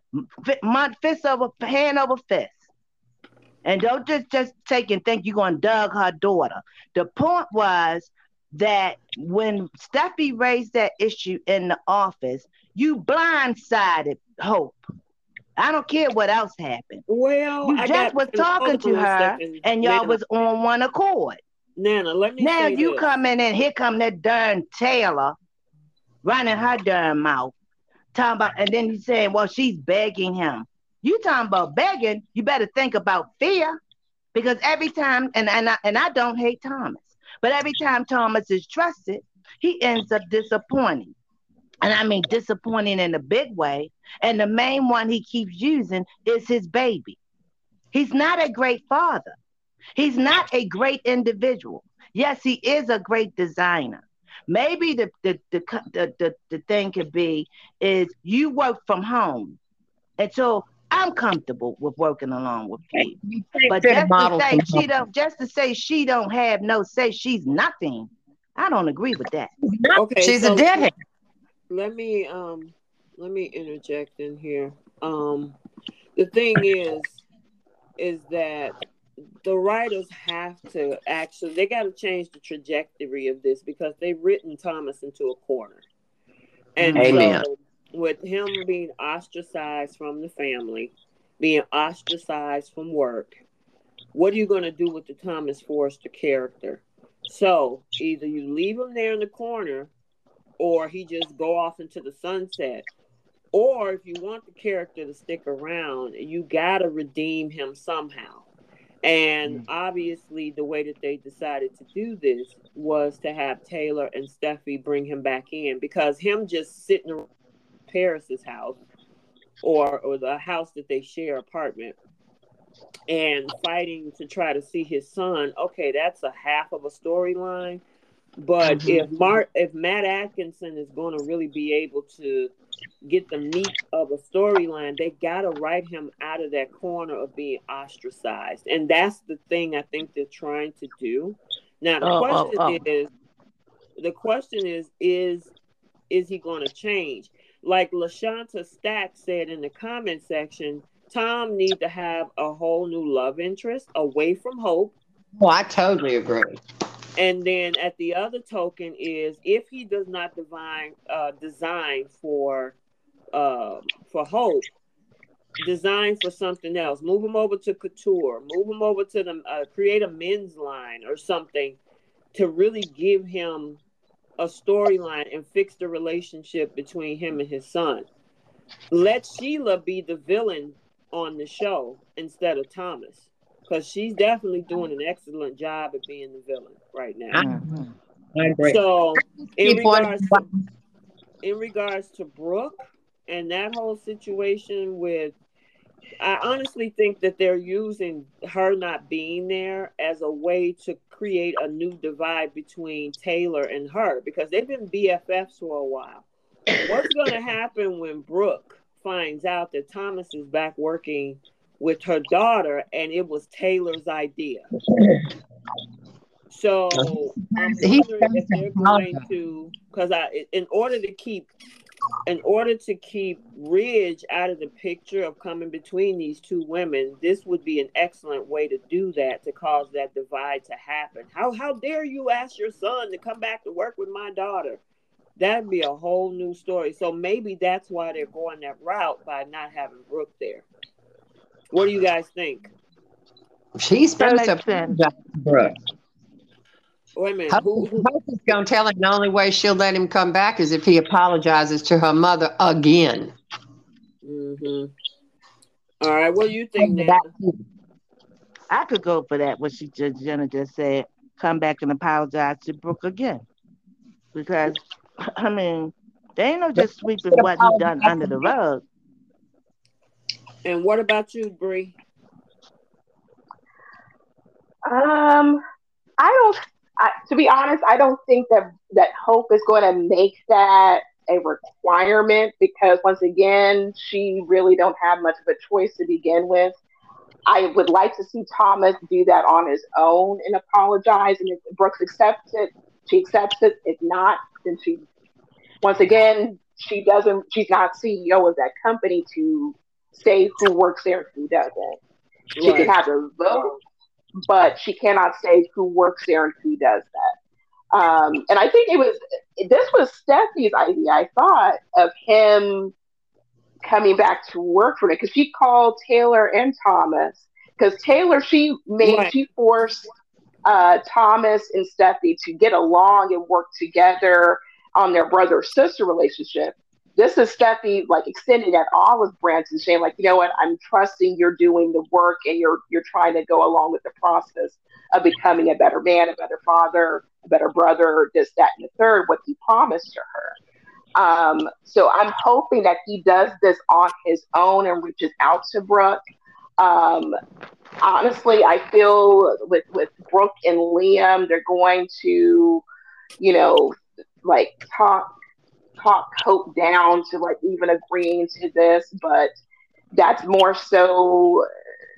C: fist over hand over fist. And don't just just take and think you're going to dug her daughter. The point was that when Steffy raised that issue in the office, you blindsided Hope. I don't care what else happened.
A: Well,
C: you just was talking to her, and y'all Nana, was on one accord.
A: Nana, let me.
C: Now you
A: this.
C: come in, and here come that darn Taylor, running her darn mouth, talking about, and then he's saying, "Well, she's begging him." You talking about begging? You better think about fear, because every time, and and I, and I don't hate Thomas, but every time Thomas is trusted, he ends up disappointing and I mean disappointing in a big way. And the main one he keeps using is his baby. He's not a great father. He's not a great individual. Yes, he is a great designer. Maybe the the the the, the, the thing could be is you work from home. And so I'm comfortable with working along with you. But just to say she don't just to say she don't have no say she's nothing. I don't agree with that.
B: Okay, she's so, a deadhead
A: let me um let me interject in here. Um the thing is is that the writers have to actually they got to change the trajectory of this because they've written Thomas into a corner. And Amen. so with him being ostracized from the family, being ostracized from work, what are you going to do with the Thomas Forrester character? So either you leave him there in the corner or he just go off into the sunset. Or if you want the character to stick around, you got to redeem him somehow. And mm. obviously, the way that they decided to do this was to have Taylor and Steffy bring him back in because him just sitting in Paris's house or or the house that they share apartment and fighting to try to see his son. Okay, that's a half of a storyline. But mm-hmm. if Mark, if Matt Atkinson is going to really be able to get the meat of a storyline, they got to write him out of that corner of being ostracized, and that's the thing I think they're trying to do. Now the oh, oh question oh, oh. is, the question is, is is he going to change? Like Lashanta Stack said in the comment section, Tom needs to have a whole new love interest away from Hope.
B: Oh, I totally agree.
A: And then at the other token is if he does not divine uh, design for uh, for Hope, design for something else. Move him over to couture. Move him over to the uh, create a men's line or something to really give him a storyline and fix the relationship between him and his son. Let Sheila be the villain on the show instead of Thomas because she's definitely doing an excellent job at being the villain right now. Mm-hmm. I agree. So, in regards, to, in regards to Brooke and that whole situation with, I honestly think that they're using her not being there as a way to create a new divide between Taylor and her because they've been BFFs for a while. What's going to happen when Brooke finds out that Thomas is back working with her daughter and it was Taylor's idea? So I'm wondering if they're going to, because I, in order to keep in order to keep Ridge out of the picture of coming between these two women, this would be an excellent way to do that to cause that divide to happen. How how dare you ask your son to come back to work with my daughter? That'd be a whole new story. So maybe that's why they're going that route by not having Brooke there. What do you guys think?
B: She's supposed to Brooke.
A: Wait a minute. Who, who?
B: is going to tell him the only way she'll let him come back is if he apologizes to her mother again.
A: Mm-hmm. All right. What do you think, Nana?
C: I could go for that. What she just Jenna just said. Come back and apologize to Brooke again, because I mean, they ain't no just sweeping what he done under the rug.
A: And what about you, Bree?
D: Um, I don't I, to be honest, I don't think that that Hope is going to make that a requirement because once again, she really don't have much of a choice to begin with. I would like to see Thomas do that on his own and apologize. And if Brooks accepts it, she accepts it. If not, then she, once again, she doesn't. She's not CEO of that company to say who works there and who doesn't. She right. can have a vote, but she cannot say who works there and who does that. Um, and I think it was this was Stephanie's idea. I thought of him coming back to work for me because she called Taylor and Thomas because Taylor she made right. she forced uh, Thomas and Stephanie to get along and work together on their brother sister relationship this is Steffy like extending that olive branch and saying like, you know what, I'm trusting you're doing the work and you're you're trying to go along with the process of becoming a better man, a better father, a better brother, this, that, and the third, what he promised to her. Um, so I'm hoping that he does this on his own and reaches out to Brooke. Um, honestly, I feel with with Brooke and Liam, they're going to, you know, like talk talk Hope down to like even agreeing to this, but that's more so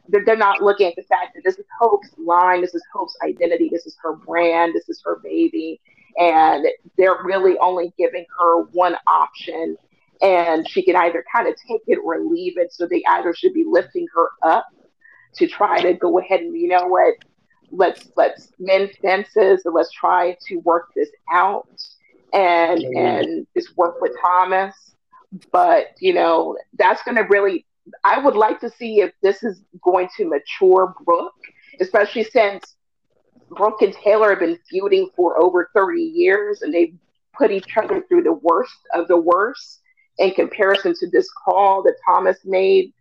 D: that they're not looking at the fact that this is Hope's line, this is Hope's identity, this is her brand, this is her baby, and they're really only giving her one option, and she can either kind of take it or leave it. So they either should be lifting her up to try to go ahead and you know what, let's let's mend fences and let's try to work this out and and just work with Thomas. But you know, that's going to really. I would like to see if this is going to mature Brooke, especially since Brooke and Taylor have been feuding for over 30 years and they've put each other through the worst of the worst in comparison to this call that Thomas made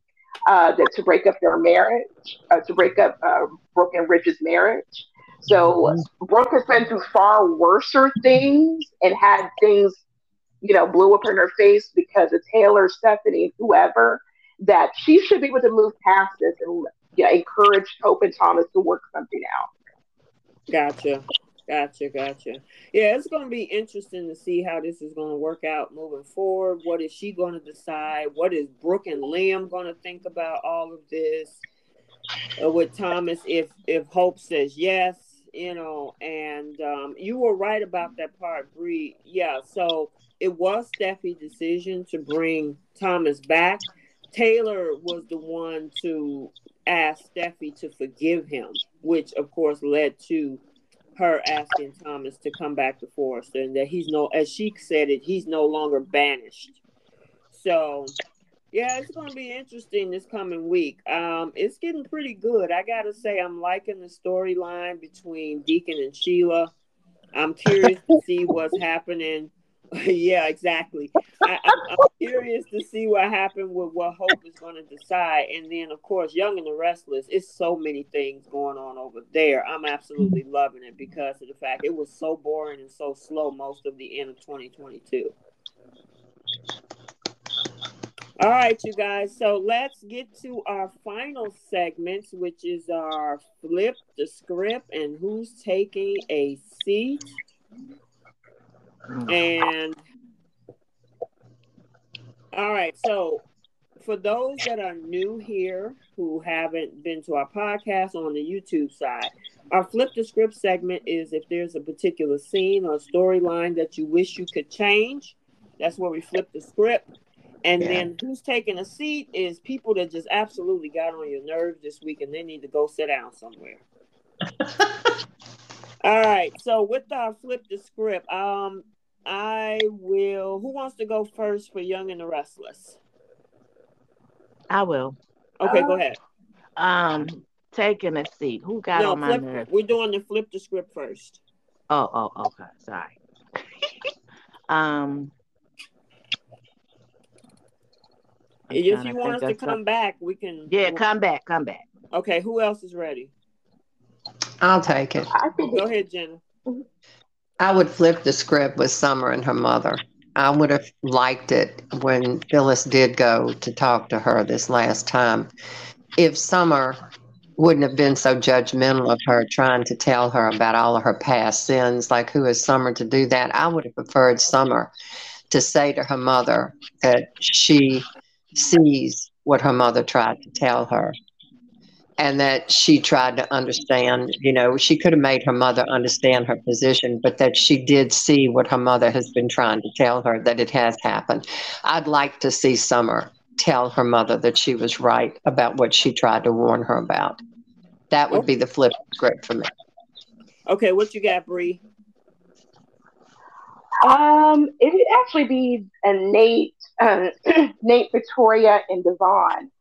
D: uh, that to break up their marriage, uh, to break up uh, Brooke and Ridge's marriage. So Brooke has been through far worser things and had things, you know, blew up in her face because of Taylor, Stephanie, whoever. that she should be able to move past this and yeah, encourage Hope and Thomas to work something out.
A: Gotcha. Gotcha, gotcha. Yeah, it's going to be interesting to see how this is going to work out moving forward. What is she going to decide? What is Brooke and Liam going to think about all of this uh, with Thomas? If if Hope says yes, you know, and um, you were right about that part, Bree. Yeah, so it was Steffy's decision to bring Thomas back. Taylor was the one to ask Steffy to forgive him, which of course led to her asking Thomas to come back to Forrester and that he's no, as she said it, he's no longer banished. So, yeah, it's going to be interesting this coming week. Um, it's getting pretty good. I got to say, I'm liking the storyline between Deacon and Sheila. I'm curious to see what's happening yeah, exactly. I, am curious to see what happened with what Hope is going to decide, and then of course, Young and the Restless. It's so many things going on over there. I'm absolutely loving it because of the fact it was so boring and so slow most of the end of 2022. All right, you guys. So let's get to our final segments, which is our flip the script and who's taking a seat. And all right, so for those that are new here who haven't been to our podcast on the YouTube side, our flip the script segment is if there's a particular scene or storyline that you wish you could change, that's where we flip the script. And yeah. then who's taking a seat is people that just absolutely got on your nerves this week and they need to go sit down somewhere. All right. So with our flip the script, um, I will. Who wants to go first for Young and the Restless?
C: I will.
A: Okay, uh, go ahead.
C: Um, taking a seat. Who got no, on my
A: nerves? We're doing the flip the script first.
C: Oh, oh, okay. Sorry. um.
A: If you want us to come back, we can.
C: Yeah, come back, come back.
A: Okay, who else is ready?
B: I'll take it.
A: Go ahead, Jenna.
B: I would flip the script with Summer and her mother. I would have liked it when Phyllis did go to talk to her this last time. If Summer wouldn't have been so judgmental of her, trying to tell her about all of her past sins, like who is Summer to do that, I would have preferred Summer to say to her mother that she sees what her mother tried to tell her and that she tried to understand. You know, she could have made her mother understand her position, but that she did see what her mother has been trying to tell her that it has happened. I'd like to see Summer tell her mother that she was right about what she tried to warn her about. That would be the flip script for me.
A: Okay, what you got, Bree?
D: Um, it would actually be a Nate, uh, Nate, Victoria, and Devon.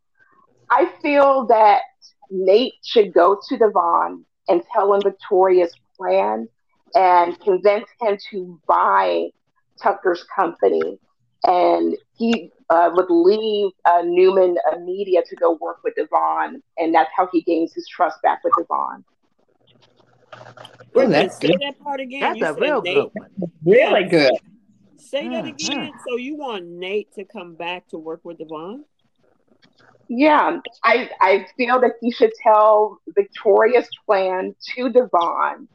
D: I feel that Nate should go to Devon and tell him Victoria's plan and convince him to buy Tucker's company. And he uh, would leave uh, Newman uh, Media to go work with Devon, and that's how he gains his trust back with Devon.
A: Well, that's say that part again.
C: That's
A: you
C: a real Nate. good one.
B: Really good.
A: Say that again. So you want Nate to come back to work with Devon?
D: Yeah, I I feel that he should tell Victoria's plan to Devon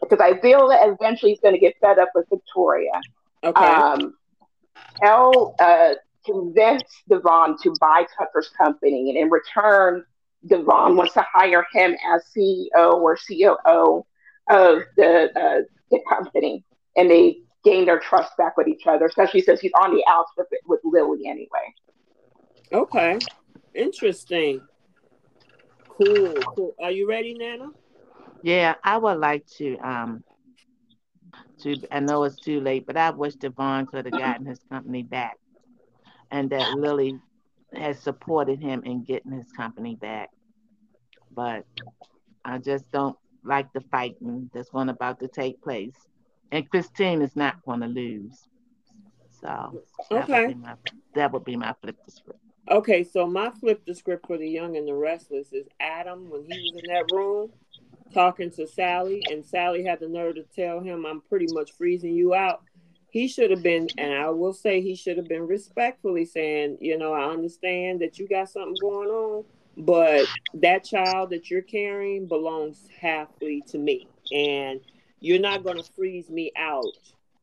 D: because I feel that eventually he's going to get fed up with Victoria.
A: Okay. Um,
D: tell uh, convince Devon to buy Tucker's company, and in return, Devon wants to hire him as CEO or COO of the uh, the company, and they gain their trust back with each other. Especially since he's on the outs with with Lily anyway.
A: Okay. Interesting. Cool, cool. Are you ready, Nana?
C: Yeah, I would like to um to I know it's too late, but I wish Devon could have gotten his company back and that Lily has supported him in getting his company back. But I just don't like the fighting that's going about to take place. And Christine is not going to lose. So that okay. would be my, that would be my flip the script.
A: Okay, so my flip the script for the young and the restless is Adam when he was in that room talking to Sally, and Sally had the nerve to tell him, "I'm pretty much freezing you out." he should have been, and I will say he should have been respectfully saying, you know, I understand that you got something going on, but that child that you're carrying belongs halfly to me. And you're not going to freeze me out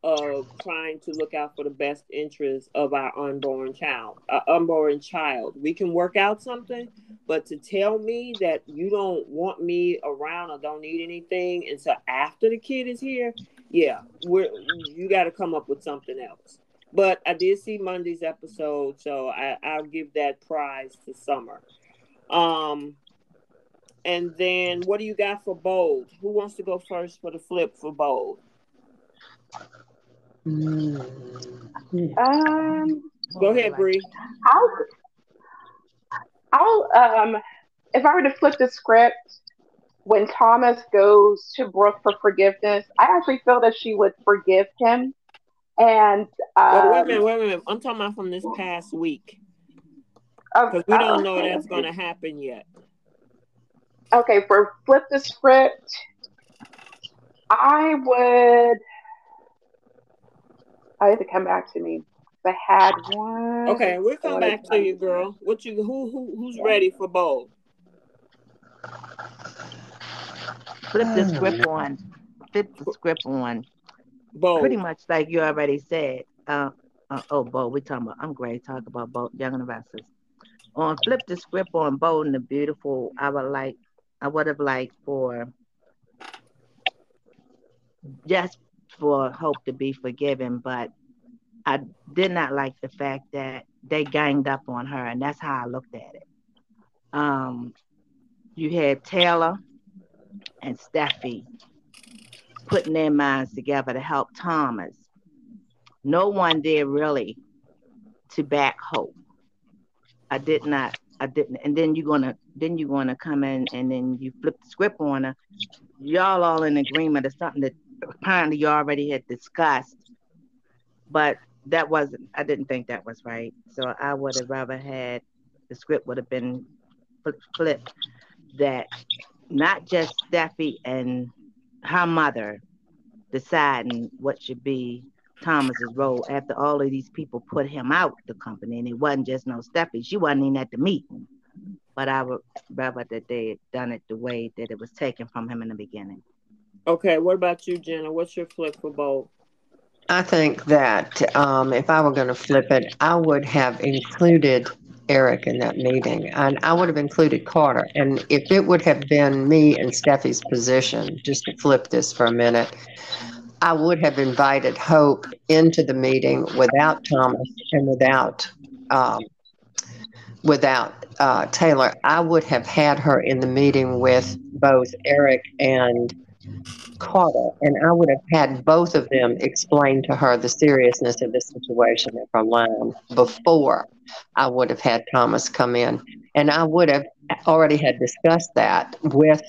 A: of trying to look out for the best interests of our unborn child, uh, unborn child. We can work out something, but to tell me that you don't want me around or don't need anything until after the kid is here, yeah, we're you got to come up with something else. But I did see Monday's episode, so I, I'll give that prize to Summer. Um, and then what do you got for bold? Who wants to go first for the flip for bold?
D: Um,
A: go ahead, Bree.
D: I'll, I'll um, if I were to flip the script, when Thomas goes to Brooke for forgiveness, I actually feel that she would forgive him. And um,
A: wait a minute, wait a minute. I'm talking about from this past week because we don't know that's going to happen yet.
D: Okay, for flip the script, I would. I have to come back to me. I had one.
A: Okay, we'll come back to you, girl. What you who who who's ready for bold?
C: Flip the script on. Flip the script on.
A: Bold.
C: Pretty much like you already said. Uh, uh oh, bold. We talking about. I'm great. Talk about bold young investors. On flip the script on bold and the beautiful. I would like. I would have liked for just for hope to be forgiven, but I did not like the fact that they ganged up on her, and that's how I looked at it. Um, you had Taylor and Steffy putting their minds together to help Thomas. No one there really to back Hope. I did not. I didn't. And then you're gonna then you're gonna come in and then you flip the script on her. Y'all all in agreement of something that apparently you already had discussed, but that wasn't. I didn't think that was right. So I would have rather had the script would have been flipped that not just Steffy and her mother deciding what should be Thomas's role after all of these people put him out the company, and it wasn't just no Steffy. She wasn't even at the meeting. But I would rather that they had done it the way that it was taken from him in the beginning.
A: Okay, what about you, Jenna? What's your flip for both?
B: I think that um, if I were going to flip it, I would have included Eric in that meeting, and I would have included Carter. And if it would have been me in Steffy's position, just to flip this for a minute, I would have invited Hope into the meeting without Thomas and without um, without uh, Taylor. I would have had her in the meeting with both Eric and Carter, and I would have had both of them explain to her the seriousness of the situation I'm lying before I would have had Thomas come in. And I would have already had discussed that with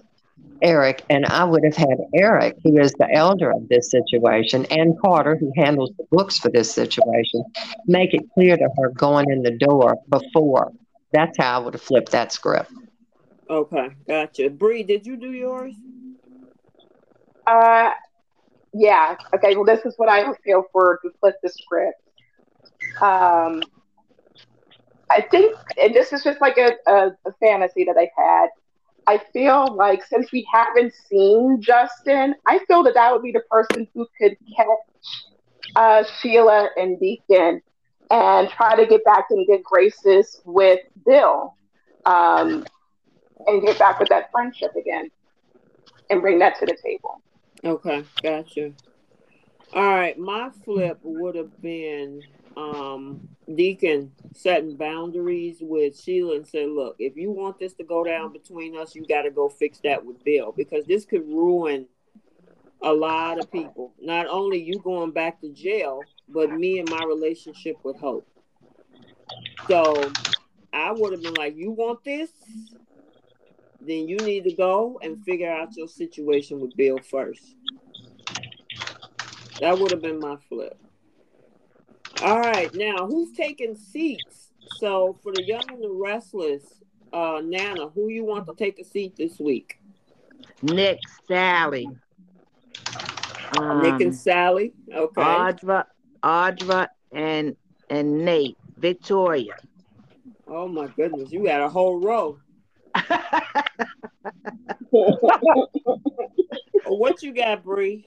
B: Eric, and I would have had Eric, who is the elder of this situation, and Carter, who handles the books for this situation, make it clear to her going in the door before. That's how I would have flipped that script.
A: Okay, gotcha. Bree, did you do yours?
D: Uh, yeah. Okay. Well, this is what I feel for to flip the script. Um, I think, and this is just like a, a, a fantasy that I've had. I feel like since we haven't seen Justin, I feel that that would be the person who could catch uh, Sheila and Deacon and try to get back in good graces with Bill um, and get back with that friendship again and bring that to the table.
A: Okay, gotcha. All right, my flip would have been um, Deacon setting boundaries with Sheila and said, "Look, if you want this to go down between us, you got to go fix that with Bill because this could ruin a lot of people. Not only you going back to jail, but me and my relationship with Hope. So I would have been like, "You want this? then you need to go and figure out your situation with Bill first. That would have been my flip. All right, now who's taking seats? So for the young and the restless, uh, Nana, who you want to take a seat this week?
C: Nick, Sally.
A: Um, Nick and um, Sally. Okay.
C: Audra, Audra and and Nate, Victoria.
A: Oh my goodness, you got a whole row. what you got, Bree?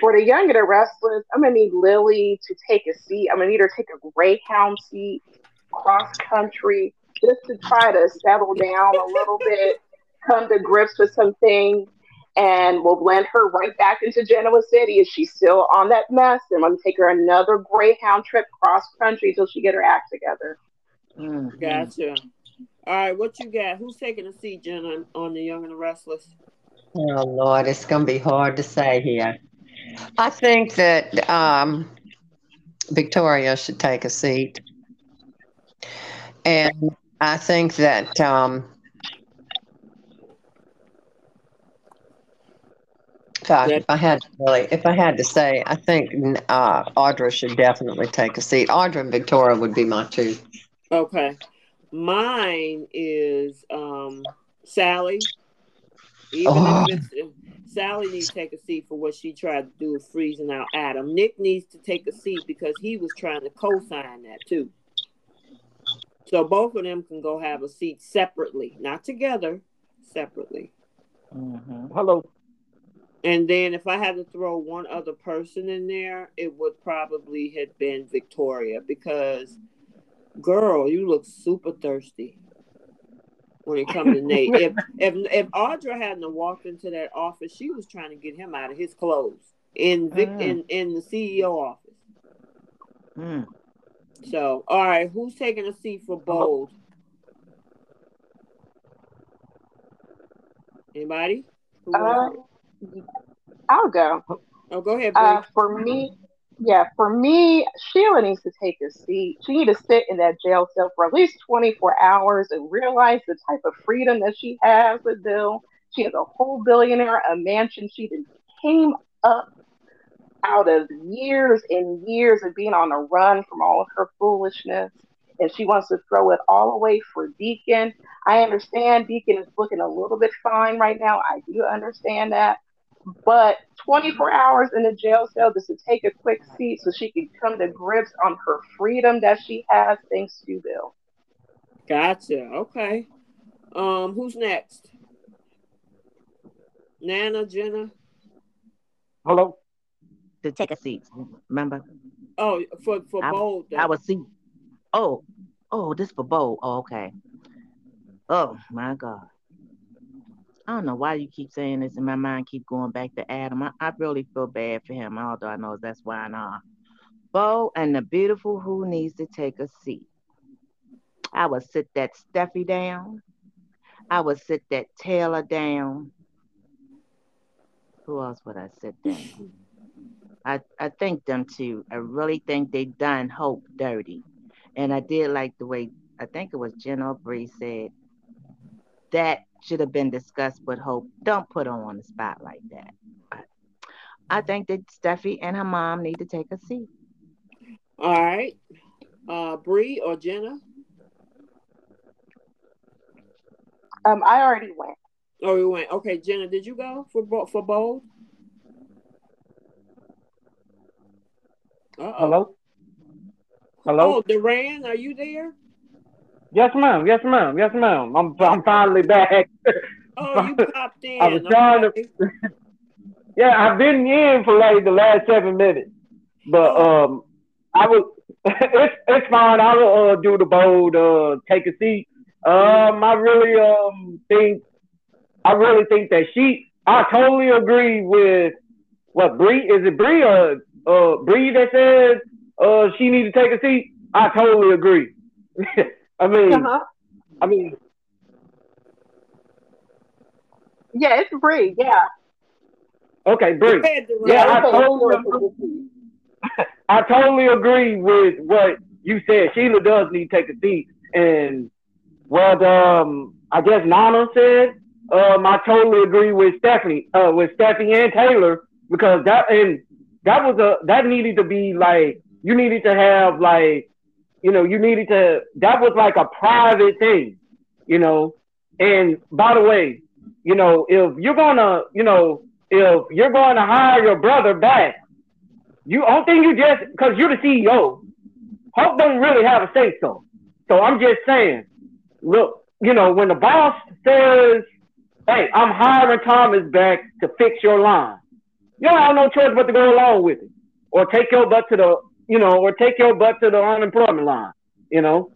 D: For the young and the restless, I'm gonna need Lily to take a seat. I'm gonna need her to take a Greyhound seat, cross country, just to try to settle down a little bit, come to grips with some things, and we'll blend her right back into Genoa City. Is she still on that mess? And I'm gonna take her another Greyhound trip cross country until she get her act together.
A: Mm-hmm. Gotcha. All right, what you got? Who's taking a seat, Jenna, on the Young and the Restless?
B: Oh Lord, it's gonna be hard to say here. I think that um, Victoria should take a seat, and I think that um, gosh, if I had to really, if I had to say, I think uh, Audra should definitely take a seat. Audra and Victoria would be my two.
A: Okay, mine is um, Sally. Even oh. if it's Sally needs to take a seat for what she tried to do with freezing out Adam. Nick needs to take a seat because he was trying to co-sign that too. So both of them can go have a seat separately, not together, separately.
G: Mm-hmm. Hello.
A: And then if I had to throw one other person in there, it would probably have been Victoria because, girl, you look super thirsty when it comes to Nate. if if if Audra hadn't walked into that office, she was trying to get him out of his clothes in Vic, mm. in in the CEO office. Mm. So, all right, who's taking a seat for bold? Anybody?
D: Uh, I'll go.
A: Oh, go ahead.
D: Uh, for me, yeah, for me, Sheila needs to take a seat. She needs to sit in that jail cell for at least 24 hours and realize the type of freedom that she has with Bill. She has a whole billionaire, a mansion. She came up out of years and years of being on the run from all of her foolishness. And she wants to throw it all away for Deacon. I understand Deacon is looking a little bit fine right now. I do understand that. But 24 hours in a jail cell just to take a quick seat so she can come to grips on her freedom that she has thanks to Bill.
A: Gotcha. Okay. Um, who's next? Nana, Jenna.
G: Hello
C: to take a seat. Remember?
A: Oh, for for
C: I,
A: bold.
C: I was see. Oh, oh, this for bold. Oh, okay. Oh my God. I don't know why you keep saying this in my mind. Keep going back to Adam. I, I really feel bad for him, although I know that's why not. Bo and the beautiful who needs to take a seat. I would sit that Steffy down. I would sit that Taylor down. Who else would I sit down? I, I thank them too. I really think they done Hope dirty. And I did like the way I think it was Jen Bree said that should have been discussed with Hope. Don't put her on the spot like that. I think that Steffy and her mom need to take a seat.
A: All right. Uh Bree or Jenna?
D: Um, I already went.
A: Oh, you went. Okay, Jenna, did you go for for bold?
G: Uh-oh. Hello? Hello?
A: Oh, Duran, are you there?
G: Yes, ma'am. Yes, ma'am. Yes, ma'am. I'm I'm finally back.
A: Oh, you popped in.
G: I was trying okay. to. yeah, I've been in for like the last seven minutes, but um, I was. it's it's fine. I will uh, do the bold. Uh, take a seat. Um, I really um think. I really think that she. I totally agree with what Bree is it Bree or uh Bree that says uh she needs to take a seat, I totally agree. I mean, uh-huh. I mean,
D: yeah, it's Bree. Yeah.
G: Okay, Bree. Yeah, I totally, agree. I totally agree with what you said. Sheila does need to take a seat, and what um I guess Nana said. Um, I totally agree with Stephanie, uh, with Stephanie and Taylor because that and that was a that needed to be like you needed to have like you know you needed to that was like a private thing you know and by the way you know if you're gonna you know if you're going to hire your brother back You only thing you just because you're the CEO, Hope don't really have a say so. So I'm just saying, look, you know, when the boss says, "Hey, I'm hiring Thomas back to fix your line," you don't have no choice but to go along with it, or take your butt to the, you know, or take your butt to the unemployment line, you know.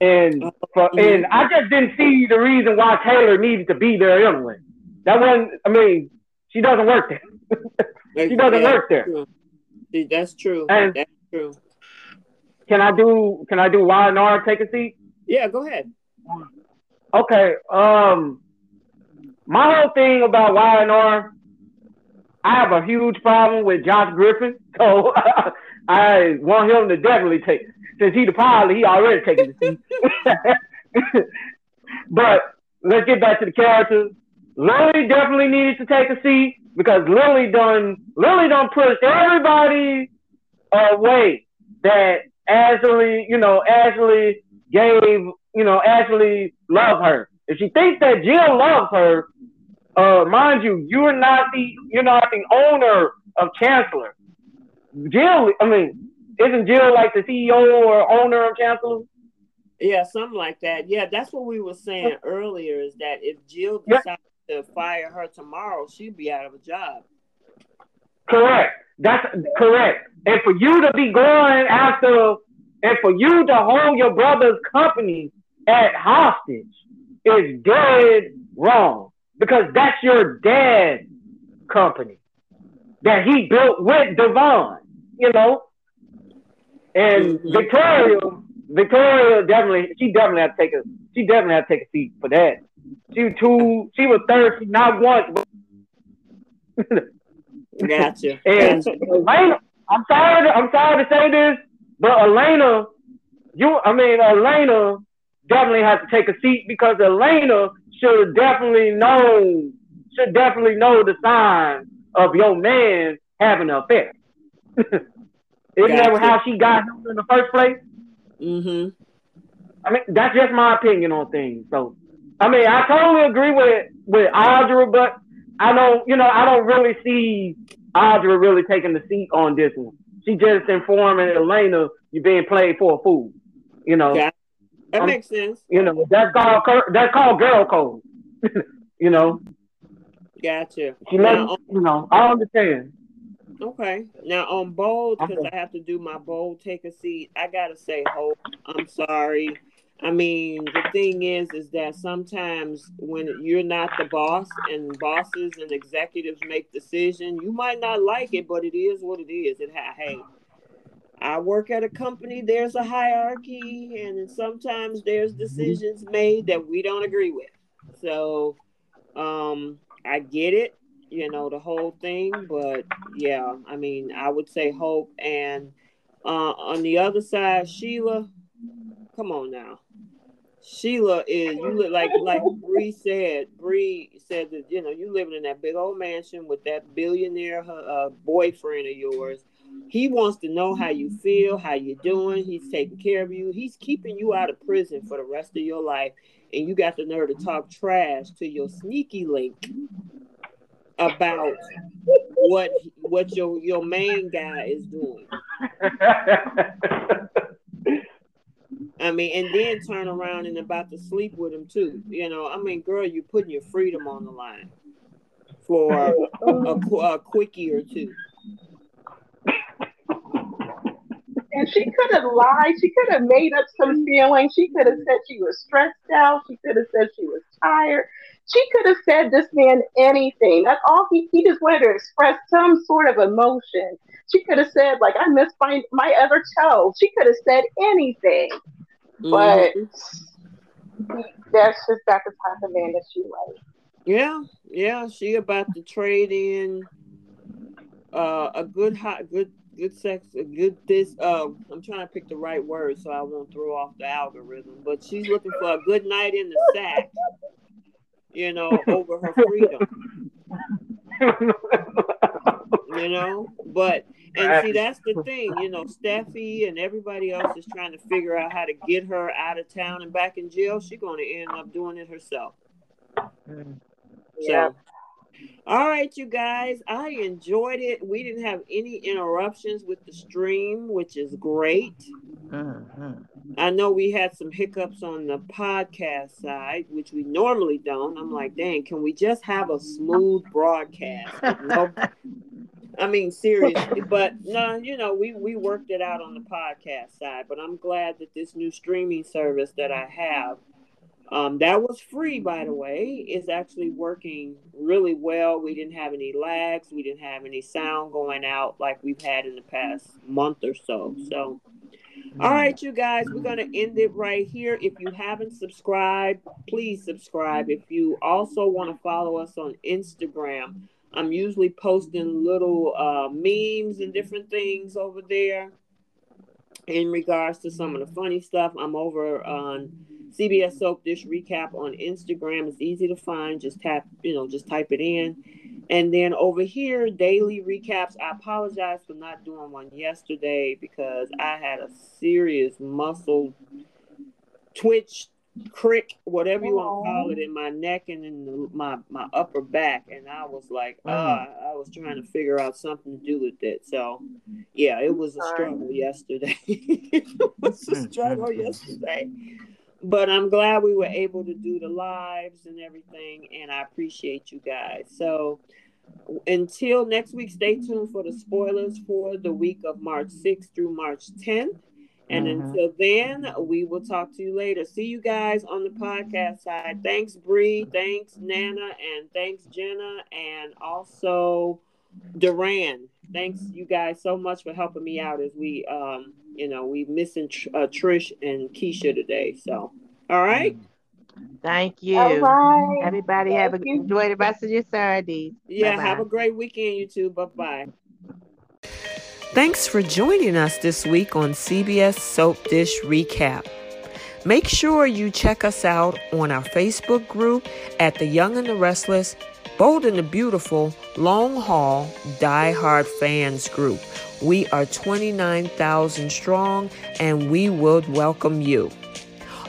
G: And for, and I just didn't see the reason why Taylor needed to be there anyway. That wasn't. I mean, she doesn't work there. she doesn't work there.
A: That's true. And That's true.
G: Can I do? Can I do Y and R? Take a seat.
A: Yeah, go ahead.
G: Okay. Um, my whole thing about Y and R, I have a huge problem with Josh Griffin, so I want him to definitely take. Since he's the pilot, he already taking the seat. but let's get back to the characters. Lily definitely needed to take a seat because Lily done Lily done pushed everybody away that Ashley, you know, Ashley gave, you know, Ashley loved her. If she thinks that Jill loves her, uh, mind you, you're not the you're not the owner of Chancellor. Jill, I mean, isn't Jill like the CEO or owner of Chancellor?
A: Yeah, something like that. Yeah, that's what we were saying earlier. Is that if Jill decides to fire her tomorrow, she'd be out of a job.
G: Correct. That's correct. And for you to be going after, and for you to hold your brother's company at hostage is dead wrong because that's your dad's company that he built with Devon, you know. And. Victoria, Victoria definitely, she definitely had to take a, she definitely had to take a seat for that. She too, she was thirsty not once,
A: but Gotcha.
G: and. Elena, I'm sorry. To, I'm sorry to say this, but Elena, you, I mean, Elena definitely has to take a seat because Elena should definitely know, should definitely know the signs of your man having an affair. Isn't that how she got him in the first place?
A: Mm-hmm.
G: I mean, that's just my opinion on things. So, I mean, I totally agree with with Audra, but I don't, you know, I don't really see Audra really taking the seat on this one. She just informing Elena you're being played for a fool. You know.
A: That um, makes sense.
G: You know, that's called that's called girl code. you know.
A: Gotcha.
G: She now, you know, I understand.
A: Okay. Now on bold, because okay. I have to do my bold take a seat, I gotta say, Hope, I'm sorry. I mean, the thing is, is that sometimes when you're not the boss and bosses and executives make decisions, you might not like it, but it is what it is. It hey, I work at a company. There's a hierarchy, and sometimes there's decisions made that we don't agree with. So, um, I get it, you know, the whole thing. But yeah, I mean, I would say hope. And uh, on the other side, Sheila, come on now. Sheila is you look like like Bree said. Bree said that you know you living in that big old mansion with that billionaire uh, boyfriend of yours. He wants to know how you feel, how you're doing. He's taking care of you. He's keeping you out of prison for the rest of your life, and you got the nerve to talk trash to your sneaky link about what what your your main guy is doing. I mean, and then turn around and about to sleep with him too. You know, I mean, girl, you're putting your freedom on the line for a, a, a quickie or two.
D: And she could have lied. She could have made up some feelings. She could have said she was stressed out. She could have said she was tired. She could have said this man anything. That's all he he just wanted to express some sort of emotion. She could have said, like, I miss my, my other toe. She could have said anything. Mm-hmm. But that's just that's the type of man that she likes.
A: Yeah, yeah, she about to trade in uh, a good hot, good, good sex, a good this. Um, I'm trying to pick the right word so I won't throw off the algorithm. But she's looking for a good night in the sack, you know, over her freedom. you know, but and see, that's the thing, you know, Steffy and everybody else is trying to figure out how to get her out of town and back in jail. She's going to end up doing it herself.
D: Yeah. So,
A: All right, you guys, I enjoyed it. We didn't have any interruptions with the stream, which is great. Uh-huh. I know we had some hiccups on the podcast side, which we normally don't. I'm like, dang, can we just have a smooth broadcast? I mean, seriously, but no, you know, we we worked it out on the podcast side. But I'm glad that this new streaming service that I have um, that was free, by the way, It's actually working really well. We didn't have any lags, we didn't have any sound going out like we've had in the past month or so. So, all right, you guys, we're going to end it right here. If you haven't subscribed, please subscribe. If you also want to follow us on Instagram, I'm usually posting little uh, memes and different things over there in regards to some of the funny stuff. I'm over on CBS Soap Dish Recap on Instagram. It's easy to find. Just tap, you know, just type it in. And then over here, daily recaps. I apologize for not doing one yesterday because I had a serious muscle twitch, crick, whatever you want to call it, in my neck and in the, my my upper back, and I was like, ah, I was trying to figure out something to do with it. So, yeah, it was a struggle yesterday. it was a struggle yesterday but I'm glad we were able to do the lives and everything, and I appreciate you guys. So until next week, stay tuned for the spoilers for the week of March 6th through March 10th. And mm-hmm. until then, we will talk to you later. See you guys on the podcast side. Thanks, Bree. Thanks, Nana. And thanks, Jenna. And also, Duran. Thanks, you guys, so much for helping me out as we um, you know, we missing uh, Trish and Keisha today. So, all right.
C: Thank you. All right. Everybody Thank have a, you. enjoy the rest of your Saturday.
A: Yeah, Bye-bye. have a great weekend, you too. Bye bye. Thanks for joining us this week on CBS Soap Dish Recap. Make sure you check us out on our Facebook group at The Young and the Restless, Bold and the Beautiful, Long Haul, Die Hard Fans Group we are 29,000 strong and we would welcome you.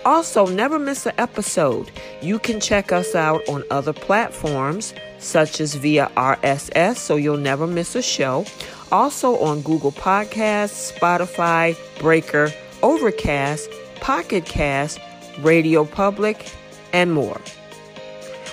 A: Also, never miss an episode. You can check us out on other platforms such as via RSS so you'll never miss a show. Also on Google Podcasts, Spotify, Breaker, Overcast, Pocket Cast, Radio Public, and more.